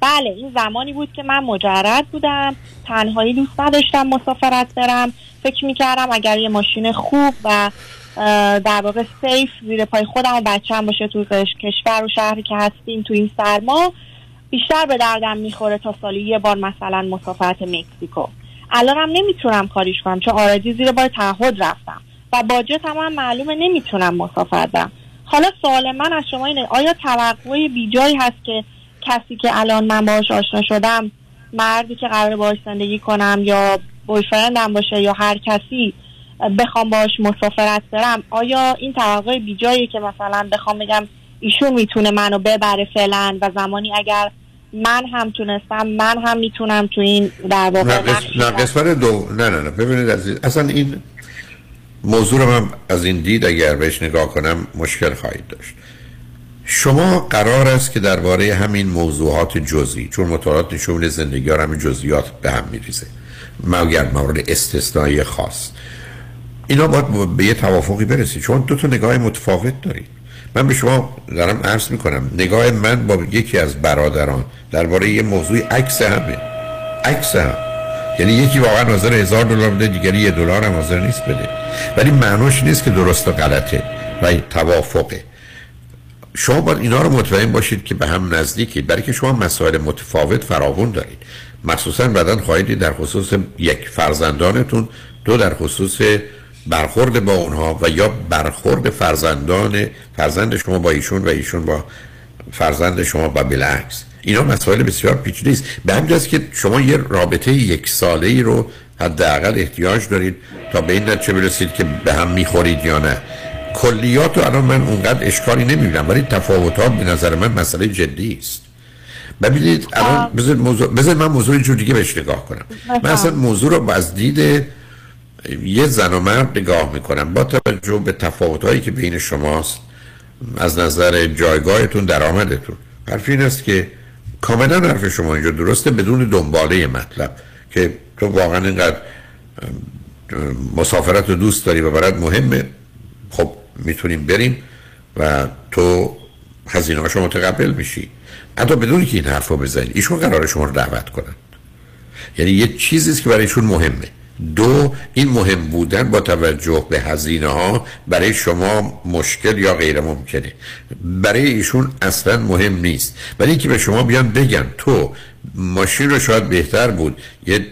بله این زمانی بود که من مجرد بودم تنهایی دوست نداشتم مسافرت برم. فکر می‌کردم اگر یه ماشین خوب و در واقع سیف زیر پای خودم و بچم باشه تو کشور و شهری که هستیم تو این سرما بیشتر به دردم می‌خوره تا سالی یه بار مثلا مسافرت مکزیکو. الانم نمی‌تونم کاریش کنم چون آردی زیر بار تعهد رفتم و باجت هم, معلومه نمی‌تونم مسافرت برم. حالا سوال من از شما اینه آیا توقع بیجایی هست که کسی که الان من باهاش آشنا شدم مردی که قرار باهاش زندگی کنم یا بویفرندم باشه یا هر کسی بخوام باهاش مسافرت برم آیا این توقع بیجایی که مثلا بخوام بگم ایشون می‌تونه منو ببره فعلا و زمانی اگر من هم تونستم من هم می‌تونم تو این در واقع نه قسمت دو. نه نه نه. ببینید عزیز اصلا این موضوع رو من از این دید اگر بهش نگاه کنم مشکل خواهید داشت. شما قرار است که درباره همین موضوعات جزئی چون مطالعات نشون زندگی ها همین جزئیات به هم میریزه مگر مورد استثنایی خاص. اینا باید به یه توافقی برسید چون دو تا نگاه متفاوت دارید. من به شما دارم عرض می‌کنم نگاه من با یکی از برادران درباره یه موضوع عکس همه عکس هم. یعنی یکی واقعا حاضر هزار دلار بده دیگری یه دلار هم حاضر نیست بده. ولی معنوش نیست که درست و غلطه و توافقه. شما باید اینا رو مطمئن باشید که به هم نزدیکید. برای که شما مسائل متفاوت فراوون دارید. مخصوصا بعدا خواهید در خصوص یک فرزندانتون دو در خصوص برخورد با اونها و یا برخورد فرزندان فرزند شما با ایشون و ایشون با فرزند شما و بالعکس. اینا مسائل بسیار پیچیده است. به همین که شما یه رابطه یک ساله ای رو حداقل احتیاج دارید تا به این نتیجه برسید که به هم می‌خورید یا نه. کلیات رو الان من اونقدر اشکالی نمی‌بینم ولی تفاوتات به نظر من مسئله جدی است. ببینید الان بذار, موضوع... بذار من موضوع جور دیگه بهش نگاه کنم. من اصلا موضوع رو از دید یه زن و مرد نگاه می‌کنم. با توجه به تفاوتهایی که بین شماست از نظر جایگاهتون درآمدتون. حرف این است که کاملا حرف شما اینجا درسته بدون دنباله مطلب. که تو واقعا اینقدر مسافرت رو دوست داری و برات مهمه خب می‌تونیم بریم و تو هزینه هاشو متقبل میشی. حتی بدون که این حرف رو بزنی ایشون قرار شما رو دعوت کنن. یعنی یه چیزیست که برای ایشون مهمه. دو این مهم بودن با توجه به هزینه ها برای شما مشکل یا غیر ممکنه. برای ایشون اصلا مهم نیست. برای اینکه به شما بیان بگن تو ماشین رو شاید بهتر بود. یه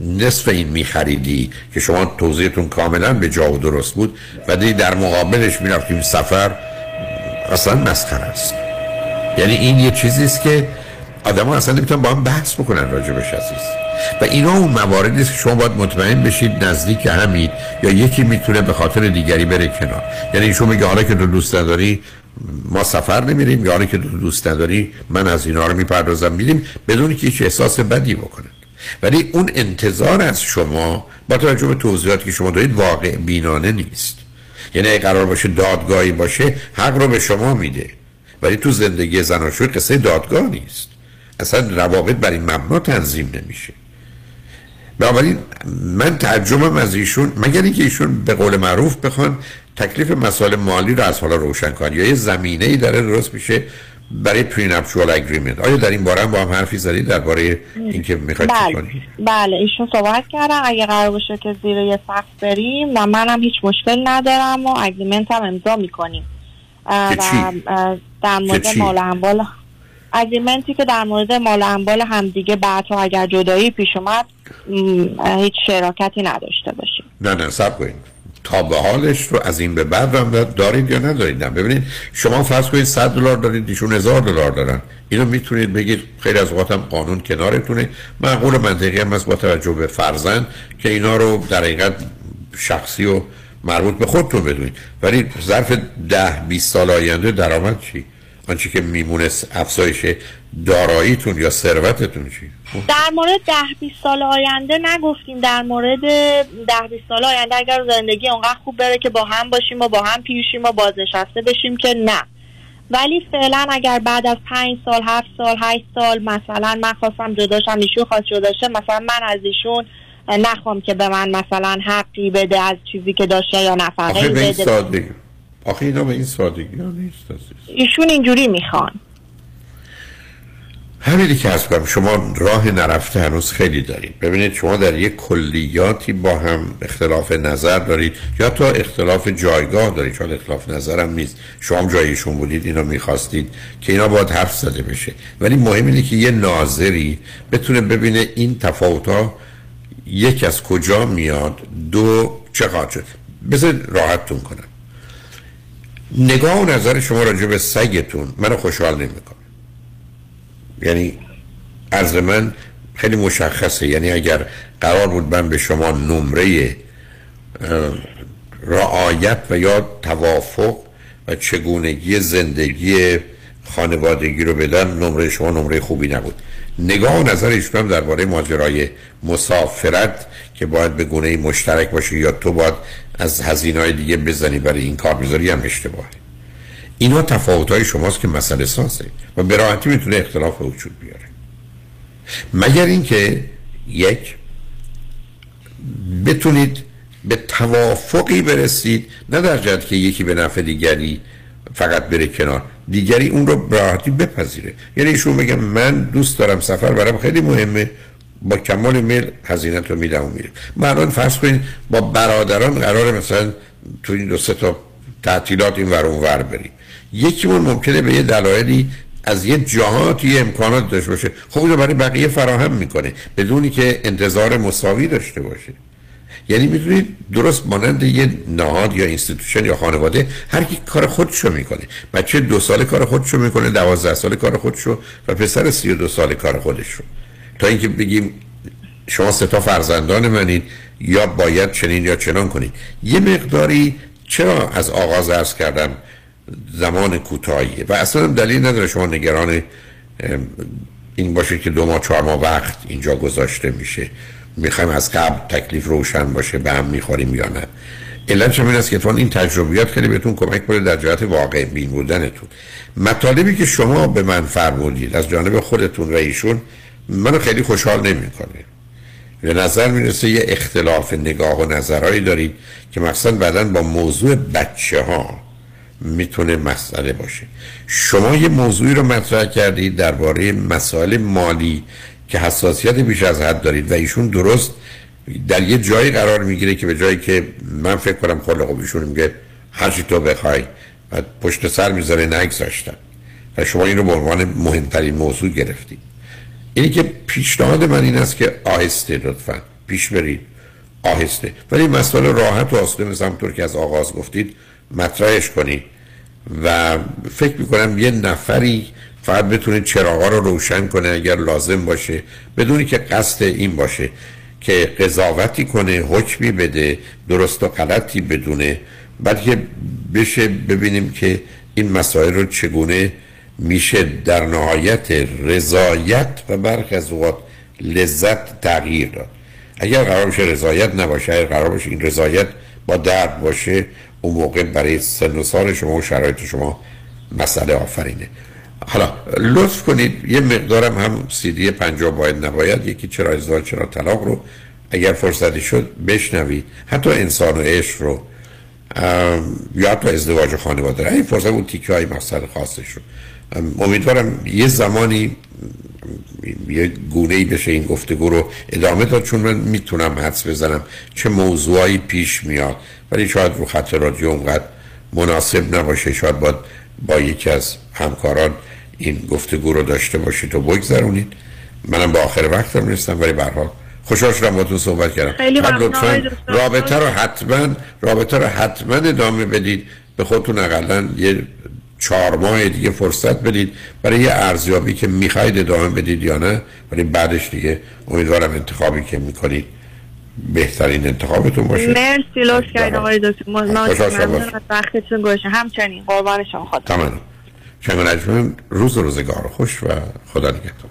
نصف این میخریدی که شما توضیحتون کاملا به جا و درست بود و در مقابلش می‌رفتیم سفر اصلا مسخره است. یعنی این یه چیزیست که آدم ها اصلا نمی‌تونن با هم بحث بکنن راجبش عزیز. و اینا اون مواردی است که شما باید مطمئن بشید نزدیک همید یا یکی می‌تونه به خاطر دیگری بره کنار. یعنی شما میگه حالا که تو دوست نداری ما سفر نمیریم. یا حالا که تو دوست نداری من از اینا رو می‌پردازم. میریم بدون که هیچ احساس بدی بکنن. ولی اون انتظار از شما با توجه به توضیحاتی که شما دارید واقع بینانه نیست. یعنی اگه قرار باشه دادگاهی باشه حق رو به شما میده. ولی تو زندگی زناشوی قصه دادگاه نیست. اصلا روابط بر این مبنا تنظیم نمیشه. بنابراین من ترجمم از ایشون مگر اینکه ایشون به قول معروف بخوان تکلیف مسائل مالی رو از حالا روشن کنن یا یه زمینه ای داره درست میشه برای پرینپچوال اگریمنت آیا در این باره هم با هم حرفی زدید درباره اینکه می‌خواید بله. بله ایشون صحبت کردن اگه قرار باشه که زیر یه سقف بریم و منم هیچ مشکل ندارم و اگریمنت هم امضا می‌کنیم. و در مورد مال اموال اگریمنتی که در مورد مال اموال همدیگه بعدها اگر جدایی پیش اومد هیچ شراکتی نداشته باشیم. نه نه سب کنید. تا به حالش رو از این به بعد هم دارید یا ندارید؟ نه ببینید شما فرض کنید 100 دلار دارید ایشون هزار دلار دارن. اینو می‌تونید بگید خیلی از اوقات هم قانون کنارتونه. معقول منطقی هم با توجه به فرزند که اینا رو در حقیقت شخصی و مربوط به خودتون بدونید. ولی ظرف ده 20 سال آینده درآمد چی؟ آنچه که میمونه افزایش داراییتون یا ثروتتون چی؟ در مورد ده 20 سال آینده نگفتیم. در مورد ده 20 سال آینده اگر زندگی اونقدر خوب بره که با هم باشیم و با هم پیشیم و بازنشسته بشیم که نه. ولی فعلا اگر بعد از پنج سال هفت سال هشت سال مثلا من خواستم جداشم ایشون خواست جداشه مثلا من از ایشون نخوام که به من مثلا حقی بده از چیزی که داشته یا نفقه بده. آخه اینا به این سادگی ها نیست ایشون اینجوری می‌خوان. همینی که از کنم شما راه نرفته هنوز خیلی دارید. ببینید شما در یک کلیاتی با هم اختلاف نظر دارید یا تا اختلاف جایگاه دارید چون اختلاف نظر هم نیست. شما جایشون بودید اینو می‌خواستید که اینا باید حرف زده بشه. ولی مهم اینه که یه ناظری بتونه ببینه این تفاوت ها یک از کجا میاد دو چقدر بذار راحتتون کنم. نگاه و نظر شما راجع به سگتون منو خوشحال نمی‌کنه. یعنی از من خیلی مشخصه. یعنی اگر قرار بود من به شما نمره رعایت و یا توافق و چگونگی زندگی خانوادگی رو بدن نمره شما نمره خوبی نبود. نگاه و نظر ایشون درباره ماجرای مسافرت که باید به گونه مشترک باشه یا تو باید از هزینه های دیگه بزنی برای این کار بذاری هم اشتباهه. اینا تفاوت های شماست که مسئله سازه و به راحتی می‌تونه اختلاف وجود بیاره. مگر اینکه یک بتونید به توافقی برسید نه در جهت که یکی به نفع دیگری فقط بره کنار دیگری اون رو راحتی بپذیره. یعنی ایشون بگم من دوست دارم سفر برام خیلی مهمه. با کمال میل هزینه رو میدم و الان فرض کنید با برادران قرار مثلا تو این دو سه تا تعطیلات این ور ور بریم. یکیمون ممکنه به یه دلایلی از یه جهاتی یه امکانات داشته باشه. خب اینو برای بقیه فراهم می‌کنه بدونی که انتظار مساوی داشته باشه. یعنی می‌تونید درست مانند یه نهاد یا institution یا خانواده هر کی کار خودشو می‌کنه. بچه دو سال کار خودشو می‌کنه دوازده سال کار خودشو و پسر سی و دو سال کار خودشو. تا اینکه بگیم شما سه تا فرزندان منید یا باید چنین یا چنان کنید. یه مقداری چرا از آغاز ارز کردم زمان کوتاهیه؟ و اصلا دلیل نداره شما نگران این باشه که دو ماه چهار ماه وقت اینجا گذاشته میشه. می‌خوایم از قبل تکلیف روشن باشه به هم می‌خوریم یا نه. علت این است که این تجربیات خیلی بهتون کمک کنه در جهت واقع بین بودنتون. مطالبی که شما به من فرمودید از جانب خودتون و ایشون منو خیلی خوشحال نمی‌کنه. به نظر می‌رسه یه اختلاف نگاه و نظرهایی دارید که مثلا بعدا با موضوع بچه ها می‌تونه مسئله باشه. شما یه موضوعی رو مطرح کردید درباره مسائل مالی که حساسیت بیش از حد دارید و ایشون درست در یه جایی قرار می‌گیره که به جایی که من فکر کنم خلق و ایشون میگه هر چی تو بخوای و پشت سر می‌ذاره نگذاشتن. و شما این رو به عنوان مهمترین موضوع گرفتید. اینی که پیشنهاد من این است که آهسته لطفا. پیش برید. آهسته. ولی مسئله راحت و آسوده مثل همطور که از آغاز گفتید مطرحش کنید. و فکر می‌کنم یه نفری فقط بتونه چراغا رو روشن کنه اگر لازم باشه. بدونی که قصد این باشه که قضاوتی کنه حکمی بده درست و غلطی بدونه بلکه بشه ببینیم که این مسائل رو چگونه میشه در نهایت رضایت و برخی از اوقات لذت تغییر داد. اگر قرار باشه رضایت نباشه اگر قرار باشه این رضایت با درد باشه اون موقع برای سن و سال شما و شرایط شما مسئله آفرینه. حالا لطف کنید یه مقدارم هم سیدی پنجاه باید نباید یکی چرا ازدواج چرا طلاق رو اگر فرصتی شد بشنوید. حتی انسان و عشق رو یا حتی ازدواج خانواده این فرصت اون تیکه های مسئله خاصش رو. امیدوارم یه زمانی یه گونه ای بشه این گفتگو رو ادامه داد چون من می‌تونم حدس بزنم چه موضوعایی پیش میاد. ولی شاید رو خط رادیو اونقدر مناسب نباشه. شاید باید با یکی از همکاران این گفتگو رو داشته باشید و بگذرونید. منم با آخر وقتم رسیدم ولی برها خوشحال شدم تو صحبت کردم. خیلی لطفا رابطه رو حتما رابطه رو حتما ادامه بدید. به خودتون اقلا یه چهار ماه دیگه فرصت بدید. برای یه ارزیابی که می‌خواید ادامه بدید یا نه ولی بعدش دیگه امیدوارم انتخابی که می‌کنید بهترین انتخابتون باشه. مرسی لطف کردید آقای دکتر. وقتتون گوشه همچنین قربان شما. خدا. تمام. شنگ روز روزگار. خوش و خدا نگهدار.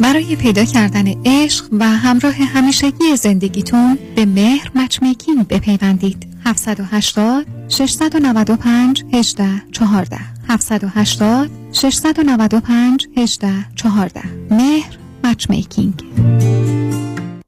برای پیدا کردن عشق و همراه همیشگی زندگیتون به مهر matchmaking بپیوندید. 780 695 18 14 780 695 18 14 مهر matchmaking.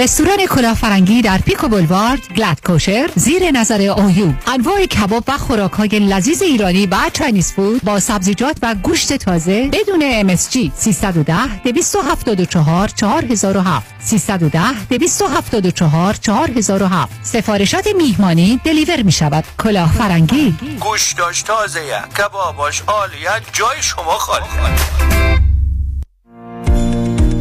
رستوران کلافرنگی در Pico Boulevard Glatt Kosher زیر نظر OU انواع کباب و خوراک های لذیذ ایرانی و Chinese food با سبزیجات و گوشت تازه بدون MSG 310 274 4007 310 274 4007 سفارشات میهمانی deliver می شود کلافرنگی. گوشتاش تازه کباباش عالیه جای شما خالی.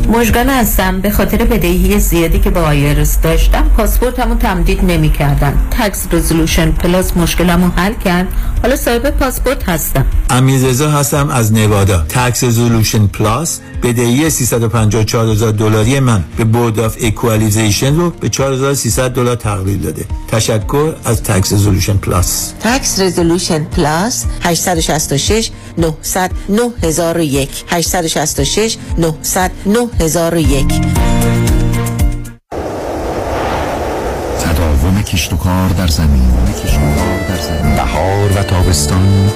مشگل هستم. به خاطر بدهی زیادی که با IRS داشتم پاسپورتمو تمدید نمی کردن Tax Resolution Plus مشکلمو حل کرد. حالا صاحب پاسپورت هستم. امیرزا هستم از نوادا. Tax Resolution Plus بدهی 354000 دلاری من به Board of Equalization رو به 4300 دلار تقلیل داده. تشکر از Tax Resolution Plus تکس رزولوشن پلاس 866 900 9001 866 900 9001 تداوم کشت و کار در زمین. بهار و تابستان